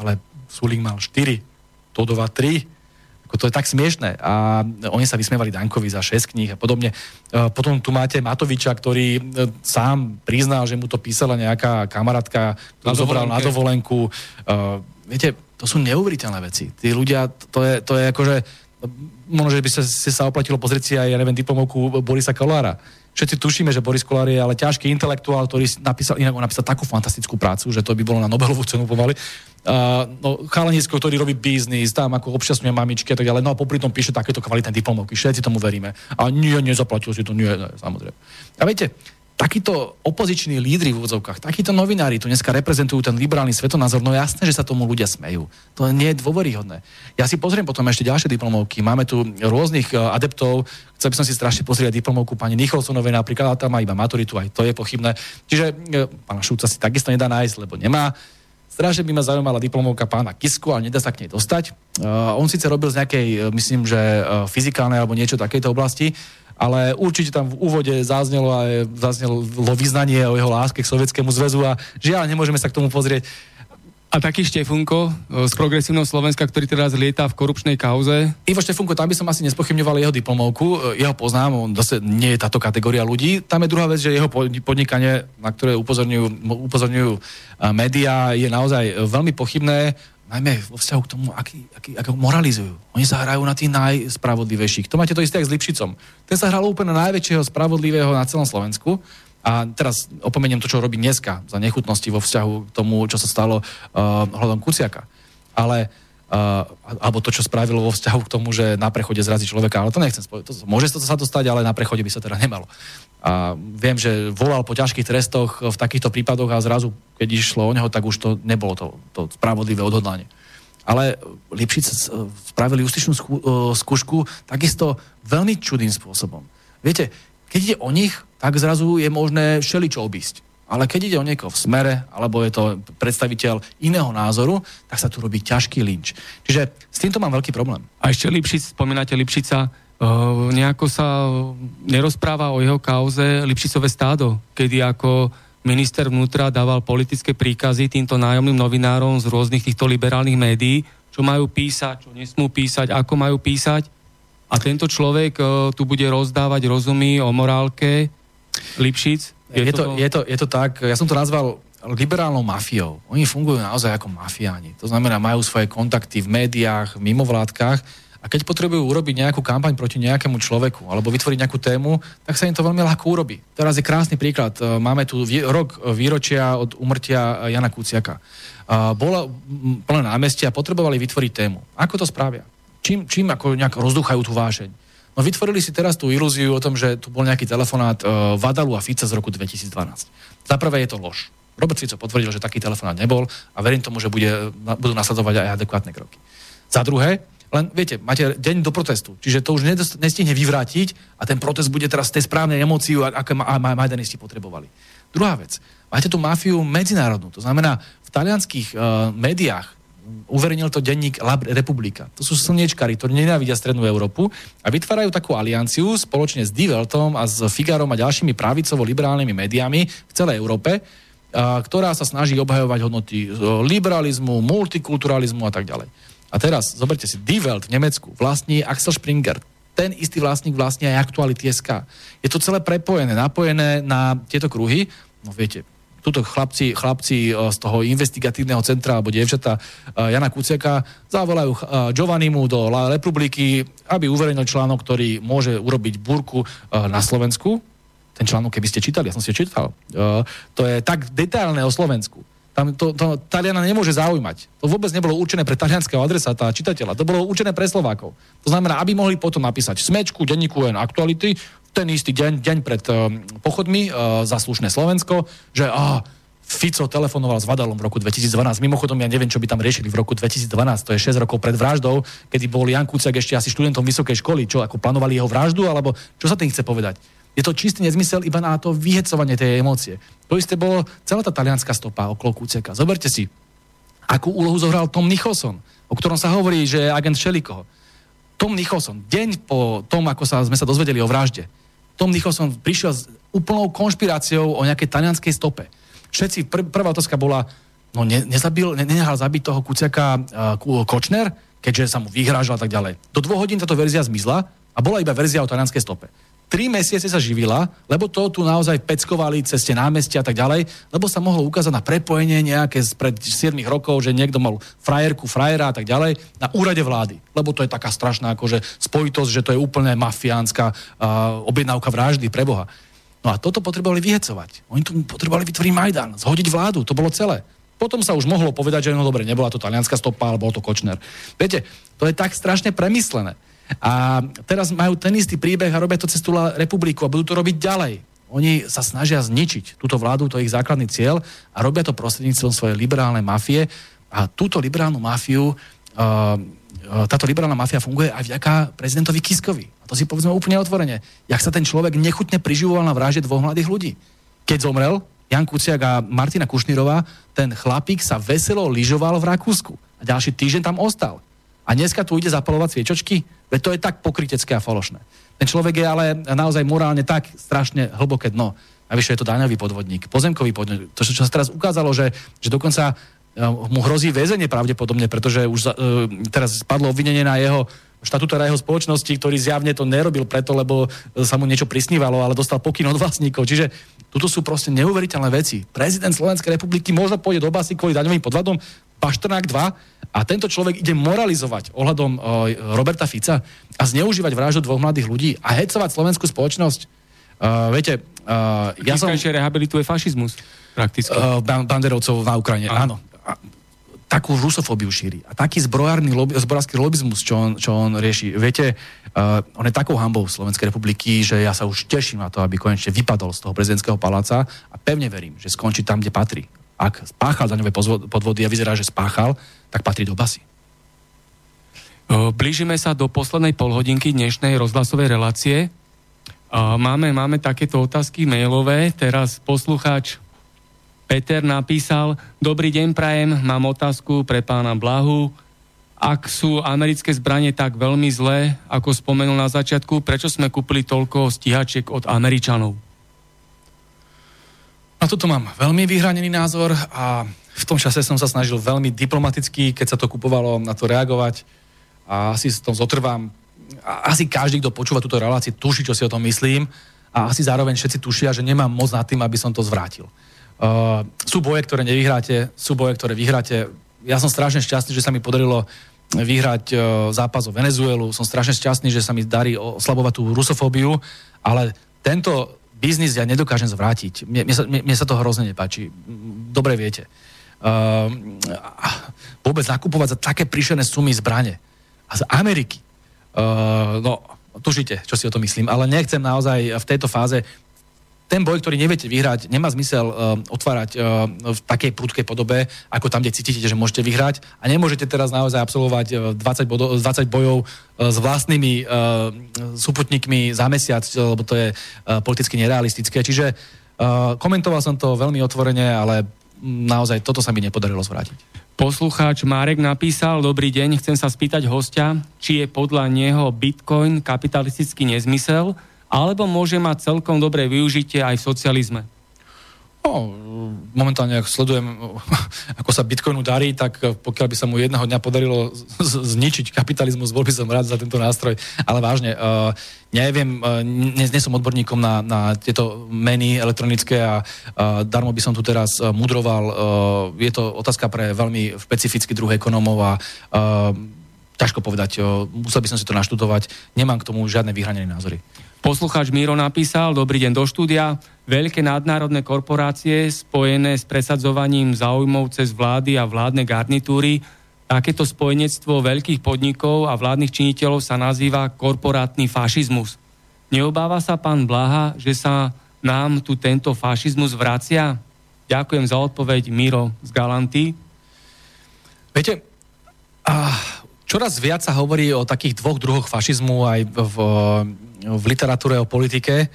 ale Sulik mal 4, Todova 3, To je tak smiešné. A oni sa vysmievali Dankovi za 6 kníh a podobne. Potom tu máte Matoviča, ktorý sám priznal, že mu to písala nejaká kamarátka, ktorú zobral na dovolenku. Viete, to sú neuveriteľné veci. Tí ľudia, to je, to je akože možno, že by sa, si sa oplatilo pozrieť si aj, ja neviem, diplomovku Borisa Kolára Všetci tušíme, že Boris Kolár je ale ťažký intelektuál, ktorý napísal, inak on napísal takú fantastickú prácu, že to by bolo na Nobelovú cenu pomaly. Uh, no, chalanisko, ktorý robí biznis, tam ako občasňuje mamičky a tak ďalej, no a popri tom píše takéto kvalitné diplomovky, všetci tomu veríme. A nie, nezaplatil si to, nie, nie samozrejme. A viete, takíto opoziční lídry v úvodzovkách, takíto novinári tu dneska reprezentujú ten liberálny svetonázor, no jasné, že sa tomu ľudia smejú. To nie je dôveryhodné. Ja si pozriem potom ešte ďalšie diplomovky. Máme tu rôznych e, adeptov. Chcel by som si strašne pozrieť diplomovku pani Nicholsonovej napríklad, a tam má iba maturitu, aj to je pochybné. Čiže e, pána Šúca si takisto nedá nájsť, lebo nemá. Strašne by ma zaujímala diplomovka pána Kisku, ale nedá sa k nej dostať. Uh, on síce robil z nejakej, myslím, že fyzikálnej alebo niečo takejto oblasti, ale určite tam v úvode zaznelo aj zaznelo vyznanie o jeho láske k Sovietskému zväzu a žiaľ, nemôžeme sa k tomu pozrieť. A taký Štefunko z progresívneho Slovenska, ktorý teraz lieta v korupčnej kauze. Ivo Štefunko, tam by som asi nespochybňoval jeho diplomovku, jeho poznám, on zase nie je táto kategória ľudí. Tam je druhá vec, že jeho podnikanie, na ktoré upozorňujú, upozorňujú médiá, je naozaj veľmi pochybné najmä vo vzťahu k tomu, aký, aký, ako moralizujú. Oni sa hrajú na tých najspravodlivejších. To máte to isté s Lipšicom. Ten sa hral úplne na najväčšieho spravodlivého na celom Slovensku. A teraz opomeniem to, čo robí dneska za nechutnosti vo vzťahu k tomu, čo sa stalo uh, hľadom Kuciaka. Ale Uh, alebo to, čo spravilo vo vzťahu k tomu, že na prechode zrazí človeka, ale to nechcem spojiť. To, môže to sa to stať, ale na prechode by sa teda nemalo. A viem, že volal po ťažkých trestoch v takýchto prípadoch a zrazu, keď išlo o neho, tak už to nebolo to, to spravodlivé odhodlanie. Ale Lipšic spravili justičnú skú, skúšku takisto veľmi čudným spôsobom. Viete, keď ide o nich, tak zrazu je možné všeličo obísť. Ale keď ide o niekoho v smere, alebo je to predstaviteľ iného názoru, tak sa tu robí ťažký lynč. Čiže s týmto mám veľký problém. A ešte Lipšic, spomínate Lipšica, uh, nejako sa nerozpráva o jeho kauze Lipšicové stádo, kedy ako minister vnútra dával politické príkazy týmto nájomným novinárom z rôznych týchto liberálnych médií, čo majú písať, čo nesmú písať, ako majú písať. A tento človek uh, tu bude rozdávať rozumy o morálke Lipšic, je, je, to, je, to, je to tak, ja som to nazval liberálnou mafiou. Oni fungujú naozaj ako mafiáni. To znamená, majú svoje kontakty v médiách, v mimovládkach a keď potrebujú urobiť nejakú kampaň proti nejakému človeku alebo vytvoriť nejakú tému, tak sa im to veľmi ľahko urobí. Teraz je krásny príklad. E, máme tu rok výročia od umrtia Jana Kuciaka. Bola plné námestie a potrebovali vytvoriť tému. Ako to spravia? Čím, čím ako nejak rozduchajú tú vášeň? No vytvorili si teraz tú ilúziu o tom, že tu bol nejaký telefonát uh, Vadalu a Fica z roku 2012. Za prvé je to lož. Robert Fico potvrdil, že taký telefonát nebol a verím tomu, že bude, budú nasledovať aj adekvátne kroky. Za druhé, len viete, máte deň do protestu, čiže to už nestihne vyvrátiť a ten protest bude teraz tej správnej emóciu, aké majdanisti potrebovali. Druhá vec, máte tu mafiu medzinárodnú, to znamená v talianských uh, médiách uverejnil to denník Lab Republika. To sú slniečkári, ktorí nenávidia Strednú Európu a vytvárajú takú alianciu spoločne s Die a s Figarom a ďalšími pravicovo-liberálnymi médiami v celej Európe, ktorá sa snaží obhajovať hodnoty liberalizmu, multikulturalizmu a tak ďalej. A teraz, zoberte si, Die Welt v Nemecku vlastní Axel Springer, ten istý vlastník vlastní aj Aktuality SK. Je to celé prepojené, napojené na tieto kruhy. No viete, tuto chlapci, chlapci eh, z toho investigatívneho centra alebo dievčata eh, Jana Kuciaka zavolajú eh, Giovannimu do La Republiky, aby uverejnil článok, ktorý môže urobiť búrku na Slovensku. Ten článok, keby ste čítali, ja som si ho čítal, to je tak detailné o Slovensku. Tam to, to Taliana nemôže zaujímať. To vôbec nebolo určené pre talianského adresáta a čitateľa. To bolo určené pre Slovákov. To znamená, aby mohli potom napísať smečku, denníku N aktuality, ten istý deň, deň pred uh, pochodmi uh, za slušné Slovensko, že uh, Fico telefonoval s Vadalom v roku 2012. Mimochodom, ja neviem, čo by tam riešili v roku 2012. To je 6 rokov pred vraždou, kedy bol Jan Kuciak ešte asi študentom vysokej školy. Čo, ako plánovali jeho vraždu, alebo čo sa tým chce povedať? Je to čistý nezmysel iba na to vyhecovanie tej emócie. To isté bolo celá tá talianská stopa okolo Kuciaka. Zoberte si, akú úlohu zohral Tom Nicholson, o ktorom sa hovorí, že je agent Šelikoho. Tom Nicholson, deň po tom, ako sa, sme sa dozvedeli o vražde, tom Nicholson prišiel s úplnou konšpiráciou o nejakej talianskej stope. Všetci, pr- prvá otázka bola, no ne, nezabil, ne, nenehal zabiť toho Kuciaka uh, Kočner? keďže sa mu vyhrážal a tak ďalej. Do dvoch hodín táto verzia zmizla a bola iba verzia o talianskej stope. Tri mesiace sa živila, lebo to tu naozaj peckovali cez tie námestia a tak ďalej, lebo sa mohlo ukázať na prepojenie nejaké pred 7 rokov, že niekto mal frajerku, frajera a tak ďalej na úrade vlády. Lebo to je taká strašná akože spojitosť, že to je úplne mafiánska uh, objednávka vraždy pre Boha. No a toto potrebovali vyhecovať. Oni tu potrebovali vytvoriť Majdan, zhodiť vládu, to bolo celé. Potom sa už mohlo povedať, že no dobre, nebola to talianská stopa, ale bol to Kočner. Viete, to je tak strašne premyslené. A teraz majú ten istý príbeh a robia to cez tú republiku a budú to robiť ďalej. Oni sa snažia zničiť túto vládu, to je ich základný cieľ a robia to prostredníctvom svojej liberálnej mafie a túto liberálnu mafiu uh, táto liberálna mafia funguje aj vďaka prezidentovi Kiskovi. A to si povedzme úplne otvorene. Jak sa ten človek nechutne priživoval na vražde dvoch mladých ľudí. Keď zomrel Jan Kuciak a Martina Kušnírová, ten chlapík sa veselo lyžoval v Rakúsku. A ďalší týždeň tam ostal. A dneska tu ide zapalovať sviečočky? Veď to je tak pokrytecké a falošné. Ten človek je ale naozaj morálne tak strašne hlboké dno. Navyše je to daňový podvodník, pozemkový podvodník. To, čo sa teraz ukázalo, že, že dokonca e, mu hrozí väzenie pravdepodobne, pretože už uh, teraz spadlo obvinenie na jeho štatútora jeho spoločnosti, ktorý zjavne to nerobil preto, lebo sa mu niečo prisnívalo, ale dostal pokyn od vlastníkov. Čiže tuto sú proste neuveriteľné veci. Prezident Slovenskej republiky možno pôjde do basy kvôli daňovým podvodom, Paštrnák 2 a tento človek ide moralizovať ohľadom uh, Roberta Fica a zneužívať vraždu dvoch mladých ľudí a hecovať slovenskú spoločnosť. Uh, viete, uh, ja som... rehabilituje fašizmus prakticky. Uh, banderovcov na Ukrajine, áno. áno. takú rusofóbiu šíri. A taký zbrojárny lobi, zbrojársky lobizmus, čo on, čo on rieši. Viete, uh, on je takou hambou Slovenskej republiky, že ja sa už teším na to, aby konečne vypadol z toho prezidentského paláca a pevne verím, že skončí tam, kde patrí ak spáchal daňové podvody a vyzerá, že spáchal, tak patrí do basy. Blížime sa do poslednej polhodinky dnešnej rozhlasovej relácie. Máme, máme takéto otázky mailové. Teraz poslucháč Peter napísal, dobrý deň prajem, mám otázku pre pána Blahu. Ak sú americké zbranie tak veľmi zlé, ako spomenul na začiatku, prečo sme kúpili toľko stíhačiek od Američanov? Na toto mám veľmi vyhranený názor a v tom čase som sa snažil veľmi diplomaticky, keď sa to kupovalo, na to reagovať a asi s tom zotrvám. A asi každý, kto počúva túto reláciu, tuší, čo si o tom myslím a asi zároveň všetci tušia, že nemám moc nad tým, aby som to zvrátil. Uh, sú boje, ktoré nevyhráte, sú boje, ktoré vyhráte. Ja som strašne šťastný, že sa mi podarilo vyhrať zápas o Venezuelu. Som strašne šťastný, že sa mi darí oslabovať tú rusofóbiu, ale tento biznis ja nedokážem zvrátiť. Mne, mne, sa, mne, mne sa to hrozne nepáči. Dobre viete. Uh, vôbec nakupovať za také príšené sumy zbrane. A z Ameriky. Uh, no, tušite, čo si o to myslím. Ale nechcem naozaj v tejto fáze ten boj, ktorý neviete vyhrať, nemá zmysel uh, otvárať uh, v takej prudkej podobe, ako tam, kde cítite, že môžete vyhrať. A nemôžete teraz naozaj absolvovať uh, 20, bodo, 20 bojov uh, s vlastnými uh, súputníkmi za mesiac, lebo to je uh, politicky nerealistické. Čiže uh, komentoval som to veľmi otvorene, ale naozaj toto sa mi nepodarilo zvrátiť. Poslucháč Marek napísal, dobrý deň, chcem sa spýtať hostia, či je podľa neho Bitcoin kapitalistický nezmysel, alebo môže mať celkom dobré využitie aj v socializme? No, momentálne, ak sledujem, ako sa Bitcoinu darí, tak pokiaľ by sa mu jedného dňa podarilo zničiť kapitalizmus, bol by som rád za tento nástroj. Ale vážne, uh, neviem, uh, nie, nie som odborníkom na, na tieto meny elektronické a uh, darmo by som tu teraz uh, mudroval. Uh, je to otázka pre veľmi špecifický druh ekonomov a uh, ťažko povedať, uh, musel by som si to naštudovať. Nemám k tomu žiadne vyhranené názory. Poslucháč Miro napísal, dobrý deň do štúdia. Veľké nadnárodné korporácie spojené s presadzovaním záujmov cez vlády a vládne garnitúry, takéto spojenectvo veľkých podnikov a vládnych činiteľov sa nazýva korporátny fašizmus. Neobáva sa pán Blaha, že sa nám tu tento fašizmus vracia? Ďakujem za odpoveď, Miro z Galanty. Viete, a čoraz viac sa hovorí o takých dvoch druhoch fašizmu aj v v literatúre o politike.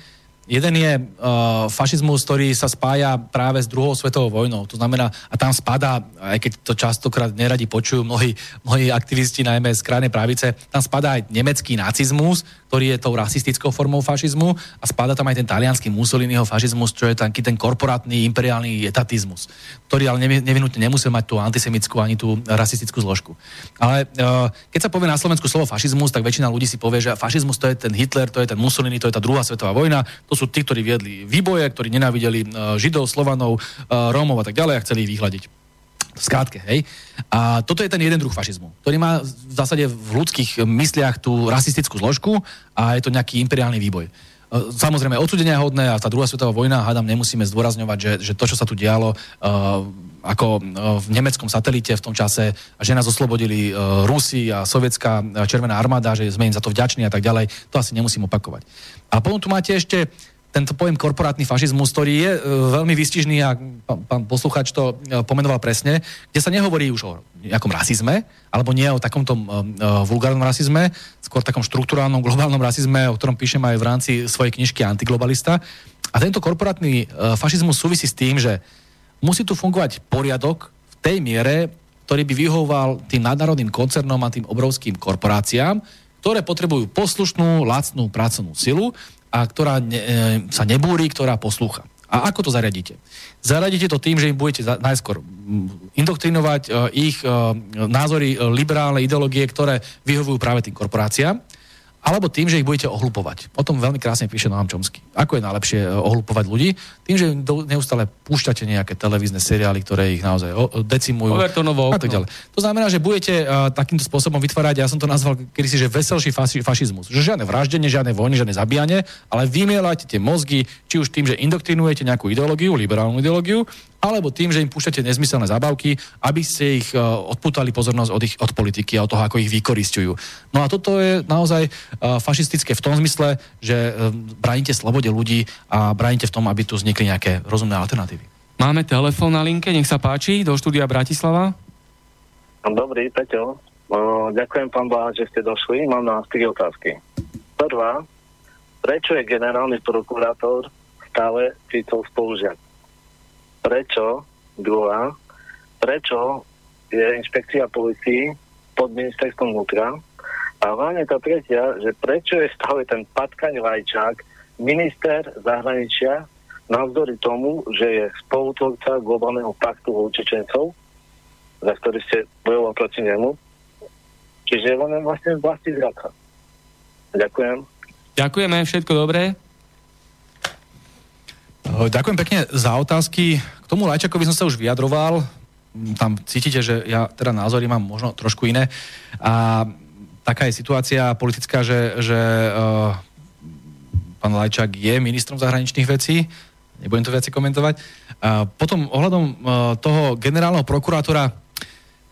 Jeden je uh, fašizmus, ktorý sa spája práve s druhou svetovou vojnou. To znamená, a tam spadá, aj keď to častokrát neradi počujú mnohí, mnohí aktivisti, najmä z krajnej pravice, tam spadá aj nemecký nacizmus, ktorý je tou rasistickou formou fašizmu a spadá tam aj ten talianský Mussoliniho fašizmus, čo je taký ten korporátny imperiálny etatizmus, ktorý ale nevinutne nemusí mať tú antisemickú ani tú rasistickú zložku. Ale uh, keď sa povie na Slovensku slovo fašizmus, tak väčšina ľudí si povie, že fašizmus to je ten Hitler, to je ten Mussolini, to je tá druhá svetová vojna, to sú tí, ktorí viedli výboje, ktorí nenávideli uh, Židov, Slovanov, uh, Rómov a tak ďalej a chceli ich vyhľadiť skrátke, hej. A toto je ten jeden druh fašizmu, ktorý má v zásade v ľudských mysliach tú rasistickú zložku a je to nejaký imperiálny výboj. E, samozrejme, odsudenia hodné a tá druhá svetová vojna, hádam, nemusíme zdôrazňovať, že, že to, čo sa tu dialo, uh, ako v nemeckom satelite v tom čase, že nás oslobodili Rusi a sovietská červená armáda, že sme im za to vďační a tak ďalej, to asi nemusím opakovať. A potom tu máte ešte tento pojem korporátny fašizmus, ktorý je e, veľmi vystižný a pán, pán posluchač to e, pomenoval presne, kde sa nehovorí už o nejakom rasizme, alebo nie o takomto e, vulgárnom rasizme, skôr takom štruktúrálnom globálnom rasizme, o ktorom píšem aj v rámci svojej knižky Antiglobalista. A tento korporátny fašizmus súvisí s tým, že musí tu fungovať poriadok v tej miere, ktorý by vyhovoval tým nadnárodným koncernom a tým obrovským korporáciám, ktoré potrebujú poslušnú, lacnú pracovnú silu a ktorá ne, e, sa nebúri, ktorá poslúcha. A ako to zariadíte? Zariadíte to tým, že im budete najskôr indoktrinovať uh, ich uh, názory uh, liberálne ideológie, ktoré vyhovujú práve tým korporáciám alebo tým, že ich budete ohlupovať. O tom veľmi krásne píše Noam Chomsky. Ako je najlepšie e, ohlupovať ľudí? Tým, že neustále púšťate nejaké televízne seriály, ktoré ich naozaj decimujú. Overtonovo a tak ďalej. To znamená, že budete uh, takýmto spôsobom vytvárať, ja som to nazval kedysi, že veselší faši, fašizmus. Že žiadne vraždenie, žiadne vojny, žiadne zabíjanie, ale vymielate tie mozgy, či už tým, že indoktrinujete nejakú ideológiu, liberálnu ideológiu, alebo tým, že im púšťate nezmyselné zábavky, aby ste ich uh, odputali pozornosť od, ich, od politiky a od toho, ako ich vykoristujú. No a toto je naozaj uh, fašistické v tom zmysle, že uh, bránite slobode ľudí a bránite v tom, aby tu vznikli nejaké rozumné alternatívy. Máme telefón na linke, nech sa páči, do štúdia Bratislava. Dobrý, Peťo. Uh, ďakujem, pán Bá, že ste došli. Mám na tri otázky. Prvá, prečo je generálny prokurátor stále Ficov spolužiak? Prečo, druhá, prečo je inšpekcia policii pod ministerstvom vnútra a hlavne tá tretia, že prečo je stále ten Patkaň Lajčák minister zahraničia navzdory tomu, že je spolutvorca globálneho paktu o Čečencov, za ktorý ste bojoval proti nemu. Čiže on je vlastne vlasti zraka. Ďakujem. Ďakujeme, všetko dobré. Ďakujem pekne za otázky. K tomu Lajčakovi som sa už vyjadroval. Tam cítite, že ja teda názory mám možno trošku iné. A taká je situácia politická, že, že uh, pán Lajčák je ministrom zahraničných vecí. Nebudem to viac komentovať. Uh, potom ohľadom uh, toho generálneho prokurátora,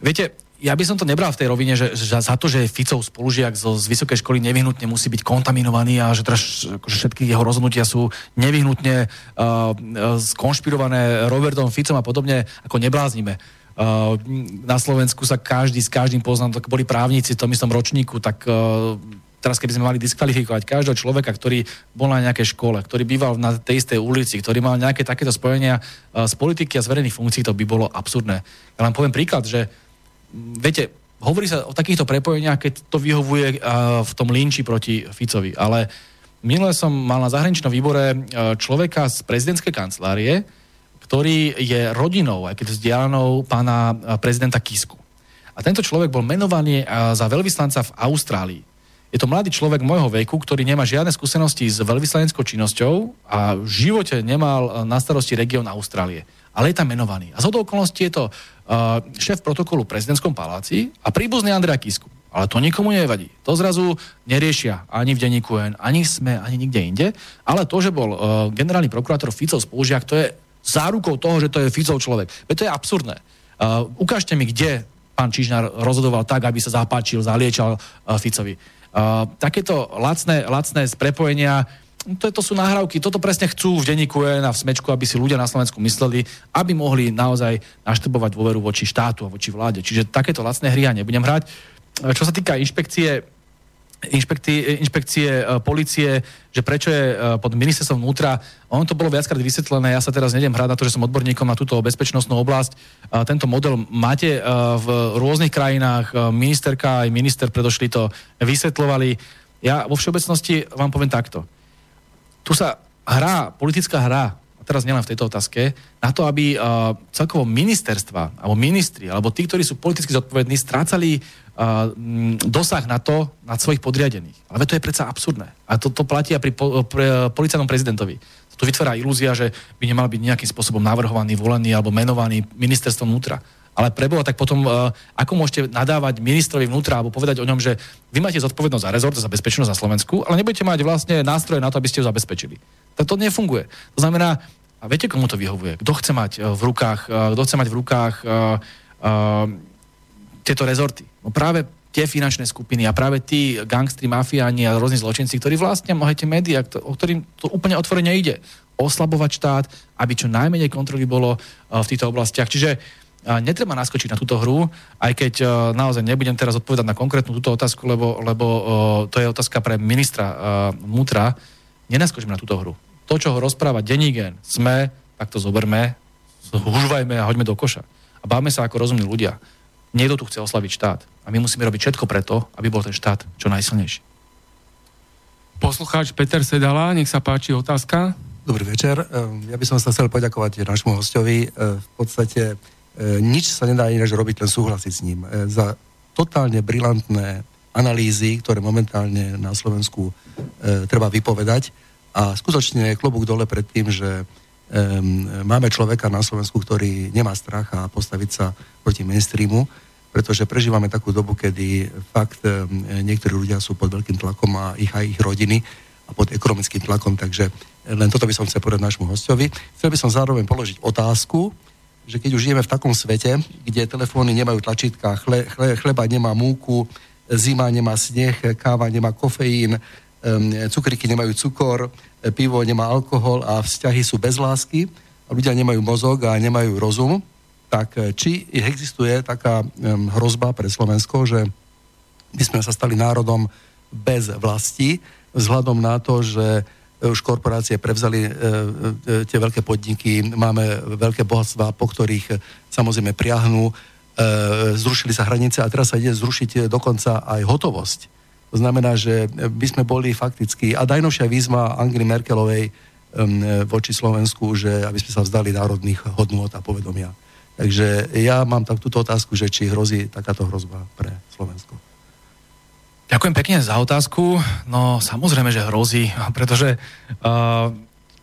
viete, ja by som to nebral v tej rovine, že, že za to, že Ficov spolužiak zo, z vysokej školy nevyhnutne musí byť kontaminovaný a že teraz akože všetky jeho rozhodnutia sú nevyhnutne uh, skonšpirované Robertom Ficom a podobne, ako nebláznime. Uh, na Slovensku sa každý s každým poznám, tak boli právnici v tom istom ročníku, tak uh, teraz keby sme mali diskvalifikovať každého človeka, ktorý bol na nejakej škole, ktorý býval na tej istej ulici, ktorý mal nejaké takéto spojenia uh, z politiky a z verejných funkcií, to by bolo absurdné. Ja len poviem príklad, že viete, hovorí sa o takýchto prepojeniach, keď to vyhovuje v tom linči proti Ficovi, ale minule som mal na zahraničnom výbore človeka z prezidentskej kancelárie, ktorý je rodinou, aj keď vzdialenou pána prezidenta Kisku. A tento človek bol menovaný za veľvyslanca v Austrálii. Je to mladý človek môjho veku, ktorý nemá žiadne skúsenosti s veľvyslaneckou činnosťou a v živote nemal na starosti región Austrálie. Ale je tam menovaný. A z okolností je to šéf protokolu v prezidentskom paláci a príbuzný Andrea Kisku. Ale to nikomu nevadí. To zrazu neriešia ani v denníku N, ani SME, ani nikde inde. Ale to, že bol uh, generálny prokurátor Ficov spolužiak, to je zárukou toho, že to je Ficov človek. Veď to je absurdné. Uh, ukážte mi, kde pán Čižnár rozhodoval tak, aby sa zapáčil, zaliečal uh, Ficovi. Uh, takéto lacné, lacné sprepojenia to, to sú nahrávky, toto presne chcú v denníku N a v smečku, aby si ľudia na Slovensku mysleli, aby mohli naozaj naštrbovať dôveru voči štátu a voči vláde. Čiže takéto lacné hry ja nebudem hrať. Čo sa týka inšpekcie, inšpekcie, inšpekcie policie, že prečo je pod ministerstvom vnútra. Ono to bolo viackrát vysvetlené, ja sa teraz nedem hrať na to, že som odborníkom na túto bezpečnostnú oblasť. Tento model máte v rôznych krajinách, ministerka aj minister predošli to vysvetlovali. Ja vo všeobecnosti vám poviem takto. Tu sa hrá, politická hra teraz nielen v tejto otázke, na to, aby uh, celkovo ministerstva, alebo ministri, alebo tí, ktorí sú politicky zodpovední, strácali uh, dosah na to, nad svojich podriadených. Ale to je predsa absurdné. A to, to platí aj pri, po, pre, policajnom prezidentovi. To vytvára ilúzia, že by nemal byť nejakým spôsobom navrhovaný, volený alebo menovaný ministerstvom vnútra. Ale preboha, tak potom, uh, ako môžete nadávať ministrovi vnútra alebo povedať o ňom, že vy máte zodpovednosť za rezort, za bezpečnosť na Slovensku, ale nebudete mať vlastne nástroje na to, aby ste ju zabezpečili. Tak to nefunguje. To znamená, a viete, komu to vyhovuje? Kto chce mať uh, v rukách, uh, kto chce mať v rukách uh, uh, tieto rezorty? No práve tie finančné skupiny a práve tí gangstri, mafiáni a rôzni zločinci, ktorí vlastne mohete médiá, o ktorým to úplne otvorene ide. Oslabovať štát, aby čo najmenej kontroly bolo v týchto oblastiach. Čiže netreba naskočiť na túto hru, aj keď uh, naozaj nebudem teraz odpovedať na konkrétnu túto otázku, lebo, lebo uh, to je otázka pre ministra uh, vnútra. Nenaskočíme na túto hru. To, čo ho rozpráva Denigen, sme, tak to zoberme, hužvajme a hoďme do koša. A báme sa ako rozumní ľudia. Niekto tu chce oslaviť štát. A my musíme robiť všetko preto, aby bol ten štát čo najsilnejší. Poslucháč Peter Sedala, nech sa páči otázka. Dobrý večer. Ehm, ja by som sa chcel poďakovať nášmu hostovi. Ehm, v podstate E, nič sa nedá ináč robiť, len súhlasiť s ním. E, za totálne brilantné analýzy, ktoré momentálne na Slovensku e, treba vypovedať. A skutočne klobúk dole pred tým, že e, máme človeka na Slovensku, ktorý nemá strach a postaviť sa proti mainstreamu, pretože prežívame takú dobu, kedy fakt e, niektorí ľudia sú pod veľkým tlakom a ich aj ich rodiny a pod ekonomickým tlakom, takže len toto by som chcel povedať nášmu hostovi. Chcel by som zároveň položiť otázku, že keď už žijeme v takom svete, kde telefóny nemajú tlačítka, chle, chle, chleba nemá múku, zima nemá sneh, káva nemá kofeín, cukriky nemajú cukor, pivo nemá alkohol a vzťahy sú bez lásky a ľudia nemajú mozog a nemajú rozum, tak eh, či existuje taká hrozba pre Slovensko, že my sme sa stali národom bez vlasti, vzhľadom na to, že už korporácie prevzali e, e, tie veľké podniky, máme veľké bohatstva, po ktorých e, samozrejme priahnú, zrušili sa hranice a teraz sa ide zrušiť dokonca aj hotovosť. To znamená, že by sme boli fakticky, a najnovšia výzva Angry Merkelovej voči Slovensku, že aby sme sa vzdali národných hodnôt a povedomia. Takže ja mám tak túto otázku, že či hrozí takáto hrozba pre Slovensko. Ďakujem pekne za otázku. No samozrejme, že hrozí, pretože uh,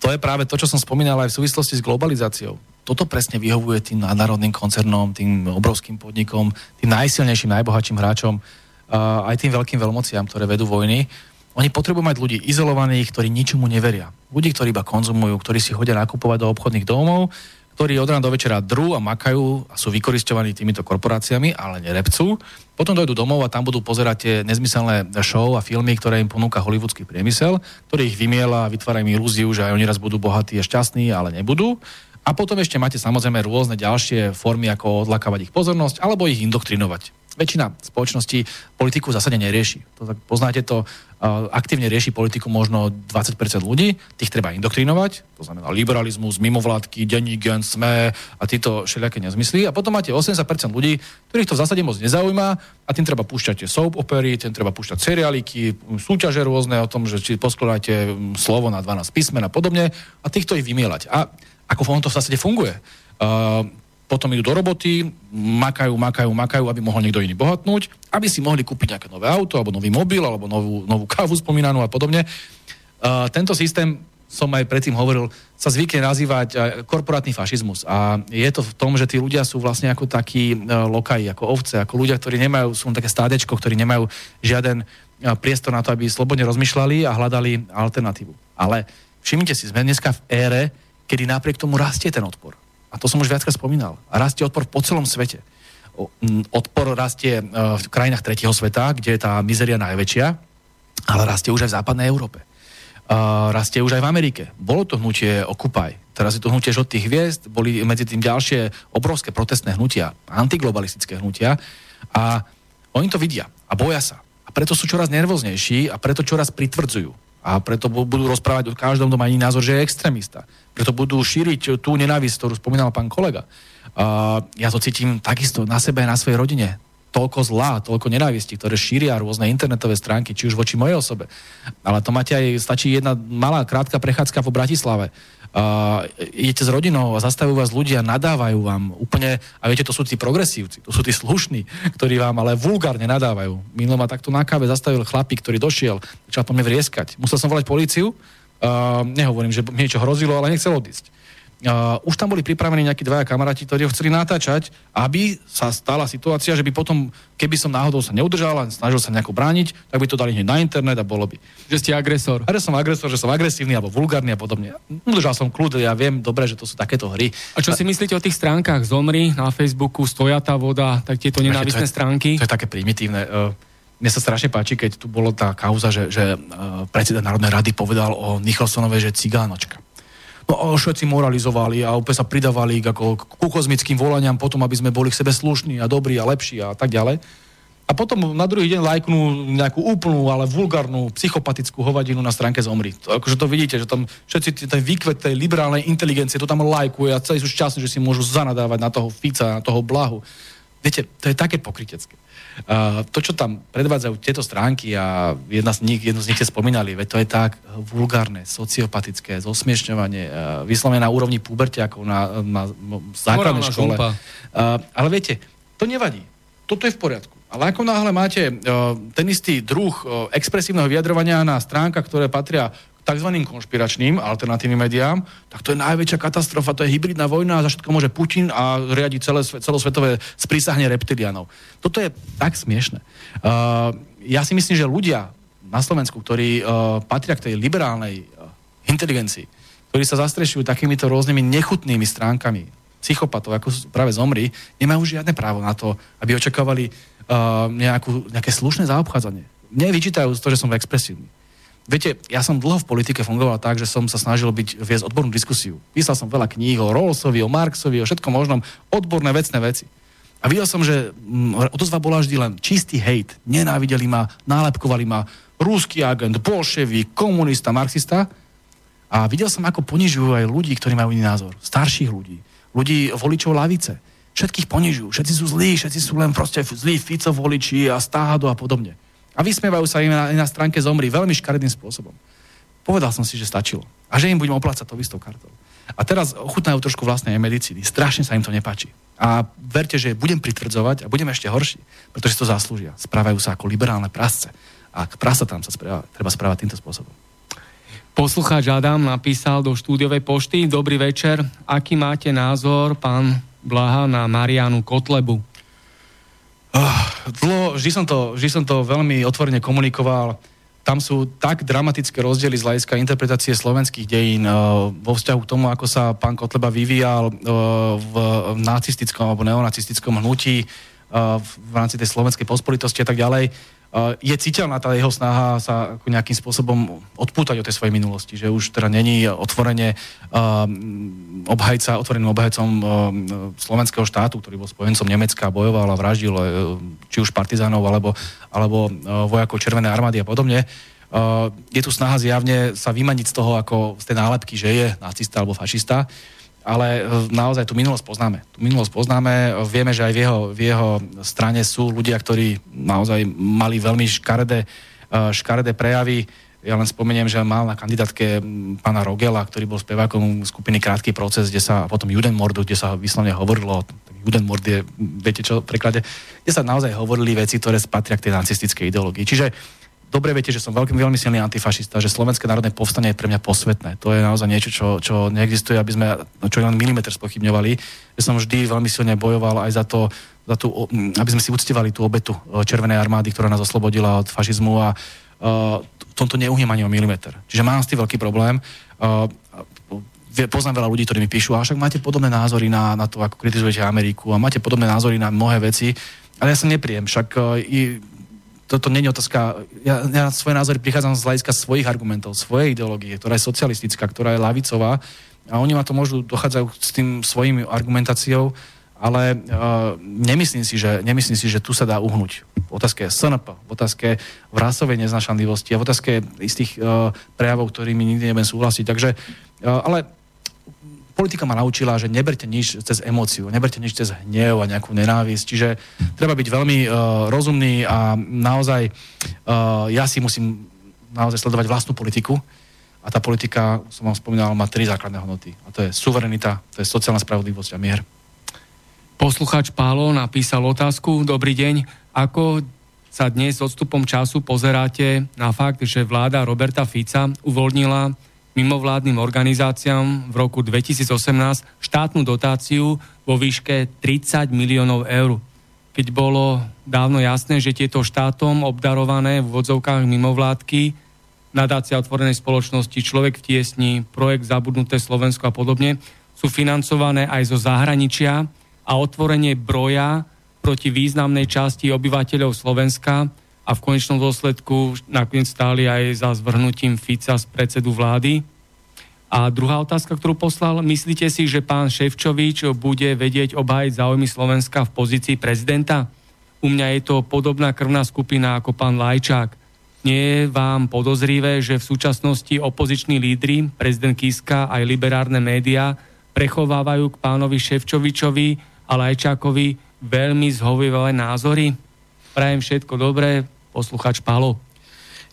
to je práve to, čo som spomínal aj v súvislosti s globalizáciou. Toto presne vyhovuje tým národným koncernom, tým obrovským podnikom, tým najsilnejším, najbohatším hráčom, uh, aj tým veľkým veľmociam, ktoré vedú vojny. Oni potrebujú mať ľudí izolovaných, ktorí ničomu neveria. Ľudí, ktorí iba konzumujú, ktorí si hodia nakupovať do obchodných domov, ktorí od rána do večera drú a makajú a sú vykoristovaní týmito korporáciami, ale nerepcú. Potom dojdú domov a tam budú pozerať tie nezmyselné show a filmy, ktoré im ponúka hollywoodský priemysel, ktorý ich vymiela a vytvára im ilúziu, že aj oni raz budú bohatí a šťastní, ale nebudú. A potom ešte máte samozrejme rôzne ďalšie formy, ako odlakávať ich pozornosť alebo ich indoktrinovať väčšina spoločností politiku zásade nerieši. To, tak poznáte to, uh, aktívne rieši politiku možno 20% ľudí, tých treba indoktrinovať, to znamená liberalizmus, mimovládky, denní gen, sme a títo všelijaké nezmysly. A potom máte 80% ľudí, ktorých to v zásade moc nezaujíma a tým treba púšťať soap opery, tým treba púšťať seriáliky, súťaže rôzne o tom, že či poskladáte slovo na 12 písmen a podobne a týchto ich vymielať. A ako on to v zásade funguje? Potom idú do roboty, makajú, makajú, makajú, aby mohol niekto iný bohatnúť, aby si mohli kúpiť nejaké nové auto, alebo nový mobil, alebo novú, novú kávu spomínanú a podobne. Uh, tento systém, som aj predtým hovoril, sa zvykne nazývať uh, korporátny fašizmus. A je to v tom, že tí ľudia sú vlastne ako takí uh, lokaji, ako ovce, ako ľudia, ktorí nemajú, sú také stádečko, ktorí nemajú žiaden uh, priestor na to, aby slobodne rozmýšľali a hľadali alternatívu. Ale všimnite si, sme dneska v ére, kedy napriek tomu rastie ten odpor a to som už viackrát spomínal, rastie odpor po celom svete. Odpor rastie e, v krajinách tretieho sveta, kde je tá mizeria najväčšia, ale rastie už aj v západnej Európe. Uh, rastie už aj v Amerike. Bolo to hnutie Occupy, teraz je to hnutie žltých hviezd, boli medzi tým ďalšie obrovské protestné hnutia, antiglobalistické hnutia a oni to vidia a boja sa. A preto sú čoraz nervóznejší a preto čoraz pritvrdzujú. A preto budú rozprávať o každom, kto má iný názor, že je extrémista. Preto budú šíriť tú nenávisť, ktorú spomínal pán kolega. Uh, ja to cítim takisto na sebe na svojej rodine toľko zlá, toľko nenávisti, ktoré šíria rôzne internetové stránky, či už voči mojej osobe. Ale to máte aj, stačí jedna malá, krátka prechádzka po Bratislave. Uh, idete s rodinou a zastavujú vás ľudia, nadávajú vám úplne, a viete, to sú tí progresívci, to sú tí slušní, ktorí vám ale vulgárne nadávajú. Minulý ma takto na káve zastavil chlapík, ktorý došiel, začal po mne vrieskať. Musel som volať políciu, uh, nehovorím, že mi niečo hrozilo, ale nechcel odísť uh, už tam boli pripravení nejakí dvaja kamaráti, ktorí ho chceli natáčať, aby sa stala situácia, že by potom, keby som náhodou sa neudržal a snažil sa nejako brániť, tak by to dali hneď na internet a bolo by. Že ste agresor. A že som agresor, že som agresívny alebo vulgárny a podobne. Udržal som kľud, ja viem dobre, že to sú takéto hry. A čo si myslíte o tých stránkach Zomri na Facebooku, Stoja tá voda, tak tieto nenávisné stránky? To je také primitívne. Uh, mne sa strašne páči, keď tu bolo tá kauza, že, že uh, predseda Národnej rady povedal o Nicholsonovej, že cigánočka. A všetci moralizovali a úplne sa pridávali k, ako, ku kozmickým volaniam potom, aby sme boli k sebe slušní a dobrí a lepší a tak ďalej. A potom na druhý deň lajknú nejakú úplnú, ale vulgárnu, psychopatickú hovadinu na stránke Zomri. To, akože to vidíte, že tam všetci ten výkvet tej liberálnej inteligencie to tam lajkuje a celý sú šťastní, že si môžu zanadávať na toho Fica, na toho Blahu. Viete, to je také pokrytecké. To, čo tam predvádzajú tieto stránky a jedna z nich, jednu z nich ste spomínali, veď to je tak vulgárne, sociopatické, zosmiešňovanie, uh, vyslovene na úrovni ako na, na, základnej škole. Uh, ale viete, to nevadí. Toto je v poriadku. Ale ako náhle máte uh, ten istý druh uh, expresívneho vyjadrovania na stránkach, ktoré patria tzv. konšpiračným alternatívnym médiám, tak to je najväčšia katastrofa, to je hybridná vojna a za všetko môže Putin a riadi celé, celosvetové sprísahne reptilianov. Toto je tak smiešne. Uh, ja si myslím, že ľudia na Slovensku, ktorí uh, patria k tej liberálnej uh, inteligencii, ktorí sa zastrešujú takýmito rôznymi nechutnými stránkami psychopatov, ako práve zomri, nemajú žiadne právo na to, aby očakávali uh, nejakú, nejaké slušné zaobchádzanie. Mne vyčítajú to, že som expresívny. Viete, ja som dlho v politike fungoval tak, že som sa snažil byť, viesť odbornú diskusiu. Písal som veľa kníh o Rawlsovi, o Marxovi, o všetkom možnom, odborné vecné veci. A videl som, že mm, odozva bola vždy len čistý hejt. Nenávideli ma, nálepkovali ma, rúský agent, bolševik, komunista, marxista. A videl som, ako ponižujú aj ľudí, ktorí majú iný názor. Starších ľudí, ľudí voličov lavice. Všetkých ponižujú, všetci sú zlí, všetci sú len proste zlí Fico voliči a stádo a podobne. A vysmievajú sa im na, na stránke zomri veľmi škaredým spôsobom. Povedal som si, že stačilo. A že im budem oplácať to istou kartou. A teraz ochutnajú trošku vlastnej medicíny. Strašne sa im to nepáči. A verte, že budem pritvrdzovať a budem ešte horší, pretože to zaslúžia. Správajú sa ako liberálne prasce. A k tam sa správa, treba správať týmto spôsobom. Poslucháč Adam napísal do štúdiovej pošty. Dobrý večer. Aký máte názor, pán Blaha, na Marianu Kotlebu? Oh, vždy som, to, vždy som to veľmi otvorene komunikoval. Tam sú tak dramatické rozdiely z hľadiska interpretácie slovenských dejín uh, vo vzťahu k tomu, ako sa pán Kotleba vyvíjal uh, v nacistickom alebo neonacistickom hnutí uh, v rámci tej slovenskej pospolitosti a tak ďalej je citeľná tá jeho snaha sa ako nejakým spôsobom odpútať od tej svojej minulosti, že už teda není otvorene uh, obhajca, otvoreným obhajcom uh, slovenského štátu, ktorý bol spojencom Nemecka, bojoval a vraždil či už partizánov alebo, alebo vojakov Červenej armády a podobne. Uh, je tu snaha zjavne sa vymaniť z toho, ako z tej nálepky, že je nacista alebo fašista. Uh, ale e, naozaj tú minulosť poznáme. Tú minulosť poznáme, vieme, že aj v jeho, v jeho strane sú ľudia, ktorí naozaj mali veľmi škaredé, e, škaredé prejavy. Ja len spomeniem, že mal na kandidátke pána Rogela, ktorý bol spevákom skupiny Krátky proces, kde sa potom Judenmordu, kde sa vyslovne hovorilo, Judenmord je, viete čo, v preklade, kde sa naozaj hovorili veci, ktoré spatria k tej nacistickej ideológii. Čiže dobre viete, že som veľký, veľmi silný antifašista, že Slovenské národné povstanie je pre mňa posvetné. To je naozaj niečo, čo, čo neexistuje, aby sme čo len milimeter spochybňovali. Ja som vždy veľmi silne bojoval aj za to, za tú, aby sme si uctievali tú obetu e, Červenej armády, ktorá nás oslobodila od fašizmu a uh, tomto neuhniem ani o milimeter. Čiže mám s tým veľký problém. Uh, poznám veľa ľudí, ktorí mi píšu, a však máte podobné názory na, na to, ako kritizujete Ameriku a máte podobné názory na mnohé veci, ale ja sa nepriem. Však toto je otázka, ja, ja na svoje názory prichádzam z hľadiska svojich argumentov, svojej ideológie, ktorá je socialistická, ktorá je lavicová a oni ma to môžu dochádzajú s tým svojimi argumentáciou, ale uh, nemyslím, si, že, nemyslím si, že tu sa dá uhnúť. V otázke SNP, v otázke vrásovej neznašanlivosti a v otázke istých uh, prejavov, ktorými nikdy nebudem súhlasiť. Takže, uh, ale politika ma naučila, že neberte nič cez emóciu, neberte nič cez hnev a nejakú nenávisť. Čiže treba byť veľmi uh, rozumný a naozaj uh, ja si musím naozaj sledovať vlastnú politiku a tá politika, som vám spomínal, má tri základné hodnoty. A to je suverenita, to je sociálna spravodlivosť a mier. Posluchač Pálo napísal otázku. Dobrý deň. Ako sa dnes s odstupom času pozeráte na fakt, že vláda Roberta Fica uvoľnila mimovládnym organizáciám v roku 2018 štátnu dotáciu vo výške 30 miliónov eur. Keď bolo dávno jasné, že tieto štátom obdarované v vodzovkách mimovládky, nadácia otvorenej spoločnosti, človek v tiesni, projekt Zabudnuté Slovensko a podobne, sú financované aj zo zahraničia a otvorenie broja proti významnej časti obyvateľov Slovenska a v konečnom dôsledku nakoniec stáli aj za zvrhnutím Fica z predsedu vlády. A druhá otázka, ktorú poslal, myslíte si, že pán Ševčovič bude vedieť obhájiť záujmy Slovenska v pozícii prezidenta? U mňa je to podobná krvná skupina ako pán Lajčák. Nie je vám podozrivé, že v súčasnosti opoziční lídry, prezident Kiska aj liberárne médiá prechovávajú k pánovi Ševčovičovi a Lajčákovi veľmi zhovivé názory? Prajem všetko dobré, posluchač Palo.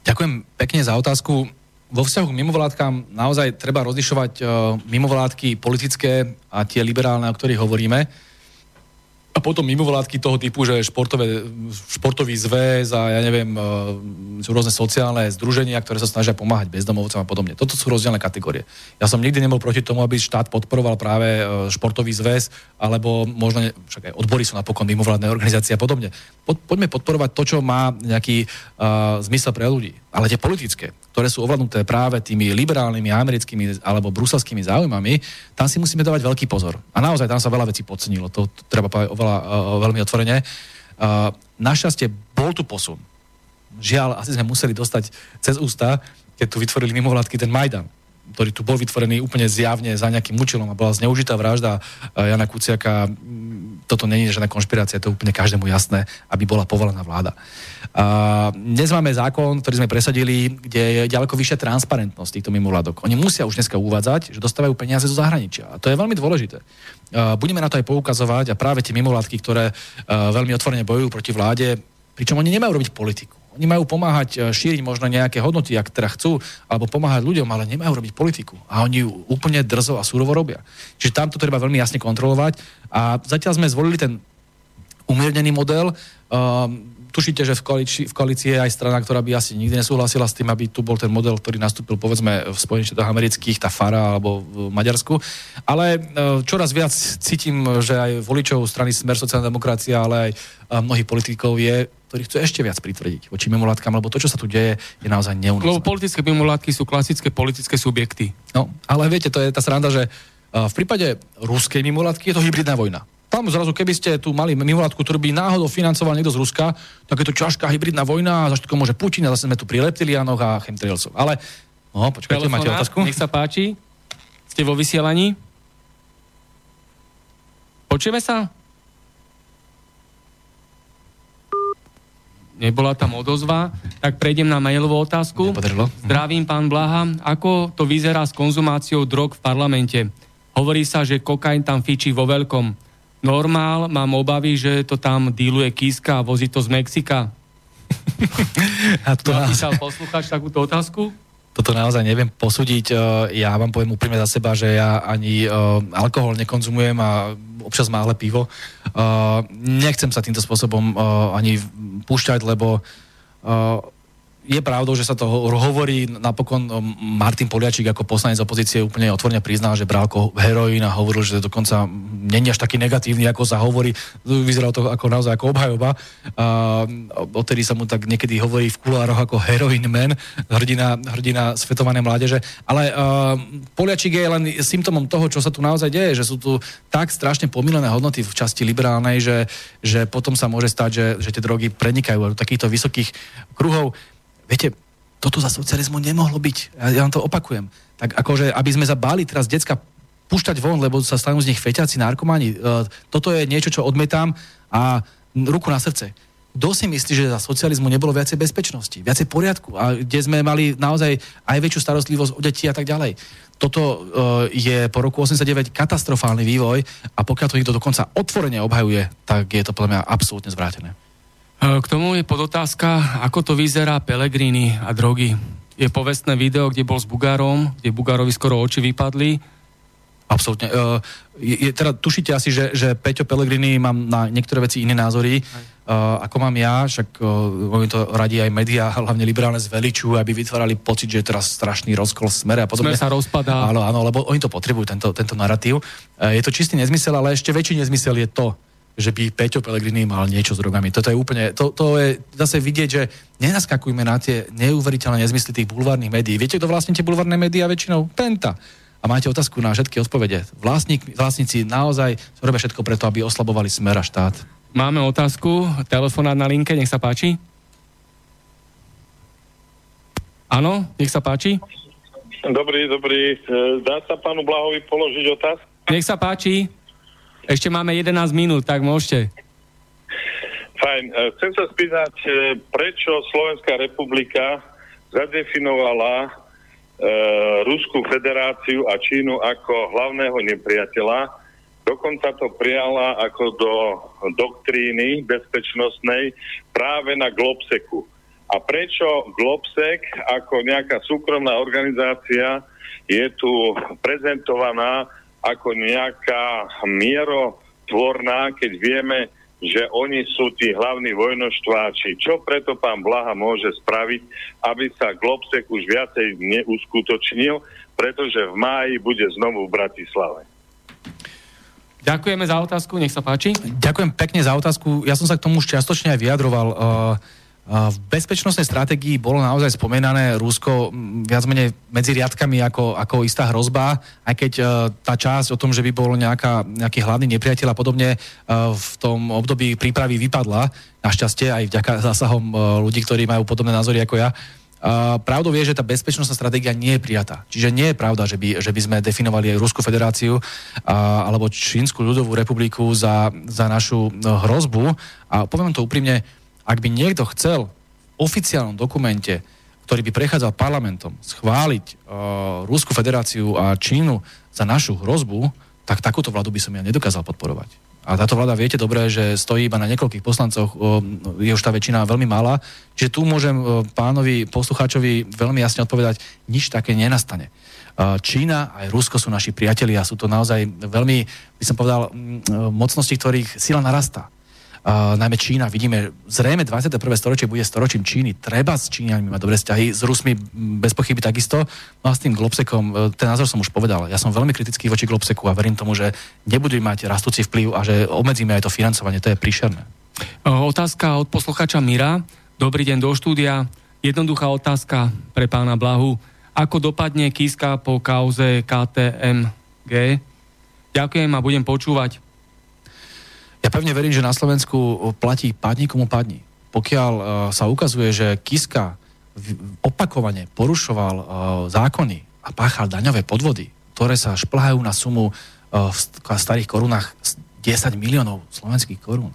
Ďakujem pekne za otázku. Vo vzťahu k mimovládkam naozaj treba rozlišovať uh, mimovládky politické a tie liberálne, o ktorých hovoríme a potom mimovládky toho typu, že športové, športový zväz a ja neviem, e, sú rôzne sociálne združenia, ktoré sa snažia pomáhať bezdomovcom a podobne. Toto sú rozdielne kategórie. Ja som nikdy nebol proti tomu, aby štát podporoval práve e, športový zväz, alebo možno, však aj odbory sú napokon mimovládne organizácie a podobne. Pod, poďme podporovať to, čo má nejaký uh, zmysel pre ľudí. Ale tie politické, ktoré sú ovládnuté práve tými liberálnymi, americkými alebo bruselskými záujmami, tam si musíme dávať veľký pozor. A naozaj tam sa veľa vecí podcenilo. To, to treba povedať oveľa, uh, veľmi otvorene. Uh, našťastie bol tu posun. Žiaľ, asi sme museli dostať cez ústa, keď tu vytvorili mimovládky ten Majdan ktorý tu bol vytvorený úplne zjavne za nejakým účelom a bola zneužitá vražda Jana Kuciaka. Toto není žiadna konšpirácia, je úplne každému jasné, aby bola povolená vláda. A dnes máme zákon, ktorý sme presadili, kde je ďaleko vyššia transparentnosť týchto mimovládok. Oni musia už dneska uvádzať, že dostávajú peniaze zo zahraničia. A to je veľmi dôležité. Budeme na to aj poukazovať a práve tie mimovládky, ktoré veľmi otvorene bojujú proti vláde, pričom oni nemajú robiť politiku. Oni majú pomáhať e, šíriť možno nejaké hodnoty, ak teda chcú, alebo pomáhať ľuďom, ale nemajú robiť politiku. A oni ju úplne drzo a súrovo robia. Čiže tam to treba veľmi jasne kontrolovať. A zatiaľ sme zvolili ten umiernený model. Um, tušíte, že v koalícii, v koalícii je aj strana, ktorá by asi nikdy nesúhlasila s tým, aby tu bol ten model, ktorý nastúpil povedzme v Spojených štátoch amerických, tá Fara alebo v Maďarsku. Ale e, čoraz viac cítim, že aj voličov strany Smer sociálna demokracia, ale aj mnohých politikov je ktorí chcú ešte viac pritvrdiť voči mimovládkam, lebo to, čo sa tu deje, je naozaj neunúcne. Lebo politické mimovládky sú klasické politické subjekty. No, ale viete, to je tá sranda, že v prípade ruskej mimovládky je to hybridná vojna. Tam zrazu, keby ste tu mali mimovládku, ktorú by náhodou financoval niekto z Ruska, tak je to ťažká hybridná vojna za všetko môže Putin a zase sme tu pri reptilianoch a chemtrailsov. Ale, no, počkajte, máte otázku? Nech sa páči. Ste vo vysielaní? Počujeme sa? nebola tam odozva, tak prejdem na mailovú otázku. Nepodarilo. Zdravím, pán Blaha. Ako to vyzerá s konzumáciou drog v parlamente? Hovorí sa, že kokain tam fičí vo veľkom. Normál, mám obavy, že to tam díluje Kiska a vozí to z Mexika. a to napísal poslucháč takúto otázku? toto naozaj neviem posúdiť. E, ja vám poviem úprimne za seba, že ja ani uh, alkohol nekonzumujem a občas máhle pivo. Uh, nechcem sa týmto spôsobom ani púšťať, lebo je pravdou, že sa to hovorí, napokon um, Martin Poliačík ako poslanec opozície úplne otvorene priznal, že bral heroín a hovoril, že dokonca není až taký negatívny, ako sa hovorí. Vyzeralo to ako naozaj ako obhajoba. A odtedy sa mu tak niekedy hovorí v kulároch ako heroin man, hrdina, hrdina svetované mládeže. Ale uh, Poliačík je len symptomom toho, čo sa tu naozaj deje, že sú tu tak strašne pomilené hodnoty v časti liberálnej, že, že potom sa môže stať, že, že tie drogy prenikajú do takýchto vysokých kruhov. Viete, toto za socializmu nemohlo byť. Ja, ja vám to opakujem. Tak akože, aby sme sa teraz decka púšťať von, lebo sa stanú z nich feťaci, narkomani. E, toto je niečo, čo odmetám a ruku na srdce. kto si myslí, že za socializmu nebolo viacej bezpečnosti, viacej poriadku a kde sme mali naozaj aj väčšiu starostlivosť o deti a tak ďalej. Toto uh, je po roku 89 katastrofálny vývoj a pokiaľ to niekto dokonca otvorene obhajuje, tak je to podľa mňa absolútne zvrátené. K tomu je podotázka, ako to vyzerá Pelegrini a drogy. Je povestné video, kde bol s Bugárom, kde Bugárovi skoro oči vypadli Absolútne. Uh, je, je, teda tušíte asi, že, že Peťo Pellegrini mám na niektoré veci iné názory, uh, ako mám ja, však uh, oni to radí aj médiá, hlavne liberálne zveličujú, aby vytvárali pocit, že je teraz strašný rozkol v smere a podobne. Smer sa rozpadá. Áno, áno, lebo oni to potrebujú, tento, tento narratív. Uh, je to čistý nezmysel, ale ešte väčší nezmysel je to, že by Peťo Pellegrini mal niečo s drogami. Toto je úplne, to, to je zase vidieť, že nenaskakujme na tie neuveriteľné nezmysly tých bulvárnych médií. Viete, kto vlastne tie bulvárne médiá väčšinou? Penta a máte otázku na všetky odpovede. Vlastník, vlastníci naozaj robia všetko preto, aby oslabovali smer a štát. Máme otázku, telefonát na linke, nech sa páči. Áno, nech sa páči. Dobrý, dobrý. E, dá sa pánu Blahovi položiť otázku? Nech sa páči. Ešte máme 11 minút, tak môžete. Fajn. E, chcem sa spýtať, e, prečo Slovenská republika zadefinovala e, Ruskú federáciu a Čínu ako hlavného nepriateľa. Dokonca to prijala ako do doktríny bezpečnostnej práve na Globseku. A prečo Globsek ako nejaká súkromná organizácia je tu prezentovaná ako nejaká mierotvorná, keď vieme, že oni sú tí hlavní vojnoštváči. Čo preto pán Blaha môže spraviť, aby sa Globsek už viacej neuskutočnil, pretože v máji bude znovu v Bratislave. Ďakujeme za otázku, nech sa páči. Ďakujem pekne za otázku. Ja som sa k tomu už čiastočne aj vyjadroval. Uh, v bezpečnostnej stratégii bolo naozaj spomenané Rusko viac menej medzi riadkami ako, ako istá hrozba, aj keď uh, tá časť o tom, že by bol nejaká, nejaký hlavný nepriateľ a podobne uh, v tom období prípravy vypadla, našťastie aj vďaka zásahom uh, ľudí, ktorí majú podobné názory ako ja. Pravdou je, že tá bezpečnostná stratégia nie je prijatá. Čiže nie je pravda, že by, že by sme definovali aj Rusku federáciu alebo Čínsku ľudovú republiku za, za našu hrozbu. A poviem to úprimne, ak by niekto chcel v oficiálnom dokumente, ktorý by prechádzal parlamentom, schváliť uh, Rusku federáciu a Čínu za našu hrozbu, tak takúto vládu by som ja nedokázal podporovať. A táto vláda, viete dobre, že stojí iba na niekoľkých poslancoch, uh, je už tá väčšina veľmi malá, čiže tu môžem uh, pánovi poslucháčovi veľmi jasne odpovedať, nič také nenastane. Čína aj Rusko sú naši priatelia, sú to naozaj veľmi, by som povedal, mocnosti, ktorých sila narastá najmä Čína, vidíme, zrejme 21. storočie bude storočím Číny, treba s Číňanmi mať dobré vzťahy, s Rusmi bez pochyby takisto, no a s tým Globsekom, e, ten názor som už povedal, ja som veľmi kritický voči Globseku a verím tomu, že nebudú mať rastúci vplyv a že obmedzíme aj to financovanie, to je príšerné. Otázka od posluchača Mira. Dobrý deň do štúdia. Jednoduchá otázka pre pána Blahu. Ako dopadne Kiska po kauze KTMG? Ďakujem a budem počúvať. Ja pevne verím, že na Slovensku platí padni komu padni. Pokiaľ uh, sa ukazuje, že Kiska opakovane porušoval uh, zákony a páchal daňové podvody, ktoré sa šplhajú na sumu uh, v starých korunách 10 miliónov slovenských korún.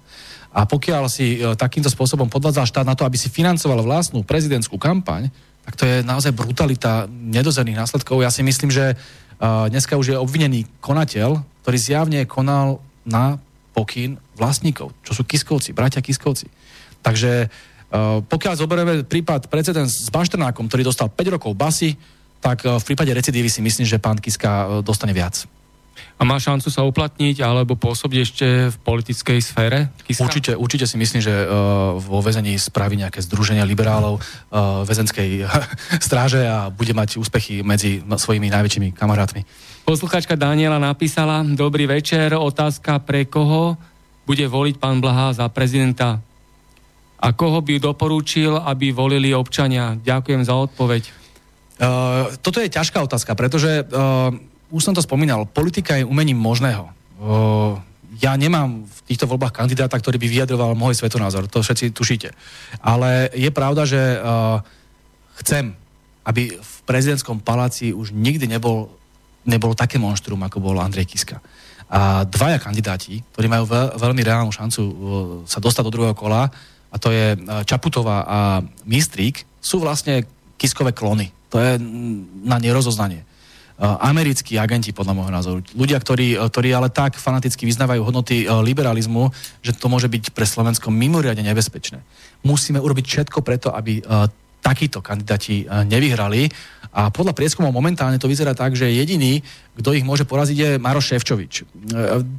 A pokiaľ si uh, takýmto spôsobom podvádzal štát na to, aby si financoval vlastnú prezidentskú kampaň, tak to je naozaj brutalita nedozerných následkov. Ja si myslím, že uh, dneska už je obvinený konateľ, ktorý zjavne konal na pokyn vlastníkov, čo sú Kiskovci, bratia Kiskovci. Takže uh, pokiaľ zoberieme prípad precedens s Bašternákom, ktorý dostal 5 rokov basy, tak uh, v prípade recidívy si myslím, že pán Kiska uh, dostane viac. A má šancu sa uplatniť alebo pôsobiť ešte v politickej sfére? Kiska? Určite, určite si myslím, že uh, vo väzení spraví nejaké združenia liberálov uh, väzenskej stráže a bude mať úspechy medzi svojimi najväčšími kamarátmi. Posluchačka Daniela napísala, dobrý večer, otázka pre koho bude voliť pán Blaha za prezidenta a koho by doporúčil, aby volili občania? Ďakujem za odpoveď. Uh, toto je ťažká otázka, pretože uh, už som to spomínal, politika je umením možného. Uh, ja nemám v týchto voľbách kandidáta, ktorý by vyjadroval môj svetonázor, to všetci tušíte. Ale je pravda, že uh, chcem, aby v prezidentskom paláci už nikdy nebol nebolo také monštrum, ako bol Andrej Kiska. A dvaja kandidáti, ktorí majú veľ, veľmi reálnu šancu uh, sa dostať do druhého kola, a to je Čaputová a Mistrík, sú vlastne kiskové klony. To je na nerozoznanie. Americkí agenti, podľa môjho názoru. Ľudia, ktorí, ktorí ale tak fanaticky vyznávajú hodnoty liberalizmu, že to môže byť pre Slovensko mimoriadne nebezpečné. Musíme urobiť všetko preto, aby takíto kandidáti eh, nevyhrali. A podľa prieskumov momentálne to vyzerá tak, že jediný, kto ich môže poraziť, je Maroš Ševčovič. Eh,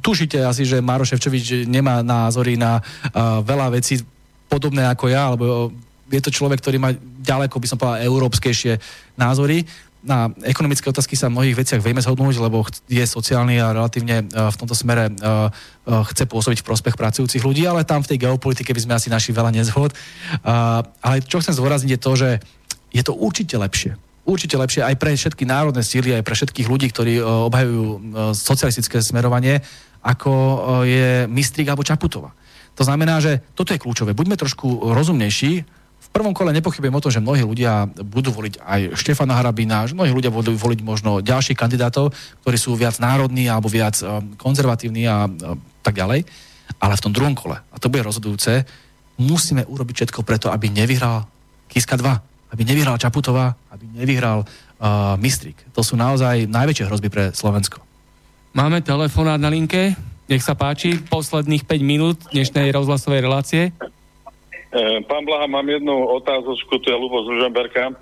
tušite asi, že Maroš Ševčovič nemá názory na eh, veľa vecí podobné ako ja, alebo je to človek, ktorý má ďaleko, by som povedal, európskejšie názory na ekonomické otázky sa v mnohých veciach vieme zhodnúť, lebo je sociálny a relatívne uh, v tomto smere uh, uh, chce pôsobiť v prospech pracujúcich ľudí, ale tam v tej geopolitike by sme asi našli veľa nezhod. Ale čo chcem zdôrazniť je to, že je to určite lepšie. Určite lepšie aj pre všetky národné síly, aj pre všetkých ľudí, ktorí obhajujú socialistické smerovanie, ako je Mistrík alebo Čaputová. To znamená, že toto je kľúčové. Buďme trošku rozumnejší, prvom kole nepochybujem o tom, že mnohí ľudia budú voliť aj Štefana Harabina, že mnohí ľudia budú voliť možno ďalších kandidátov, ktorí sú viac národní alebo viac um, konzervatívni a um, tak ďalej. Ale v tom druhom kole, a to bude rozhodujúce, musíme urobiť všetko preto, aby nevyhral Kiska 2, aby nevyhral Čaputová, aby nevyhral uh, Mistrik. To sú naozaj najväčšie hrozby pre Slovensko. Máme telefonát na linke. Nech sa páči, posledných 5 minút dnešnej rozhlasovej relácie. E, pán Blaha, mám jednu otázočku, to je Lubo z Ružomberka. E,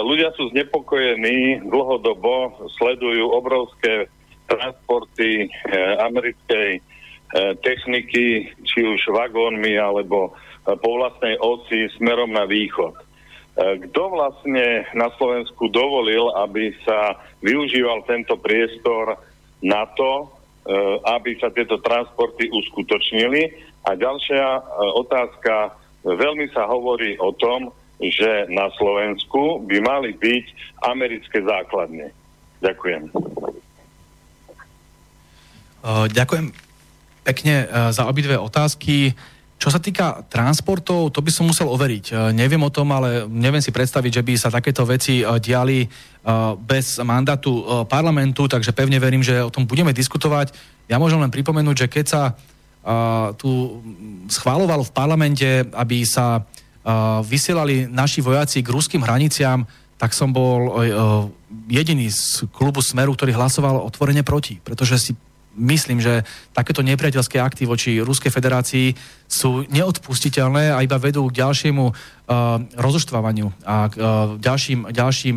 ľudia sú znepokojení, dlhodobo sledujú obrovské transporty e, americkej techniky, či už vagónmi alebo po vlastnej osi smerom na východ. Kto vlastne na Slovensku dovolil, aby sa využíval tento priestor na to, aby sa tieto transporty uskutočnili? A ďalšia otázka, veľmi sa hovorí o tom, že na Slovensku by mali byť americké základne. Ďakujem. Ďakujem pekne za obidve otázky. Čo sa týka transportov, to by som musel overiť. Neviem o tom, ale neviem si predstaviť, že by sa takéto veci diali bez mandátu parlamentu, takže pevne verím, že o tom budeme diskutovať. Ja môžem len pripomenúť, že keď sa tu schválovalo v parlamente, aby sa vysielali naši vojaci k ruským hraniciám, tak som bol jediný z klubu Smeru, ktorý hlasoval otvorene proti, pretože si myslím, že takéto nepriateľské akty voči Ruskej federácii sú neodpustiteľné a iba vedú k ďalšiemu uh, rozoštvávaniu a k ďalším, ďalším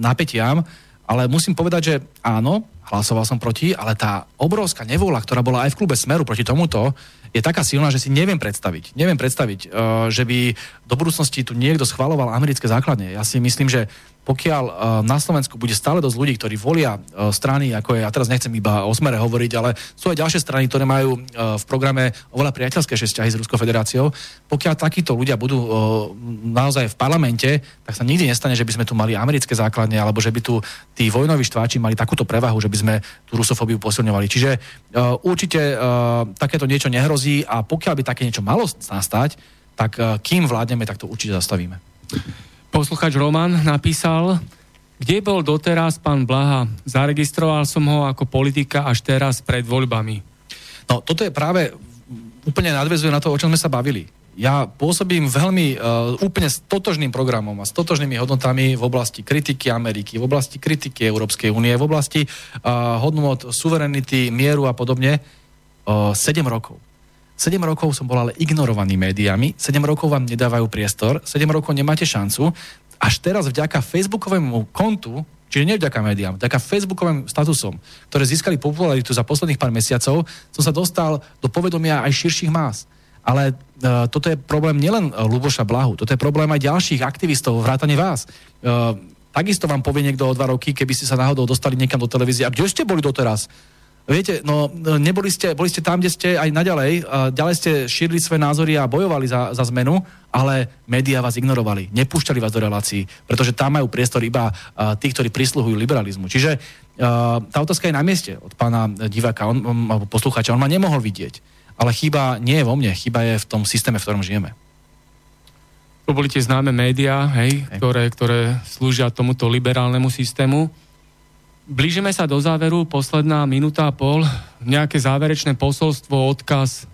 napätiam. Ale musím povedať, že áno, hlasoval som proti, ale tá obrovská nevola, ktorá bola aj v klube Smeru proti tomuto, je taká silná, že si neviem predstaviť. Neviem predstaviť, uh, že by do budúcnosti tu niekto schvaloval americké základne. Ja si myslím, že pokiaľ uh, na Slovensku bude stále dosť ľudí, ktorí volia uh, strany, ako je, ja teraz nechcem iba o smere hovoriť, ale sú aj ďalšie strany, ktoré majú uh, v programe oveľa priateľské vzťahy s Ruskou federáciou. Pokiaľ takíto ľudia budú naozaj v parlamente, tak sa nikdy nestane, že by sme tu mali americké základne, alebo že by tu tí vojnoví štváči mali takúto prevahu, že by sme tú rusofóbiu posilňovali. Čiže určite takéto niečo nehrozí a pokiaľ by také niečo malo nastať, tak kým vládneme, tak to určite zastavíme. Posluchač Roman napísal, kde bol doteraz pán Blaha? Zaregistroval som ho ako politika až teraz pred voľbami. No, toto je práve úplne nadvezuje na to, o čom sme sa bavili. Ja pôsobím veľmi uh, úplne s totožným programom a s totožnými hodnotami v oblasti kritiky Ameriky, v oblasti kritiky Európskej únie, v oblasti uh, hodnot suverenity, mieru a podobne uh, 7 rokov. 7 rokov som bol ale ignorovaný médiami, 7 rokov vám nedávajú priestor, 7 rokov nemáte šancu, až teraz vďaka facebookovému kontu, čiže nie vďaka médiám, vďaka facebookovým statusom, ktoré získali popularitu za posledných pár mesiacov, som sa dostal do povedomia aj širších más. Ale uh, toto je problém nielen Luboša Blahu, toto je problém aj ďalších aktivistov, vrátane vás. Uh, takisto vám povie niekto o dva roky, keby ste sa náhodou dostali niekam do televízie. A kde ste boli doteraz? Viete, no neboli ste, boli ste tam, kde ste aj naďalej, ďalej ste šírili svoje názory a bojovali za, za zmenu, ale médiá vás ignorovali, nepúšťali vás do relácií, pretože tam majú priestor iba tí, ktorí prisluhujú liberalizmu. Čiže tá otázka je na mieste od pána diváka, on, alebo poslucháča, on ma nemohol vidieť, ale chyba nie je vo mne, chyba je v tom systéme, v ktorom žijeme. To boli tie známe médiá, hej, hej. Ktoré, ktoré slúžia tomuto liberálnemu systému. Blížime sa do záveru, posledná minúta a pol. Nejaké záverečné posolstvo, odkaz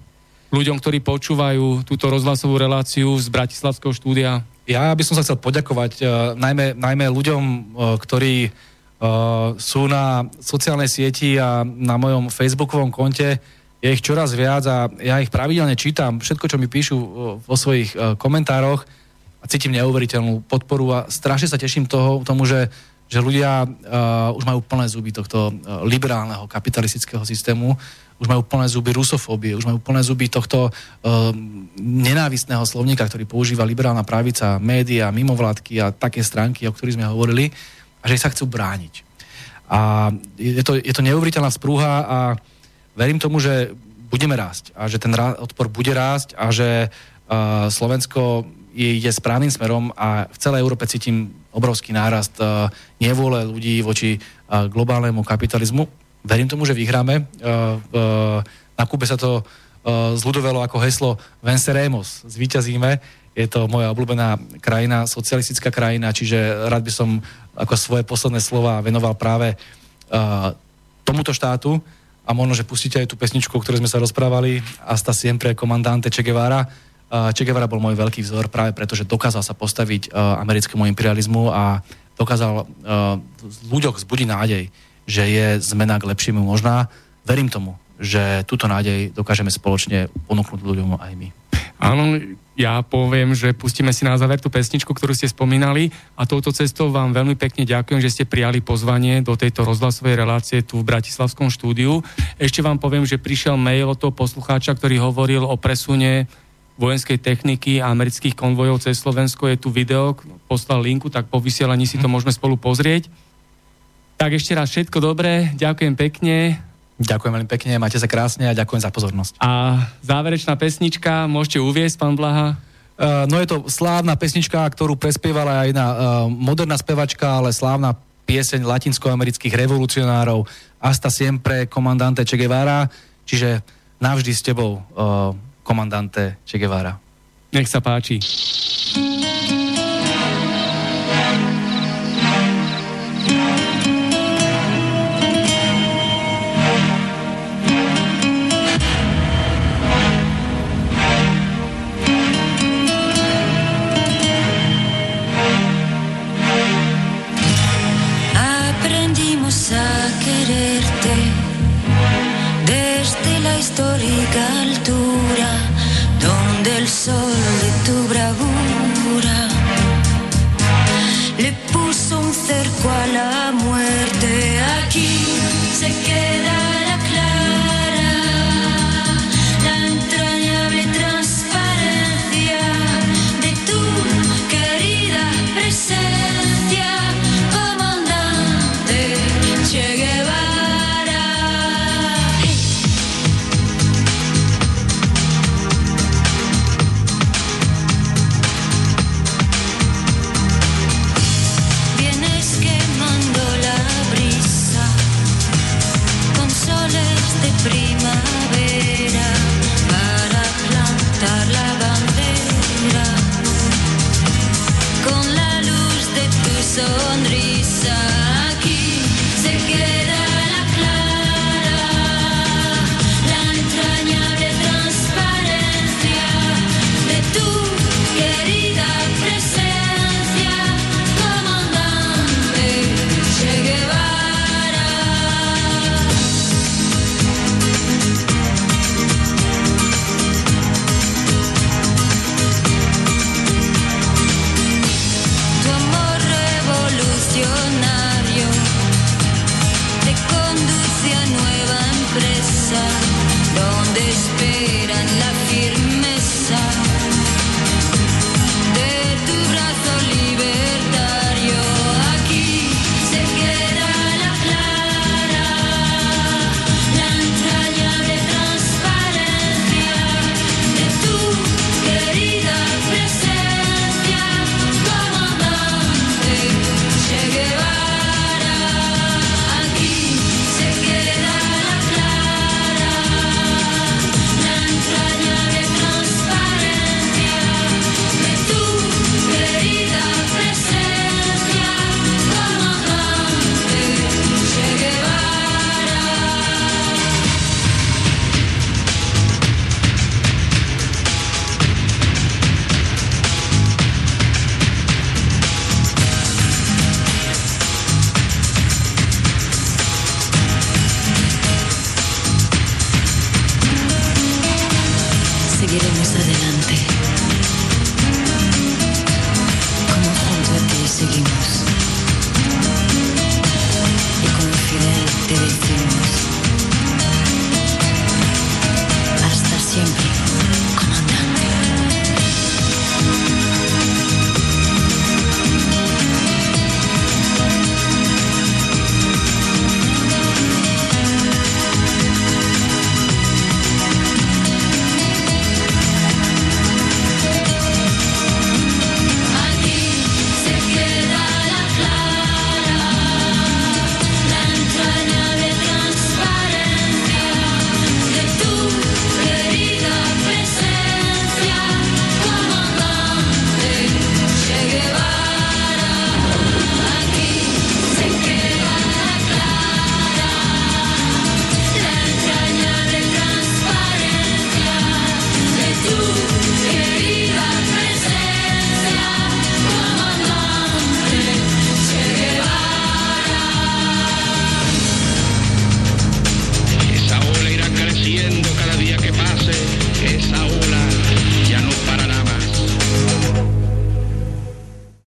ľuďom, ktorí počúvajú túto rozhlasovú reláciu z Bratislavského štúdia? Ja by som sa chcel poďakovať uh, najmä, najmä ľuďom, uh, ktorí uh, sú na sociálnej sieti a na mojom facebookovom konte. Je ich čoraz viac a ja ich pravidelne čítam. Všetko, čo mi píšu uh, vo svojich uh, komentároch a cítim neuveriteľnú podporu a strašne sa teším toho, tomu, že, že ľudia uh, už majú plné zuby tohto uh, liberálneho kapitalistického systému už majú plné zuby rusofóbie, už majú plné zuby tohto uh, nenávistného slovníka, ktorý používa liberálna pravica, média, mimovládky a také stránky, o ktorých sme hovorili, a že sa chcú brániť. A je to, je to neuveriteľná sprúha a verím tomu, že budeme rásť a že ten odpor bude rásť a že uh, Slovensko je, ide správnym smerom a v celej Európe cítim obrovský nárast uh, nevôle ľudí voči uh, globálnemu kapitalizmu verím tomu, že vyhráme. Na Kube sa to zľudovelo ako heslo Venceremos, zvíťazíme. Je to moja obľúbená krajina, socialistická krajina, čiže rád by som ako svoje posledné slova venoval práve tomuto štátu a možno, že pustíte aj tú pesničku, o ktorej sme sa rozprávali, Hasta siempre comandante Che Guevara. Che Guevara bol môj veľký vzor práve preto, že dokázal sa postaviť americkému imperializmu a dokázal v ľuďoch zbudiť nádej že je zmena k lepšiemu možná. Verím tomu, že túto nádej dokážeme spoločne ponúknuť ľuďom aj my. Áno, ja poviem, že pustíme si na záver tú pesničku, ktorú ste spomínali a touto cestou vám veľmi pekne ďakujem, že ste prijali pozvanie do tejto rozhlasovej relácie tu v Bratislavskom štúdiu. Ešte vám poviem, že prišiel mail od toho poslucháča, ktorý hovoril o presune vojenskej techniky a amerických konvojov cez Slovensko. Je tu video, poslal linku, tak po vysielaní si to môžeme spolu pozrieť. Tak ešte raz všetko dobré, ďakujem pekne. Ďakujem veľmi pekne, máte sa krásne a ďakujem za pozornosť. A záverečná pesnička, môžete uviesť, pán Blaha? Uh, no je to slávna pesnička, ktorú prespievala aj jedna uh, moderná spevačka, ale slávna pieseň latinskoamerických revolucionárov Asta siempre, komandante Che Guevara, čiže navždy s tebou, uh, komandante Che Guevara. Nech sa páči.